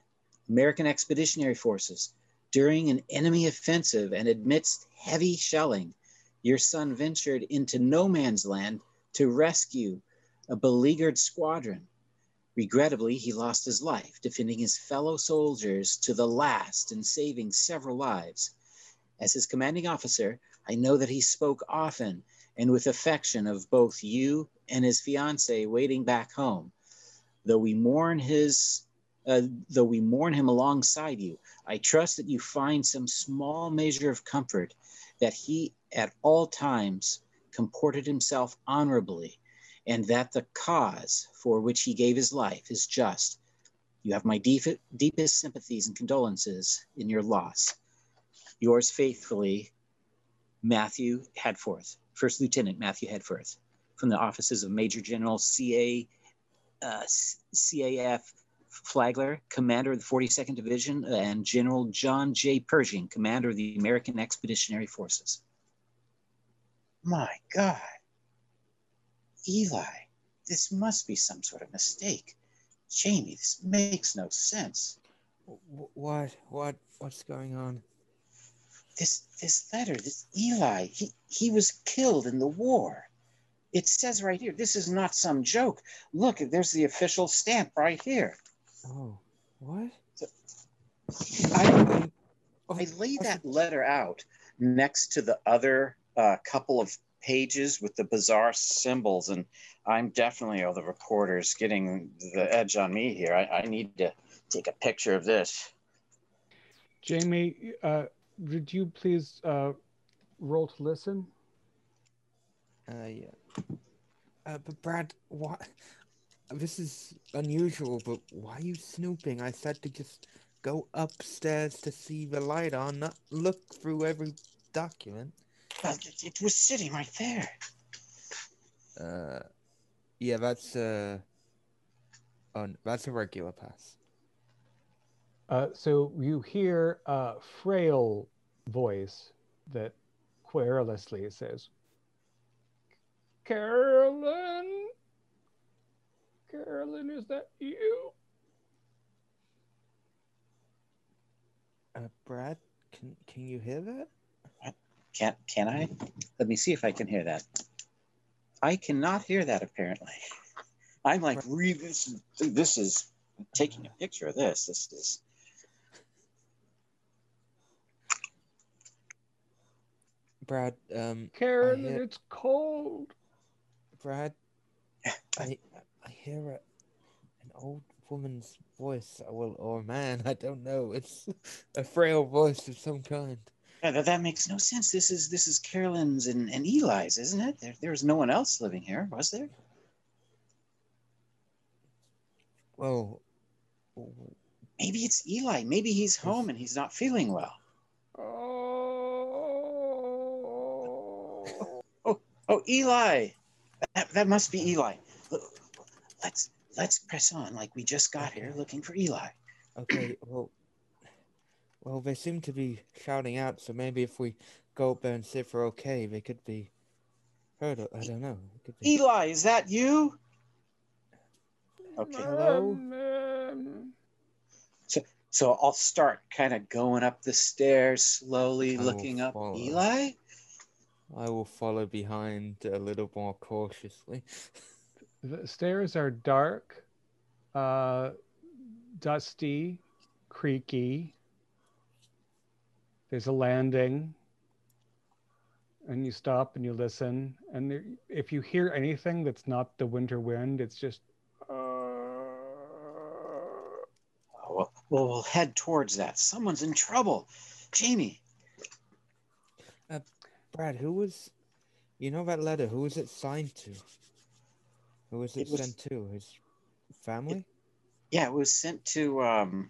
American Expeditionary Forces. During an enemy offensive and amidst heavy shelling, your son ventured into no man's land to rescue a beleaguered squadron. Regrettably, he lost his life defending his fellow soldiers to the last and saving several lives. As his commanding officer, I know that he spoke often and with affection of both you and his fiancee waiting back home. Though we mourn his uh, though we mourn him alongside you, I trust that you find some small measure of comfort that he at all times comported himself honorably, and that the cause for which he gave his life is just. You have my deep, deepest sympathies and condolences in your loss. Yours faithfully, Matthew Hedforth, First Lieutenant Matthew Hedforth, from the offices of Major General CA, uh, CAF Flagler, Commander of the 42nd Division, and General John J. Pershing, Commander of the American Expeditionary Forces. My God. Eli, this must be some sort of mistake. Jamie, this makes no sense. What? What? What's going on? This this letter, this Eli, he, he was killed in the war. It says right here, this is not some joke. Look, there's the official stamp right here. Oh, what? I, Um, oh, I lay that letter out next to the other uh, couple of pages with the bizarre symbols, and I'm definitely, oh, the reporter's getting the edge on me here. I, I need to take a picture of this. Jamie, uh, would you please uh, roll to listen? Uh, yeah. Uh, but Brad, what? This is unusual, but why are you snooping? I said to just go upstairs to see the light on, not look through every document. Well, it, it was sitting right there. Uh, yeah, that's uh, oh, that's a regular pass. Uh, so you hear a frail voice that querulously says, Carolyn? Carolyn, is that you? Uh, Brad, can can you hear that? Can can I? Let me see if I can hear that. I cannot hear that apparently. I'm like, re- this, this is taking a picture of this. This is Brad, um, Carolyn, hear- it's cold. Brad, I I hear a, an old woman's voice. Well, or man, I don't know. It's a frail voice of some kind. Yeah, that, that makes no sense. This is this is Carolyn's and, and Eli's, isn't it? There, there's no one else living here, was there? Well, Maybe it's Eli. Maybe he's home and he's not feeling well. Oh. Oh, oh, Eli. That, that must be Eli. Let's let's press on like we just got here looking for Eli. okay, well, well, they seem to be shouting out, so maybe if we go up there and see if we're okay, they could be heard. I don't know. Could be. Eli, is that you? Okay. Hello? So so I'll start kind of going up the stairs slowly, I looking up. Eli? I will follow behind a little more cautiously. The stairs are dark, uh, dusty, creaky. There's a landing, and you stop and you listen. And there, if you hear anything that's not the winter wind, it's just. Oh, well, well, we'll head towards that. Someone's in trouble. Jamie, Brad, who was, you know that letter? Who was it signed to? Who was it, It was- sent to? His family? yeah, it was sent to. um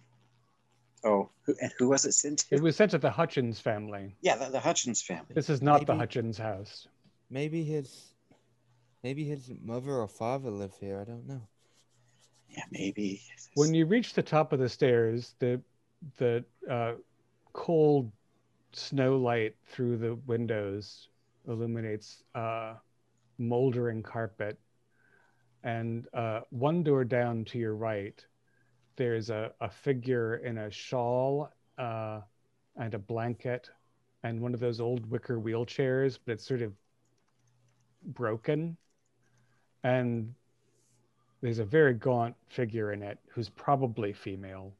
Oh, who, and who was it sent to? It was sent to the Hutchins family. yeah, the, the Hutchins family. This is not the Maybe- Hutchins house. Maybe his, maybe his mother or father live here. I don't know. Yeah, maybe. When you reach the top of the stairs, the the uh, cold snow light through the windows illuminates uh, moldering carpet, and uh, one door down to your right, there's a, a figure in a shawl uh, and a blanket and one of those old wicker wheelchairs, but it's sort of broken, and there's a very gaunt figure in it who's probably female.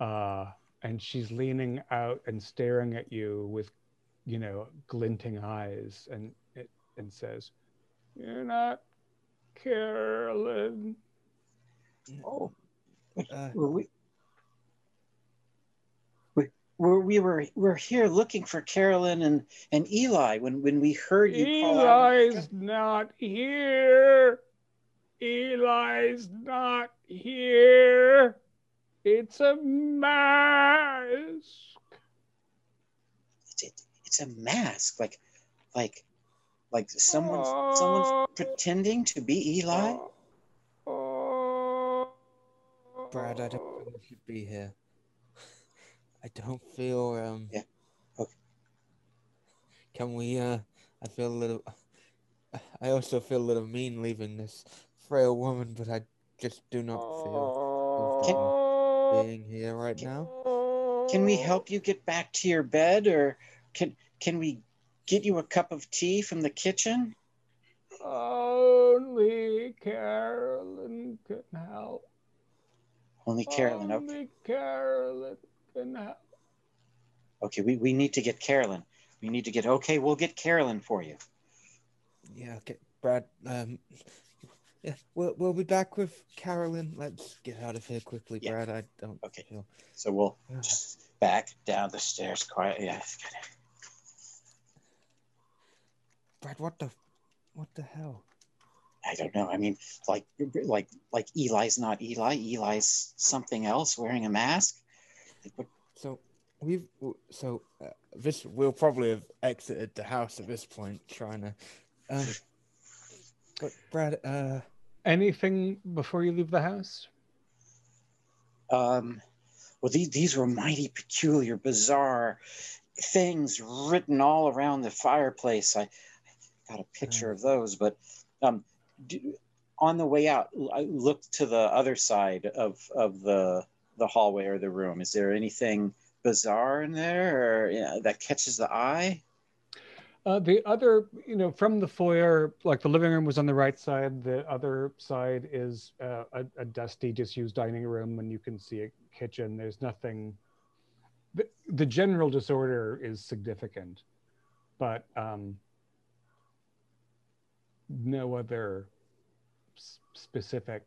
Uh, and she's leaning out and staring at you with, you know, glinting eyes and it and says, You're not Carolyn. Oh, Uh, we? We, were, we were we're here looking for Carolyn and, and Eli when, when we heard you call out. Eli's not here. Eli's not here. It's a mask. It's, it, it's a mask, like like like someone's someone's pretending to be Eli. Brad, I don't think we should be here. I don't feel um. Yeah, okay. Can we? Uh, I feel a little. I also feel a little mean leaving this frail woman, but I just do not feel comfortable being here right now. Can we help you get back to your bed, or can can we get you a cup of tea from the kitchen? Only Carolyn can help. Only Carolyn. Okay, Only Carolyn can help. okay. We, we need to get Carolyn. We need to get. Okay, we'll get Carolyn for you. Yeah, okay, Brad. Um, yeah, we'll we'll be back with Carolyn. Let's get out of here quickly, Yeah. Brad. I don't Okay. feel. So we'll just back down the stairs quietly. Yeah, Brad, what the, what the hell? I don't know. I mean, like like like Eli's not Eli. Eli's something else wearing a mask. Like, what, So we've so uh, this we'll probably have exited the house at this point, trying to. Um, but Brad, uh, Anything before you leave the house? Um, well, these, these were mighty peculiar, bizarre things written all around the fireplace. I, I got a picture of those, but um, on the way out, I looked to the other side of, of the, the hallway or the room. Is there anything bizarre in there or you know, that catches the eye? Uh, the other, you know, from the foyer, like the living room was on the right side. The other side is uh, a, a dusty, disused dining room, and you can see a kitchen. There's nothing. The, the general disorder is significant, but um, no other s- specific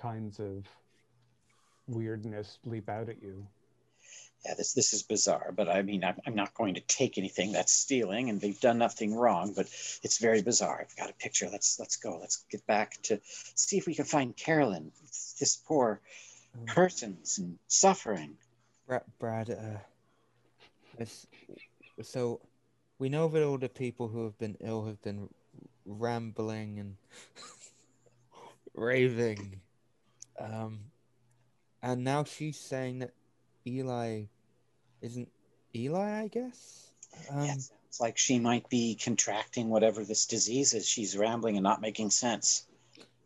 kinds of weirdness leap out at you. yeah, this this is bizarre. But I mean, I'm, I'm not going to take anything that's stealing, and they've done nothing wrong. But it's very bizarre. I've got a picture. Let's let's go. Let's get back to see if we can find Carolyn. This poor persons and suffering. Brad, Brad uh, so we know that all the people who have been ill have been rambling and raving. Um, and now she's saying that Eli isn't Eli, I guess. Um, yeah, it sounds like she might be contracting whatever this disease is. She's rambling and not making sense.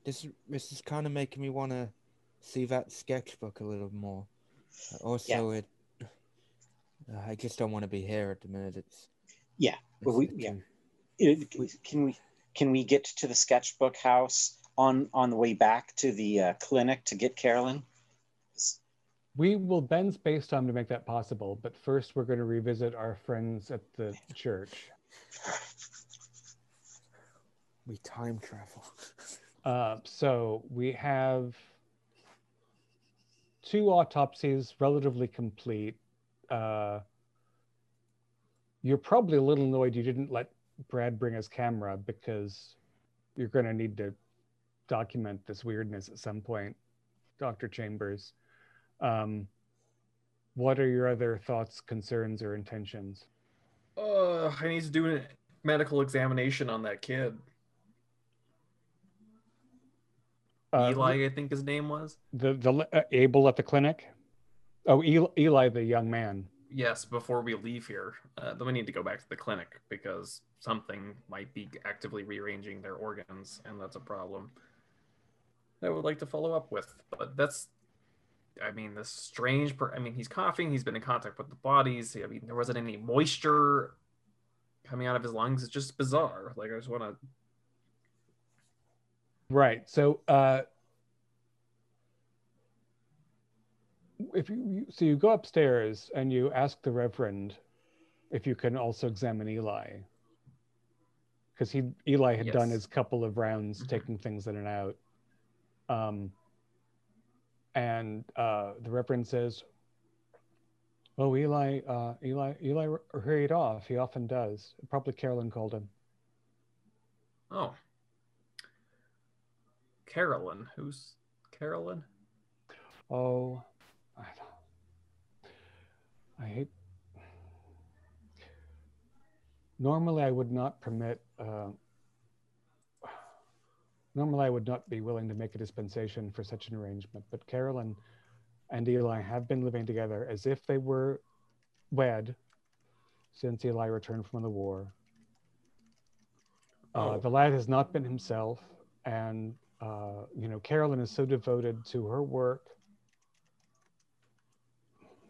This this is kind of making me want to see that sketchbook a little more. Also, Yeah. it. Uh, I just don't want to be here at the minute. It's. Yeah, well, we- it's yeah. It- can we can we get to the sketchbook house on on the way back to the uh, clinic to get Carolyn? We will bend space time to make that possible, but first we're going to revisit our friends at the church. We time travel. Uh, so we have two autopsies relatively complete. Uh, you're probably a little annoyed you didn't let Brad bring his camera because you're going to need to document this weirdness at some point, Dr. Chambers. Um, what are your other thoughts, concerns, or intentions? Uh, I need to do a medical examination on that kid. Uh, Eli, I think his name was. the the uh, Abel at the clinic. Oh, Eli, Eli, the young man. Yes, before we leave here, uh, then we need to go back to the clinic because something might be actively rearranging their organs, and that's a problem. I would like to follow up with, but that's, I mean, this strange. Per- I mean, he's coughing. He's been in contact with the bodies. I mean, there wasn't any moisture coming out of his lungs. It's just bizarre. Like I just want to. Right. So, uh, if you, so you go upstairs and you ask the Reverend if you can also examine Eli, because he Eli had done his couple of rounds Mhm. taking things in and out. Um, and uh, the Reverend says, "Oh, Eli, uh, Eli, Eli hurried off. He often does. Probably Carolyn called him." Oh, Carolyn. Who's Carolyn? Oh, I, I hate. Normally, I would not permit. Uh, normally, I would not be willing to make a dispensation for such an arrangement. But Carolyn and Eli have been living together as if they were wed since Eli returned from the war. Uh, Oh. the lad has not been himself, and uh, you know Carolyn is so devoted to her work.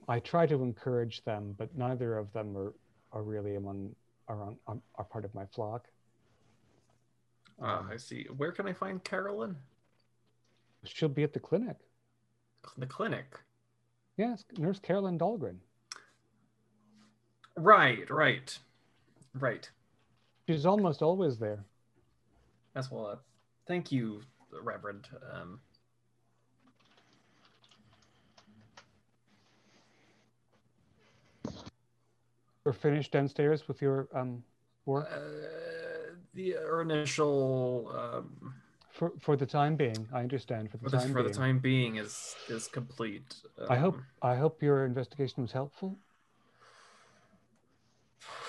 I try to encourage them, but neither of them are, are really among are on, are part of my flock. Uh, I see. Where can I find Carolyn? she'll be at the clinic. The clinic. Yes, Nurse Carolyn Dahlgren. Right, right, right. She's almost always there. As well. Uh, thank you, Reverend. Um, We're finished downstairs with your um, work uh, the initial um, for for the time being. I understand for the time for the being. time being is is complete. I hope Um, I hope your investigation was helpful.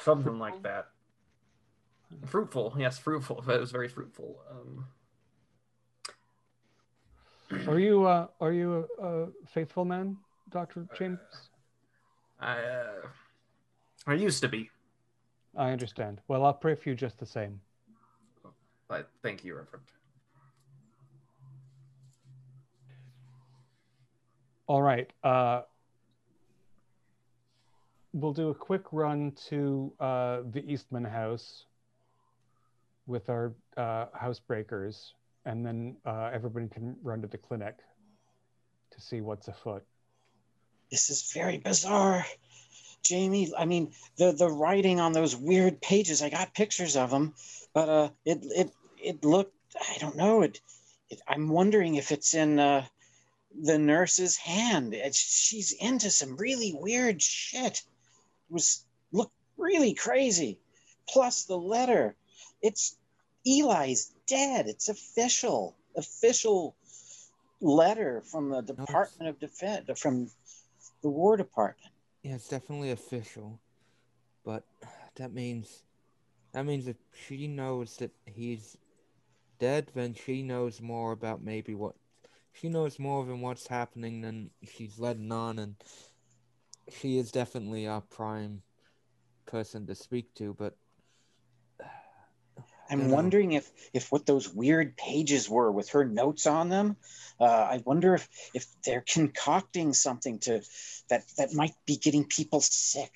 something like that. Fruitful, yes, fruitful. It was very fruitful. Um, Are you uh, are you a, a faithful man, Doctor Chambers? I uh, I used to be, I understand. Well, I'll pray for you just the same. but thank you, Reverend. All right. Uh, we'll do a quick run to uh, the Eastman house with our uh, housebreakers, and then uh, everybody can run to the clinic to see what's afoot. This is very bizarre. Jamie, I mean, the the writing on those weird pages, I got pictures of them, but uh it it it looked I don't know, it, it I'm wondering if it's in uh the nurse's hand. It's, she's into some really weird shit. It was look really crazy. Plus the letter. It's Eli's dead. It's official. Official letter from the Department of Defense from the War Department. Yeah, it's definitely official, but that means that means if she knows that he's dead, then she knows more about maybe what she knows more than what's happening than she's letting on, and she is definitely our prime person to speak to. But I'm you know, wondering if if what those weird pages were with her notes on them. Uh, I wonder if if they're concocting something to that that might be getting people sick.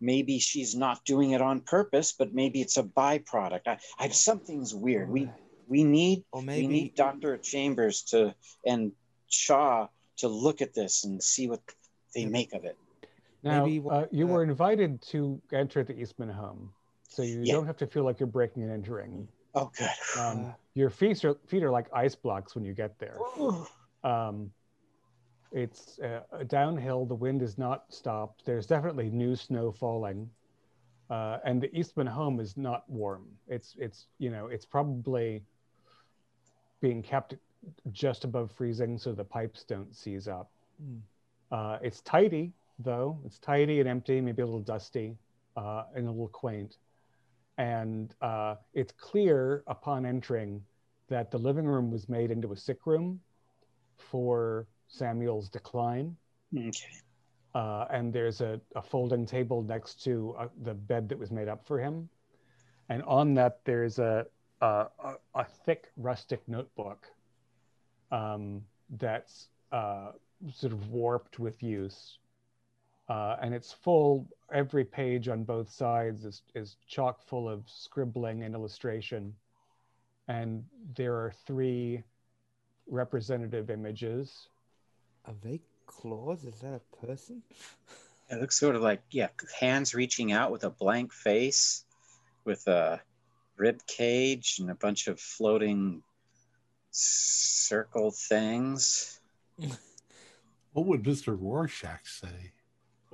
Maybe she's not doing it on purpose, but maybe it's a byproduct. I, I something's weird. We we need or we need Doctor Chambers to and Shaw to look at this and see what they make of it. Now, Maybe, uh, you uh, were invited to enter the Eastman home, so you Yeah. don't have to feel like you're breaking and entering. Oh, good. Um, your feet are feet are like ice blocks when you get there. Um, it's uh, downhill. The wind is not stopped. There's definitely new snow falling, uh, and the Eastman home is not warm. It's it's you know it's probably being kept just above freezing so the pipes don't seize up. Hmm. Uh, it's tidy though. It's tidy and empty, maybe a little dusty, uh, and a little quaint. And uh, it's clear upon entering that the living room was made into a sick room for Samuel's decline. Okay. Uh, and there's a, a folding table next to uh, the bed that was made up for him. And on that, there's a, a, a, a thick rustic notebook um, that's uh, sort of warped with use. Uh, and it's full, every page on both sides is, is chock full of scribbling and illustration. And there are three representative images. are they claws? Is that a person? It looks sort of like yeah, hands reaching out with a blank face, with a rib cage and a bunch of floating circle things. What would Mr. Rorschach say?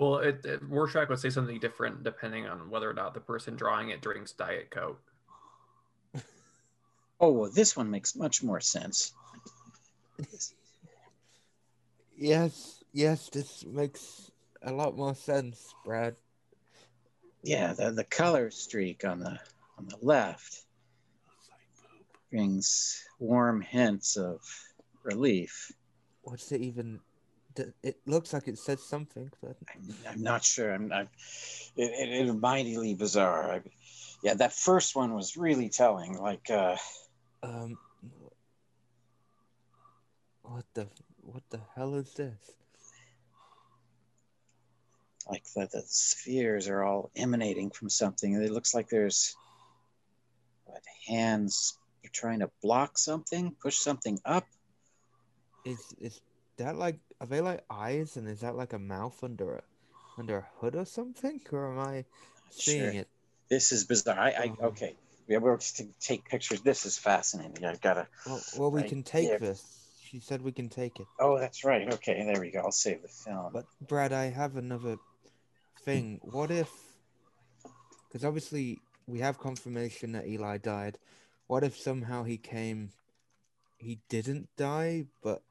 Well, it, it Rorschach would say something different depending on whether or not the person drawing it drinks Diet Coke. Oh, well, this one makes much more sense. Yes, yes, this makes a lot more sense, Brad. Yeah, the, the color streak on the on the left brings warm hints of relief. What's it even? It looks like it says something, but I'm, I'm not sure. I'm, I'm it, it, it mightily bizarre. I, yeah, that first one was really telling. Like, uh, um, what the what the hell is this? like the, the spheres are all emanating from something. It looks like there's what hands are trying to block something, push something up. Is is that like are they like eyes and is that like a mouth under a under a hood or something? Or am I seeing Sure. it? This is bizarre. I, I Uh-huh. okay. Yeah, we're to take pictures. This is fascinating. I've got to. Well, well we Right can take here. this. She said we can take it. Oh, that's right. Okay, there we go. I'll save the film. But Brad, I have another thing. What if? Because obviously we have confirmation that Eli died. What if somehow he came? He didn't die, but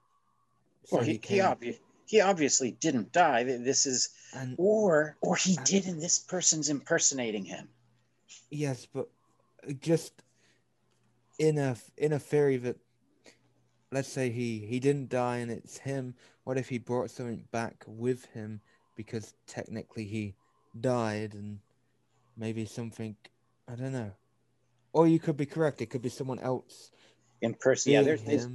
so well, he, he, obvi- he obviously didn't die. This is, and or or he Uh, did, and this person's impersonating him. yes, but just in a in a theory that let's say he he didn't die and it's him. What if he brought something back with him because technically he died and maybe something I don't know. Or you could be correct. It could be someone else. Imperson. Yeah, being there's,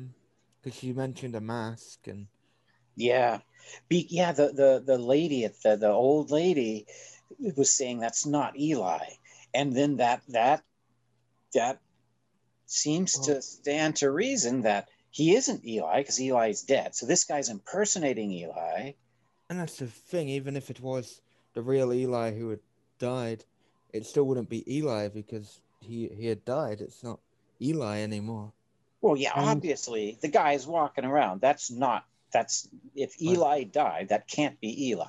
because you mentioned a mask and Yeah, Be, yeah. The the the lady at the the old lady was saying that's not Eli, and then that that that seems Well- to stand to reason that he isn't Eli because Eli's dead. So this guy's impersonating Eli. and that's the thing. Even if it was the real Eli who had died, it still wouldn't be Eli because he he had died. It's not Eli anymore. Well, yeah, And- obviously the guy is walking around. That's not that's if Eli died, that can't be Eli.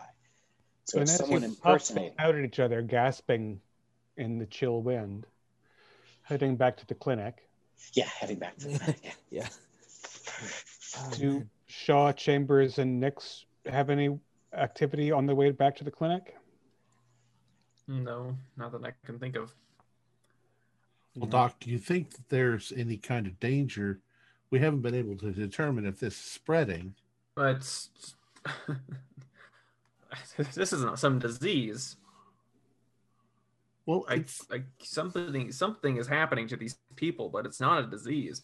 So and it's someone you puff impersonating. out at each other, gasping in the chill wind, heading back to the clinic. Yeah, heading back to the yeah. Yeah. Oh, Do man. Shaw, Chambers, and Nix have any activity on the way back to the clinic? No, not that I can think of. Well. Doc, do you think that there's any kind of danger? We haven't been able to determine if this is spreading. But this isn't some disease. Well, it's I something something is happening to these people, but it's not a disease.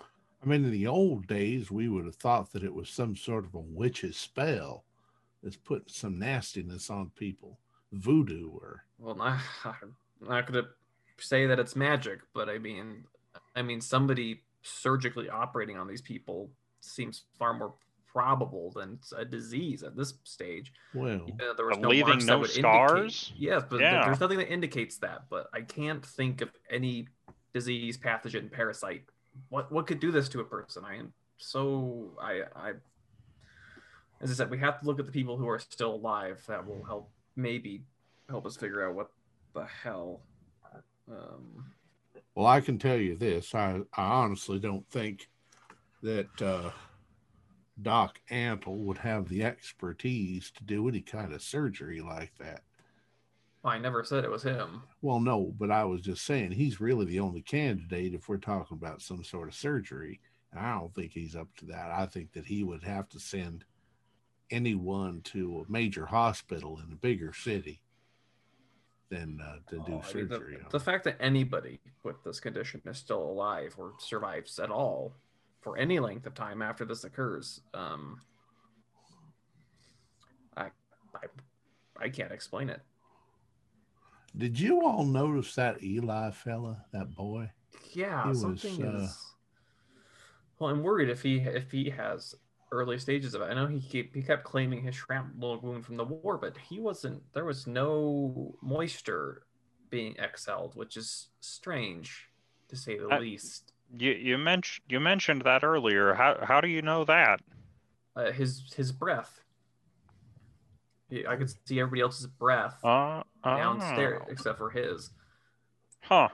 I mean, in the old days, we would have thought that it was some sort of a witch's spell that's putting some nastiness on people, voodoo or Well, not, not gonna say that it's magic, but I mean, I mean, somebody surgically operating on these people seems far more probable than a disease at this stage. well. Even there was no leaving marks that no would scars? Indicate, yes, but Yeah. there's nothing that indicates that. But I can't think of any disease, pathogen, parasite. What what could do this to a person? I am so I I. As I said, we have to look at the people who are still alive. That will help maybe help us figure out what the hell. Um, Well, I can tell you this. I, I honestly don't think that uh, Doc Ample would have the expertise to do any kind of surgery like that. I never said it was him. Well, no, but I was just saying he's really the only candidate if we're talking about some sort of surgery. And I don't think he's up to that. I think that he would have to send anyone to a major hospital in a bigger city than uh, to do Oh, I mean, the- surgery. the fact that anybody with this condition is still alive or survives at all for any length of time after this occurs, um, I, I, I can't explain it. Did you all notice that Eli fella, that boy? Yeah, He was, something uh. Well, I'm worried if he if he has early stages of it. I know he keep, he kept claiming his shrapnel wound from the war, but he wasn't. There was no moisture being exhaled, which is strange to say the I- least. You you mentioned you mentioned that earlier. How how do you know that? Uh, his his breath. I could see everybody else's breath Uh, downstairs oh. except for his. Huh.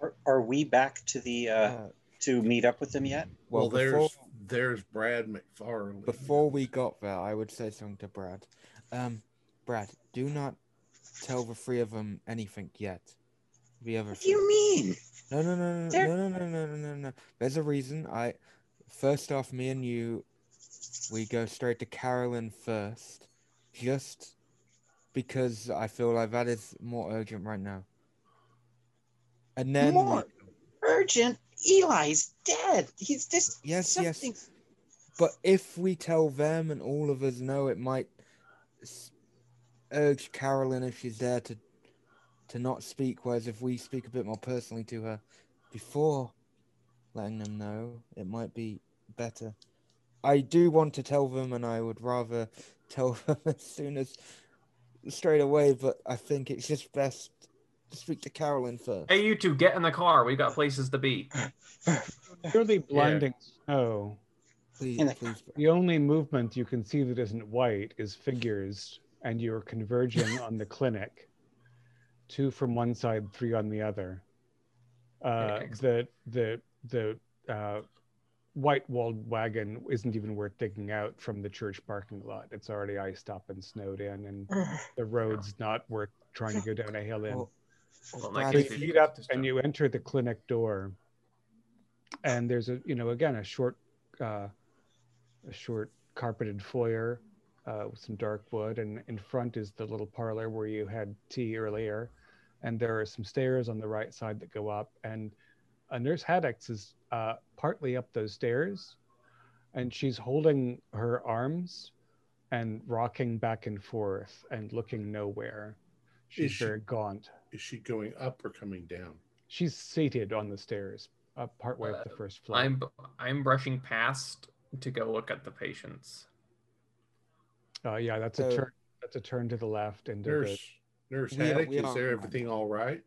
Are, are we back to the uh, Uh, to meet up with them yet? Well, well, there's before, there's Brad McFarlane. before we got there, I would say something to Brad. Um, Brad, do not tell the three of them anything yet. The other What do you mean? No, no, no, no, There- no, no, no, no, no, no, no. There's a reason. I first off, me and you, we go straight to Carolyn first, just because I feel like that is more urgent right now. And then, we- More urgent. Eli's dead. He's just yes, yes. But if we tell them and all of us know, it might urge Carolyn if she's there to to not speak. Whereas if we speak a bit more personally to her before letting them know, it might be better. I do want to tell them, and I would rather tell them as soon as straight away. But I think it's just best to speak to Carolyn first. Hey, you two, get in the car. We've got places to be. Purely blinding snow. Please, in the- please. The only movement you can see that isn't white is figures, and you're converging on the clinic. Two from one side, three on the other. Uh, the the the uh, white walled wagon isn't even worth digging out from the church parking lot. It's already iced up and snowed in, and the road's not worth trying to go down a hill in. Well, Well, in that Brad, So case, you if get up just and you enter the clinic door, and there's a you know again a short, uh, a short carpeted foyer uh, with some dark wood, and in front is the little parlor where you had tea earlier, and there are some stairs on the right side that go up, and a Nurse Haddix is uh, partly up those stairs, and she's holding her arms and rocking back and forth and looking nowhere. She's she- very gaunt Is she going up or coming down? she's seated on the stairs, uh, partway up the Uh, first floor. I'm I'm brushing past to go look at the patients. Uh, yeah, that's a turn. That's a turn to the left And Nurse, Nurse We are- Haddock, we is are there everything all right?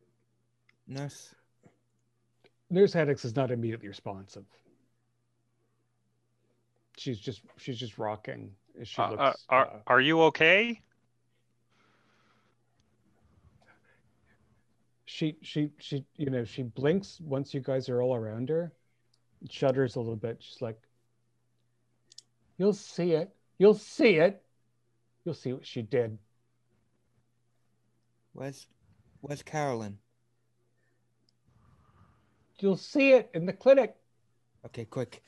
Nurse. Nurse Haddix is not immediately responsive. she's just she's just rocking. She Uh, looks. uh, are uh, are you okay? She she she you know she blinks once you guys are all around her shudders a little bit she's like you'll see it you'll see it you'll see what she did Where's Where's Carolyn? you'll see it in the clinic Okay, quick.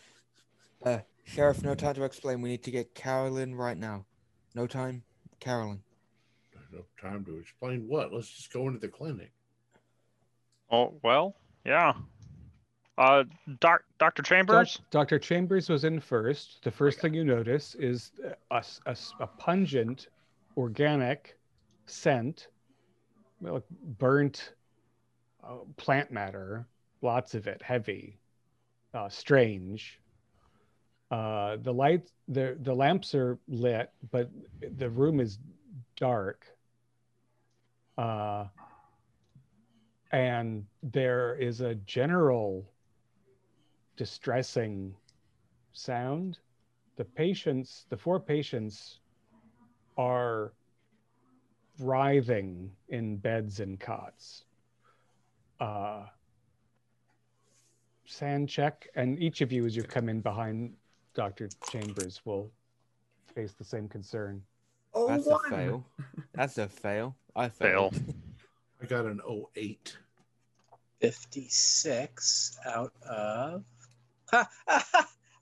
Uh, Sheriff, no time to explain. We need to get Carolyn right now. No time. Carolyn. No time to explain what. Let's just go into the clinic. Oh well, yeah. Uh, doc, Doc- Chambers. dr chambers was in first the first thing you notice is a pungent organic scent burnt uh, plant matter lots of it heavy uh, strange uh, the lights the the lamps are lit but the room is dark uh, and there is a general distressing sound. The patients, the four patients, are writhing in beds and cots. Uh, San check, and each of you, as you come in behind Dr. Chambers, will face the same concern. Oh, That's one. a fail. That's a fail. I Fail. I got an 08. 56 out of.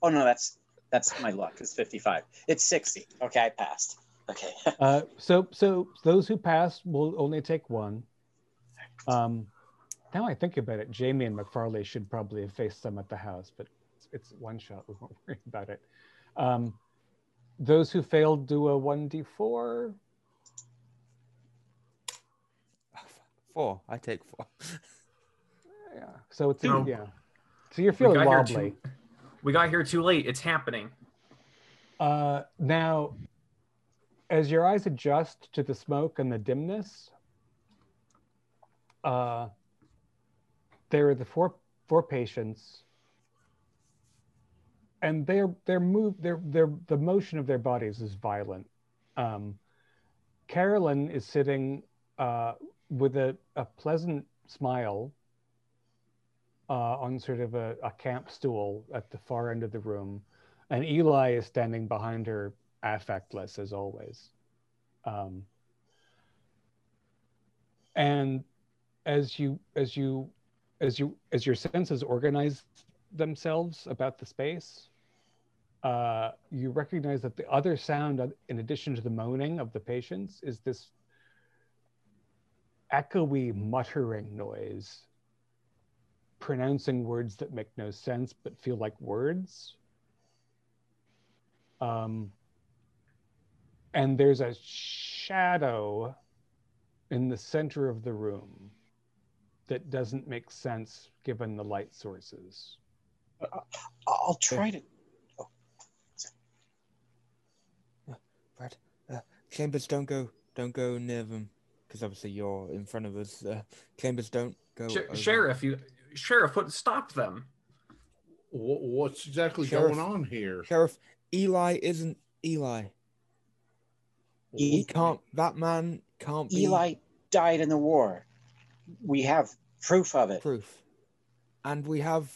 Oh, no, that's that's my luck. It's 55. It's 60. Okay, I passed. Okay. uh, so, so those who pass will only take one. Um, now I think about it, Jamie and McFarley should probably have faced some at the house, but it's, it's one shot. We won't worry about it. Um, those who failed do a 1d4 four. Four. I take four. Yeah. So it's No. yeah. So you're feeling got, here wobbly. too, we got here too late. It's happening. Uh, now, as your eyes adjust to the smoke and the dimness, uh, there are the four four patients, and their their move their their the motion of their bodies is violent. Um, Carolyn is sitting uh, with a, a pleasant smile uh, on sort of a, a camp stool at the far end of the room and Eli is standing behind her, affectless as always. Um, and as you as you as you as your senses organize themselves about the space, uh, you recognize that the other sound, in addition to the moaning of the patients, is this echoey muttering noise, pronouncing words that make no sense but feel like words um, and there's a shadow in the center of the room that doesn't make sense given the light sources. I'll try to. Brad, uh, Chambers, don't go, don't go near them, because obviously you're in front of us. Uh, Chambers, don't go. Sh- Sheriff, you sheriff, put stop them. Wh- What's exactly Sheriff. going on here? Sheriff, Eli isn't Eli. He can't. That man can't be Eli died in the war. We have proof of it. proof. And we have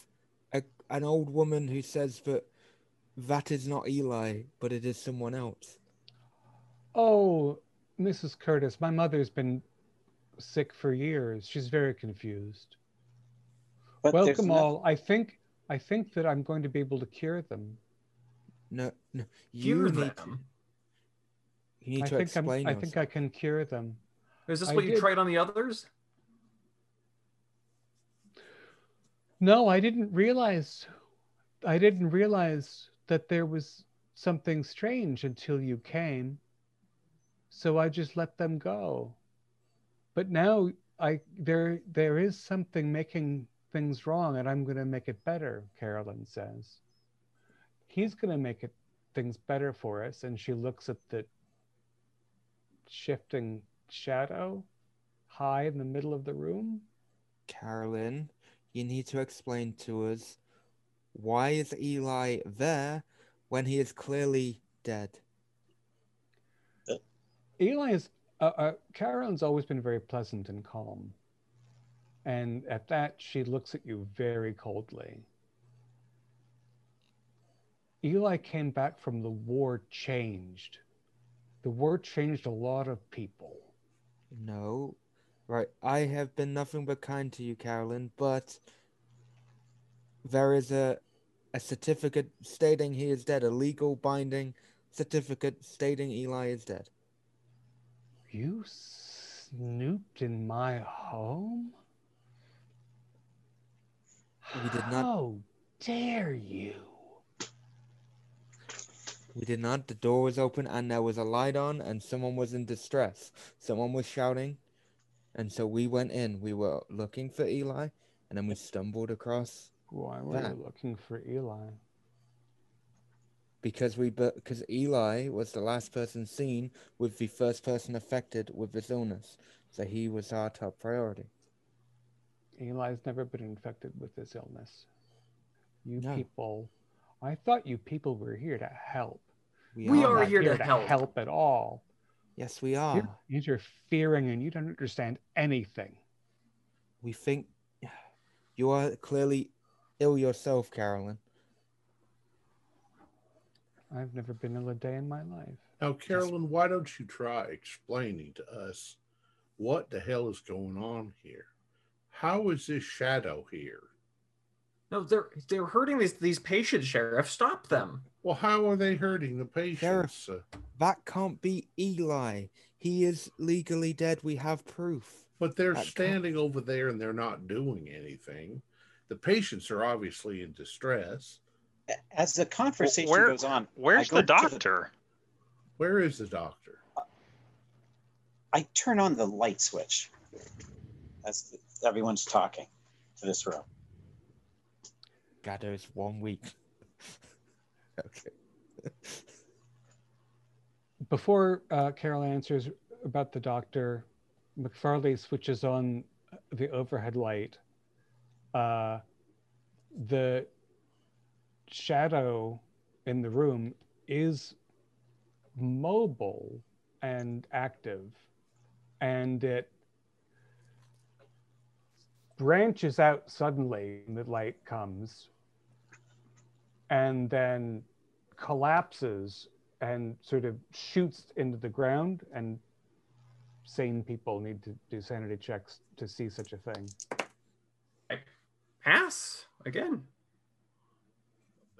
a, an old woman who says that that is not Eli, but it is someone else. Oh, Mrs. Curtis, my mother's been sick for years. She's very confused. But Welcome no- all. I think I think that I'm going to be able to cure them. No, no. Hear You need to, them. you need I to think I'm, explain I think I can cure them. Is this I what you did. tried on the others? No, I didn't realize. I didn't realize that there was something strange until you came. So I just let them go. But now I there there is something making things wrong, and I'm going to make it better. Carolyn says. He's going to make it things better for us, and she looks at the shifting shadow high in the middle of the room. Carolyn, you need to explain to us why is Eli there, when he is clearly dead. Eli is, uh, uh, Carolyn's always been very pleasant and calm. And at that, she looks at you very coldly. Eli came back from the war changed. The war changed a lot of people. No. Right. I have been nothing but kind to you, Carolyn, but there is a a certificate stating he is dead, a legal binding certificate stating Eli is dead. You snooped in my home? We did not- How dare you? We did not. The door was open and there was a light on, and someone was in distress. Someone was shouting, and so we went in. We were looking for Eli, and then we stumbled across Why were That. you looking for Eli? Because we because Eli was the last person seen with the first person affected with this illness, so he was our top priority. Eli's never been infected with this illness. You No. people, I thought you people were here to help. We You're are not here to help. help at all. Yes, we are. You're interfering and you don't understand anything. We think you are clearly ill yourself, Carolyn. I've never been ill a day in my life. Now, Carolyn, why don't you try explaining to us what the hell is going on here? How is this shadow here? No, they're they're hurting these these patients, Sheriff. Stop them. Well, how are they hurting the patients? Uh, That can't be Eli. He is legally dead. We have proof. but they're That can't- standing over there and they're not doing anything. The patients are obviously in distress. As the conversation Where- goes on, Where's I the go to the- doctor? Where is the doctor? I turn on the light switch as everyone's talking to this room. God, there's one week. okay. Before uh, Carol answers about the doctor, McFarley switches on the overhead light. Uh, the shadow in the room is mobile and active, and it branches out suddenly the light comes, and then collapses and sort of shoots into the ground and sane people need to do sanity checks to see such a thing Pass again.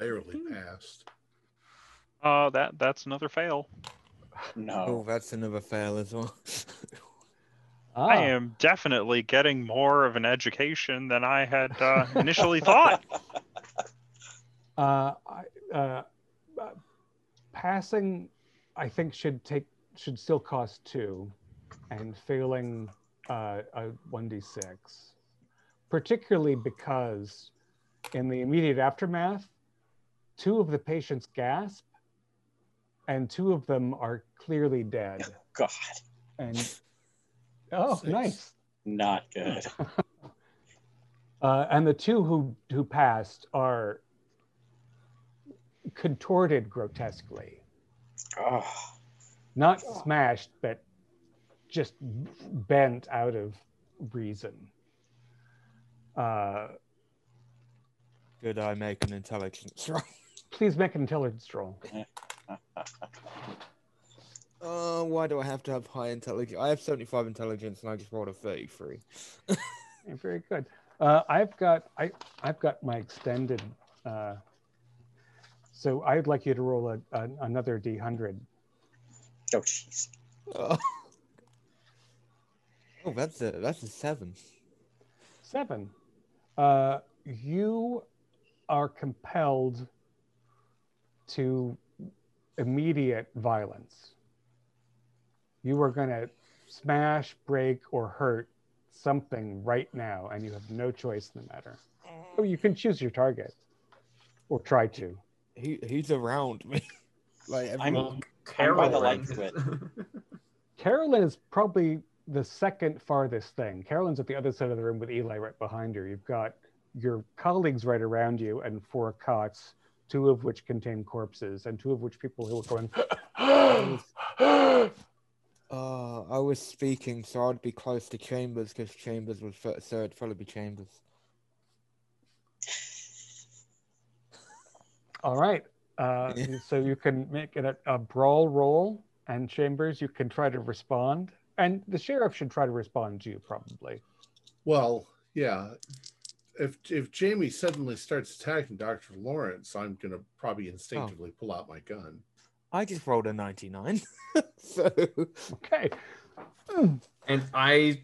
Barely Hmm. passed. Uh, that that's another fail. No. Oh, No, that's another fail as well. Ah, I am definitely getting more of an education than I had uh, initially thought. uh, I, uh, uh, passing i think should take should still cost two and failing uh, a 1d6 particularly because in the immediate aftermath two of the patients gasp and two of them are clearly dead. God, and oh Six. nice. Not good. uh, and the two who who passed are contorted grotesquely. Oh, not smashed but just bent out of reason. Uh, Good, I make an intelligence roll. Please make an intelligence roll Uh, why do I have to have high intelligence? I have 75 intelligence and I just rolled a 33. Very good uh, i've got i i've got my extended uh, so i'd like you to roll a, a, another d100 oh, jeez. Oh. oh, that's a that's a seven. Seven. Uh, you are compelled to immediate violence. You are going to smash, break, or hurt something right now, and you have no choice in the matter. Oh, you can choose your target, or try to. He he's around me. like I'm- I'm by the Carolyn. light switch. Carolyn is probably the second farthest thing. Carolyn's at the other side of the room with Eli right behind her. You've got your colleagues right around you and four cots two of which contain corpses, and two of which people who were going. Uh, I was speaking, so I'd be close to Chambers because Chambers was first, so it'd probably be Chambers. All right. Uh, Yeah. So you can make it a, a brawl roll, and Chambers, you can try to respond, and the sheriff should try to respond to you probably. Well, yeah. If if Jamie suddenly starts attacking Dr. Lawrence, I'm gonna probably oh. instinctively pull out my gun. I just rolled a 99. so, Okay. And I.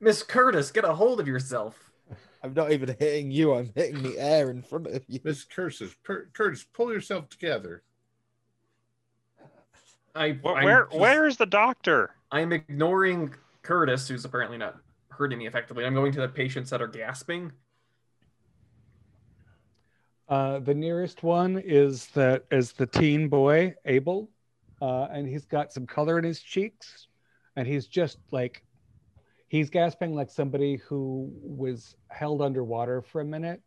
Miss Curtis, get a hold of yourself. I'm not even hitting you, I'm hitting the air in front of you. Miss Curtis, per, Curtis, pull yourself together. I, Wh- Where just- where is the doctor? I'm ignoring Curtis, who's apparently not hurting me effectively. I'm going to the patients that are gasping. Uh, the nearest one is the is the teen boy Abel, uh, and he's got some color in his cheeks, and he's just like he's gasping like somebody who was held underwater for a minute,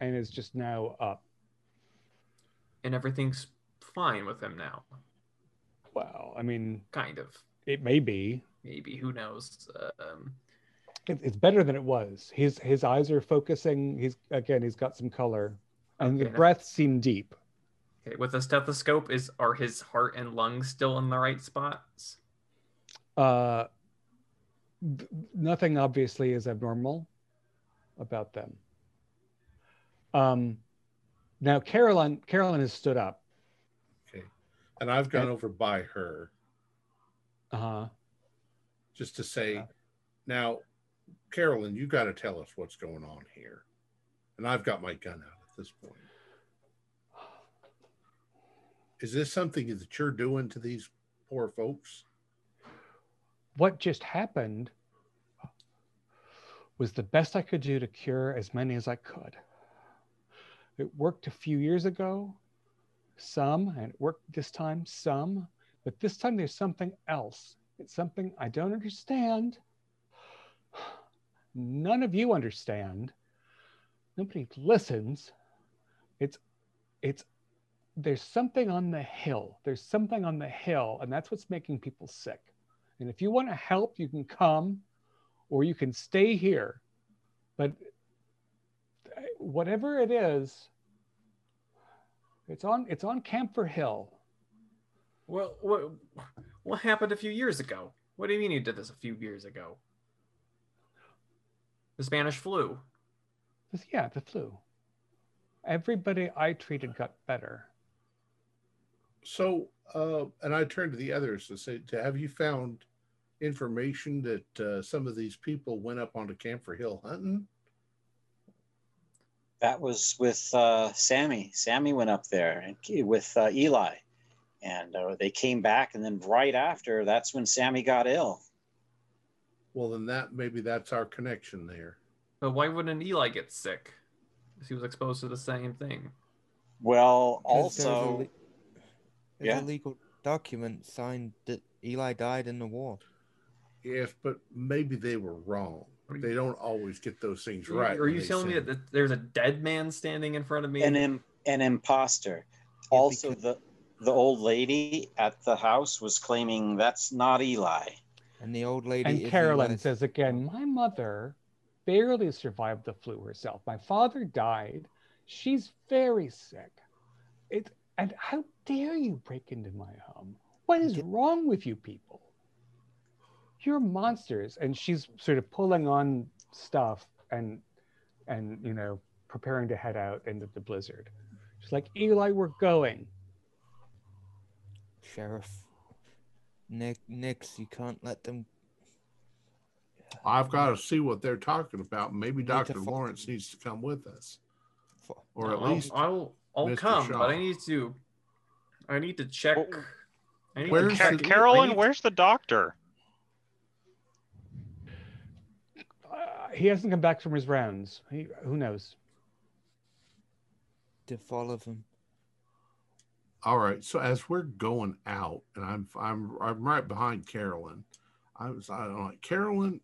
and is just now up. and everything's fine with him now. Well, I mean, Kind of. it may be. Maybe. Who knows? Um, it's better than it was. His his eyes are focusing. He's again. He's got some color, and the Okay. breaths seem deep. okay, with a stethoscope, is are his heart and lungs still in the right spots? Uh, nothing obviously is abnormal about them. Um, now Carolyn, Carolyn has stood up. Okay. And I've gone Okay. over by her Uh huh. just to say, Yeah. now, Carolyn, you got to tell us what's going on here. And I've got my gun out at this point. Is this something that you're doing to these poor folks? What just happened was the best I could do to cure as many as I could. It worked a few years ago, some, and it worked this time, some, but this time there's something else. It's something I don't understand. None of you understand. Nobody listens. It's, it's, there's something on the hill. There's something on the hill, and that's what's making people sick. And if you want to help, you can come or you can stay here. But uh, whatever it is, it's on it's on Camphor Hill. Well, what what happened a few years ago? What do you mean you did this a few years ago? The Spanish flu. Yeah, the flu. Everybody I treated got better. So, uh, and I turned to the others to say, to have you found information that uh, some of these people went up onto Camphor Hill hunting? That was with uh, Sammy. Sammy went up there and with uh, Eli, and uh, they came back. And then right after, that's when Sammy got ill. Well, then that maybe that's our connection there. But why wouldn't Eli get sick? 'Cause he was exposed to the same thing. Well, 'Cause there's a also, le- there's yeah. a legal document signed that Eli died in the war. Yes, but maybe they were wrong. They don't always get those things right. Are you they telling me that there's a dead man standing in front of me? an Im- an imposter. Yeah, Also, because- the the old lady at the house was claiming that's not Eli. And the old lady. And Carolyn says again, My mother barely survived the flu herself. My father died. She's very sick. It and how dare you break into my home? What is wrong with you people? You're monsters. And she's sort of pulling on stuff and and you know, preparing to head out into the blizzard. She's like, Eli, we're going. Sheriff. Nick, Nix, you can't let them. I've got to see what they're talking about. Maybe Dr. fo- Lawrence needs to come with us, or at I'll- least I'll I'll Mr. come, Shaw. but I need to I need to check. Well, I need where's to Ca- the- Carolyn, need- where's the doctor? Uh, he hasn't come back from his rounds. He, who knows? to follow them. All right. So as we're going out, and I'm I'm I'm right behind Carolyn. I was I don't know, Carolyn.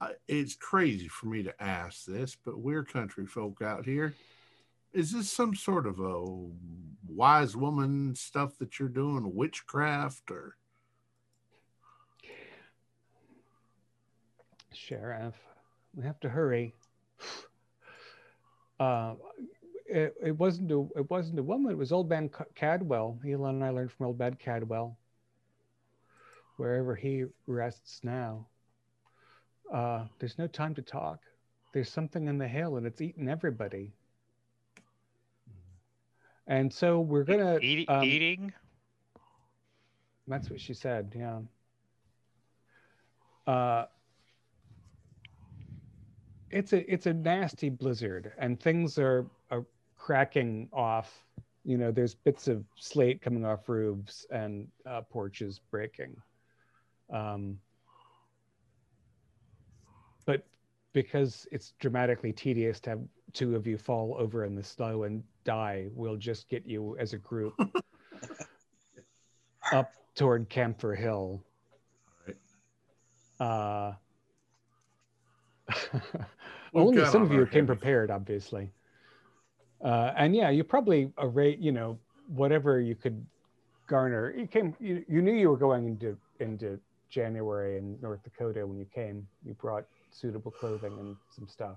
I, it's crazy for me to ask this, but we're country folk out here. Is this some sort of a wise woman stuff that you're doing, witchcraft, or Sheriff, we have to hurry. Uh, it, it wasn't a it wasn't a woman. It was Old Man C- Cadwell. Elon and I learned from Old Man Cadwell. Wherever he rests now, uh, there's no time to talk. There's something in the hill, and it's eating everybody. And so we're gonna Eat, um, eating? That's what she said. Yeah. Uh, it's a it's a nasty blizzard, and things are cracking off. You know, there's bits of slate coming off roofs and uh, porches breaking. Um, but because it's dramatically tedious to have two of you fall over in the snow and die, we'll just get you as a group up toward Camphor Hill. Uh, only some of you came prepared, obviously. Uh, and yeah, you probably array, you know, whatever you could garner. You came, you, you knew you were going into into January in North Dakota when you came. You brought suitable clothing and some stuff.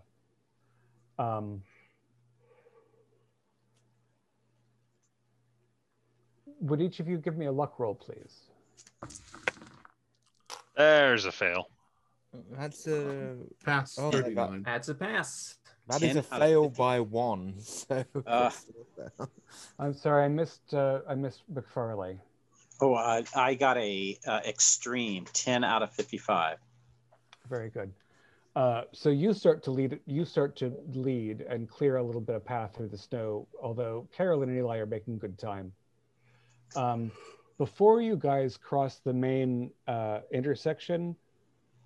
Um, would each of you give me a luck roll, please? There's a fail. That's a past Oh, thirty nine? That's a pass. That is 10 a fail by one. So Uh. I'm sorry, I missed uh, I missed McFarley. Oh, uh, I got a uh, extreme 10 out of 55. Very good. Uh, so you start to lead. You start to lead and clear a little bit of path through the snow. Although Carolyn and Eli are making good time. Um, before you guys cross the main uh, intersection,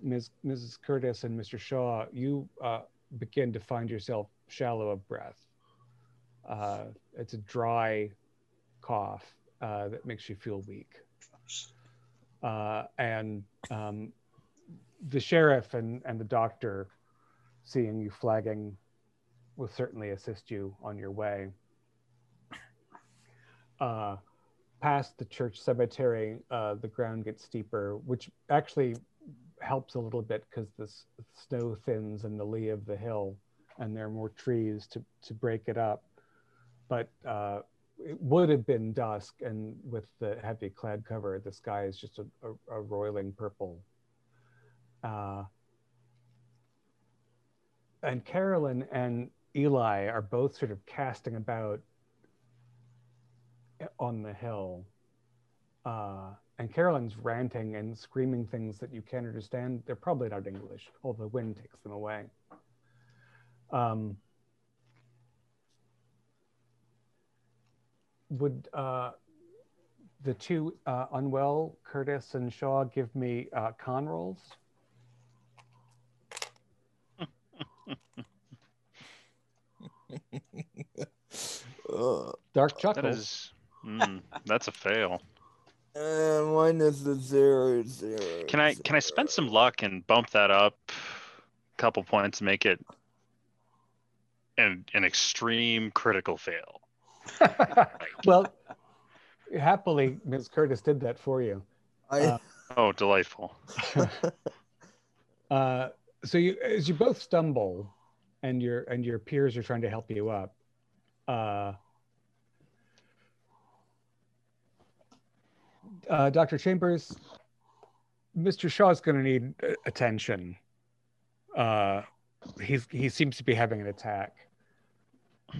Ms., Mrs. Curtis and Mr. Shaw, you uh, begin to find yourself shallow of breath. Uh, it's a dry cough uh, that makes you feel weak. Uh, and um, the sheriff and, and the doctor, seeing you flagging, will certainly assist you on your way. Uh, past the church cemetery, uh, the ground gets steeper, which actually helps a little bit because the snow thins in the lee of the hill, and there are more trees to to break it up. But uh, it would have been dusk, and with the heavy cloud cover, the sky is just a, a, a roiling purple. Uh, and Carolyn and Eli are both sort of casting about on the hill. Uh, and Carolyn's ranting and screaming things that you can't understand. They're probably not English, although the wind takes them away. Um, would uh, the two uh, unwell, Curtis and Shaw, give me uh, con rolls? Dark chuckles. That is, mm, that's a fail. Uh, minus the zero zero. Can I can I spend some luck and bump that up a couple points and make it an an extreme critical fail? well, happily, Ms. Curtis did that for you. I, uh, Oh, delightful. Uh, so you, as you both stumble, and your and your peers are trying to help you up. Uh, uh, Dr. Chambers, Mr. Shaw's going to need attention. Uh, he's he seems to be having an attack.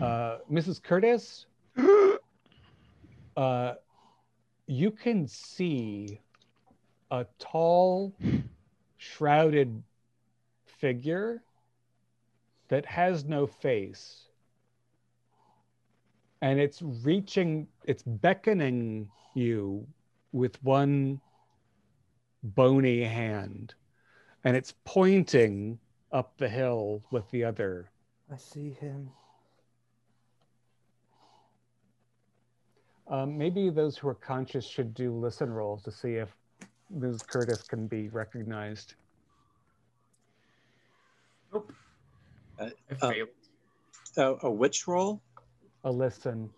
Uh, Mrs. Curtis, uh, you can see a tall, shrouded figure that has no face. And it's reaching, it's beckoning you with one bony hand. And it's pointing up the hill with the other. I see him. Um, maybe those who are conscious should do listen rolls to see if Ms. Curtis can be recognized. I Uh, failed. Oh, a which roll? A listen,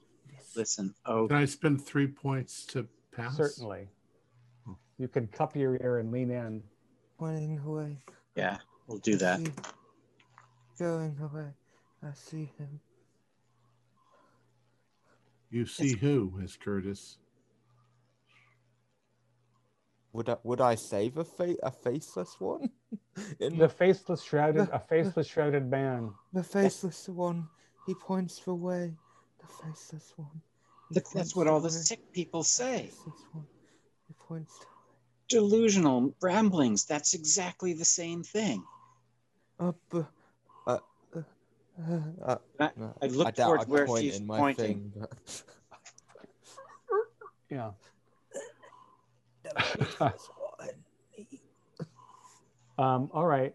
Listen. Oh, Can I spend three points to pass? certainly. Hmm. You can cup your ear and lean in. Pointing away. yeah, we'll do that. Going away. I see him. You see who, Miss Curtis? Would I would I save a fa- a faceless one? In The faceless shrouded, a faceless shrouded man. the faceless one, he points the way. The faceless one. He that's what all the sick people say. Faceless one, he points Delusional ramblings. That's exactly the same thing. up. Uh, uh, uh, uh, I- no, I look towards where point she's my pointing. thing, but- Yeah. The faceless one, he- Um, all right.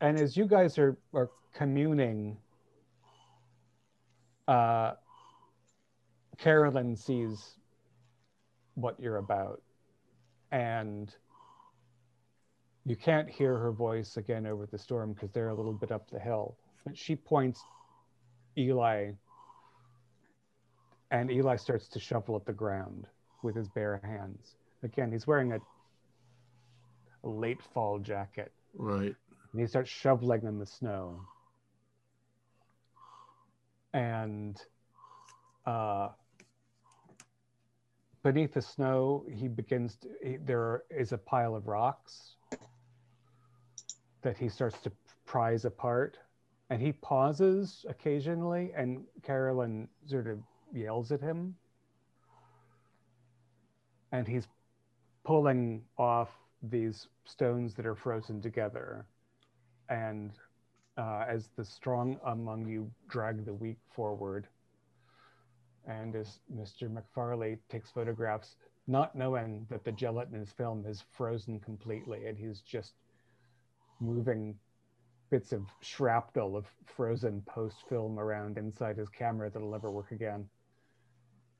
And as you guys are, are communing, uh, Carolyn sees what you're about. And you can't hear her voice again over the storm because they're a little bit up the hill. But she points Eli, and Eli starts to shovel at the ground with his bare hands. Again, he's wearing a a late fall jacket Right. and he starts shoveling in the snow and uh, beneath the snow he begins to, he, there is a pile of rocks that he starts to prise apart and he pauses occasionally and carolyn sort of yells at him and he's pulling off these stones that are frozen together. And uh, as the strong among you drag the weak forward, and as Mr. McFarley takes photographs, not knowing that the gelatinous film is frozen completely, and he's just moving bits of shrapnel of frozen post film around inside his camera that'll never work again.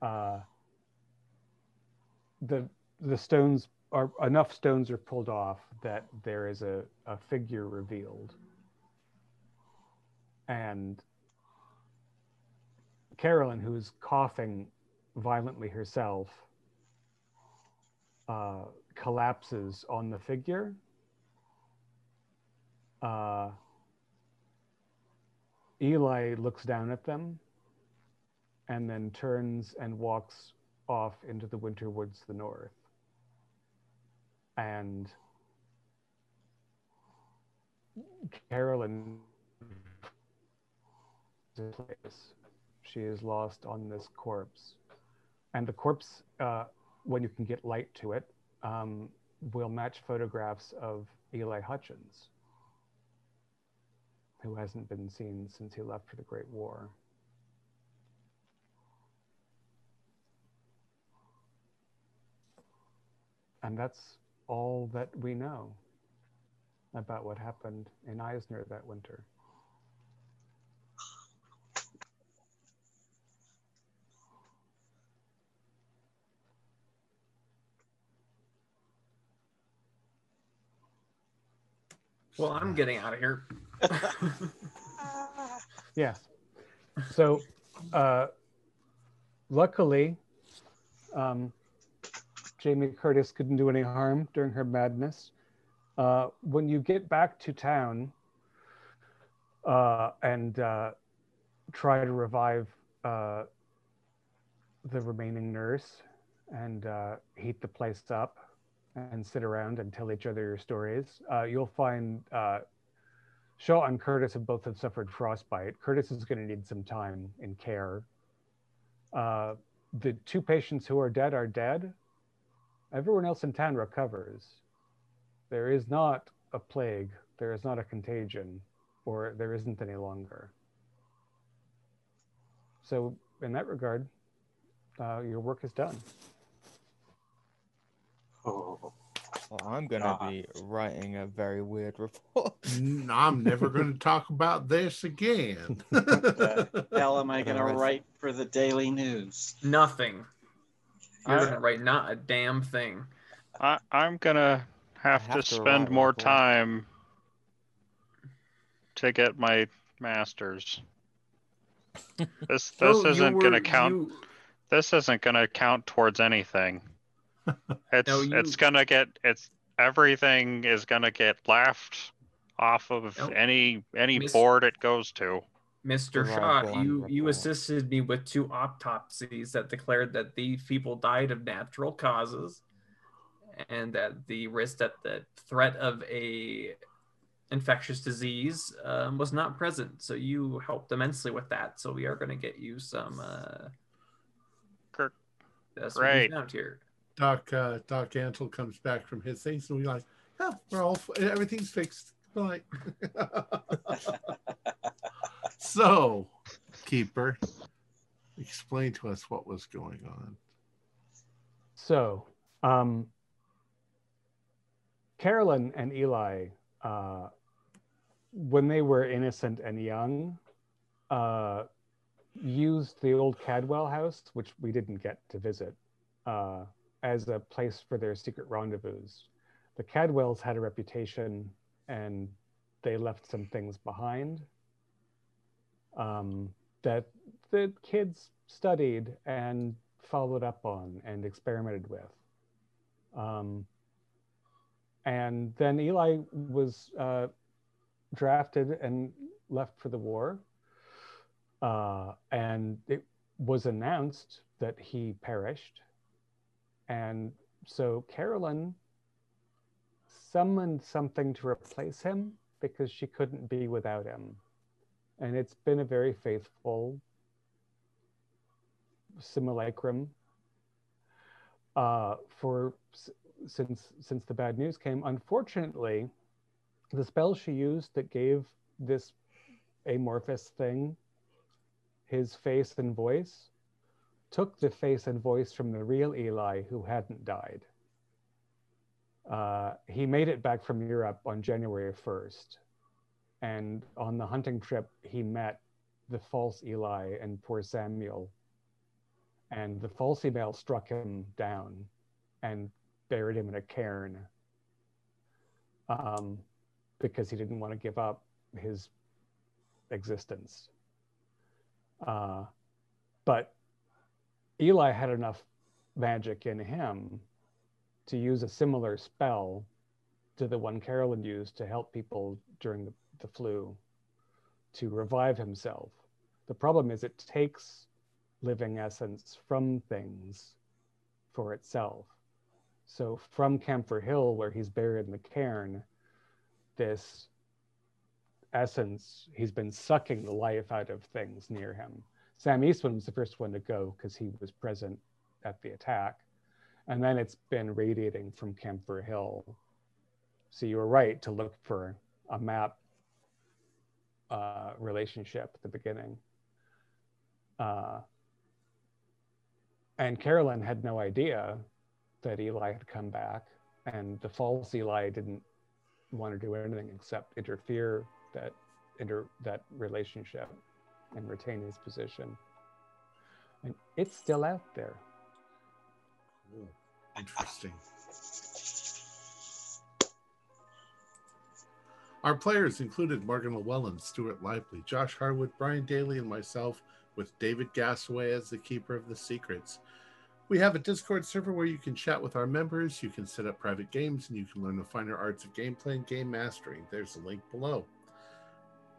Uh, the the stones are enough stones are pulled off that there is a, a figure revealed and carolyn who's coughing violently herself uh, collapses on the figure. Uh, eli looks down at them and then turns and walks off into the winter woods to the north. And Carolyn she is lost on this corpse and the corpse uh, when you can get light to it um, will match photographs of Eli Hutchins who hasn't been seen since he left for the Great War. And that's all that we know about what happened in Eisner that winter. Well, I'm getting out of here. Yes. So, uh, luckily, um, Jamie Curtis couldn't do any harm during her madness. Uh, when you get back to town uh, and uh, try to revive uh, the remaining nurse and uh, heat the place up and sit around and tell each other your stories, uh, you'll find uh, Shaw and Curtis have both have suffered frostbite. Curtis is going to need some time in care. Uh, the two patients who are dead are dead. Everyone else in town recovers. There is not a plague. There is not a contagion, or there isn't any longer. So, in that regard, uh, your work is done. Oh, Well, I'm gonna Ah. be writing a very weird report. I'm never going to talk about this again. the hell am I going to Otherwise- write for the Daily News? Nothing. You're I- gonna write not a damn thing. I, I'm gonna have, have to to spend more one for- time to get my masters. This this Well, you isn't gonna count. you- This isn't gonna count towards anything. It's No, it's gonna get it's everything is gonna get laughed off of No. any any Miss- board it goes to. Mr. Shaw, you you assisted me with two autopsies that declared that these people died of natural causes, and that the risk that the threat of a infectious disease um, was not present. So you helped immensely with that. So we are going to get you some. Uh, Kirk, that's right. we great. found here. Doc uh, Doc Antle comes back from his things, and we're like, "Oh, we're all everything's fixed." Like, so, keeper, explain to us what was going on. So, um, Carolyn and Eli, uh, when they were innocent and young, uh, used the old Cadwell house, which we didn't get to visit, uh, as a place for their secret rendezvous. The Cadwells had a reputation and they left some things behind um, that the kids studied and followed up on and experimented with. Um, and then Eli was uh, drafted and left for the war. Uh, and it was announced that he perished. And so Carolyn summoned something to replace him because she couldn't be without him. And it's been a very faithful simulacrum uh, for since since the bad news came. Unfortunately, the spell she used that gave this amorphous thing his face and voice took the face and voice from the real Eli who hadn't died. Uh, he made it back from Europe on January 1st. And on the hunting trip, he met the false Eli and poor Samuel. And the false Eli struck him down and buried him in a cairn um, because he didn't want to give up his existence. Uh, but Eli had enough magic in him to use a similar spell to the one Carolyn used to help people during the, the flu to revive himself. The problem is it takes living essence from things for itself. So from Camphor Hill, where he's buried in the cairn, this essence, he's been sucking the life out of things near him. Sam Eastman was the first one to go because he was present at the attack. And then it's been radiating from Camphor Hill. So you were right to look for a map uh, relationship at the beginning. Uh, and Carolyn had no idea that Eli had come back, and the false Eli didn't want to do anything except interfere that inter that relationship and retain his position. And it's still out there. Cool. Interesting. Our players included Morgan Llewellyn, Stuart Lively, Josh Harwood, Brian Daly, and myself, with David Gasaway as the keeper of the secrets. We have a Discord server where you can chat with our members, you can set up private games, and you can learn the finer arts of gameplay and game mastering. There's a link below.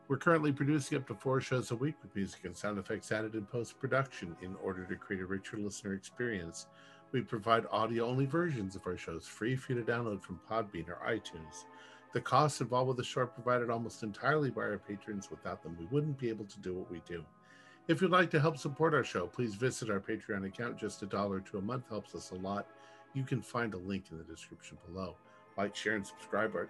We're currently producing up to four shows a week with music and sound effects added in post production in order to create a richer listener experience. We provide audio only versions of our shows free for you to download from Podbean or iTunes. The costs involved with the show are provided almost entirely by our patrons. Without them, we wouldn't be able to do what we do. If you'd like to help support our show, please visit our Patreon account. Just a dollar to a month helps us a lot. You can find a link in the description below. Like, share, and subscribe our,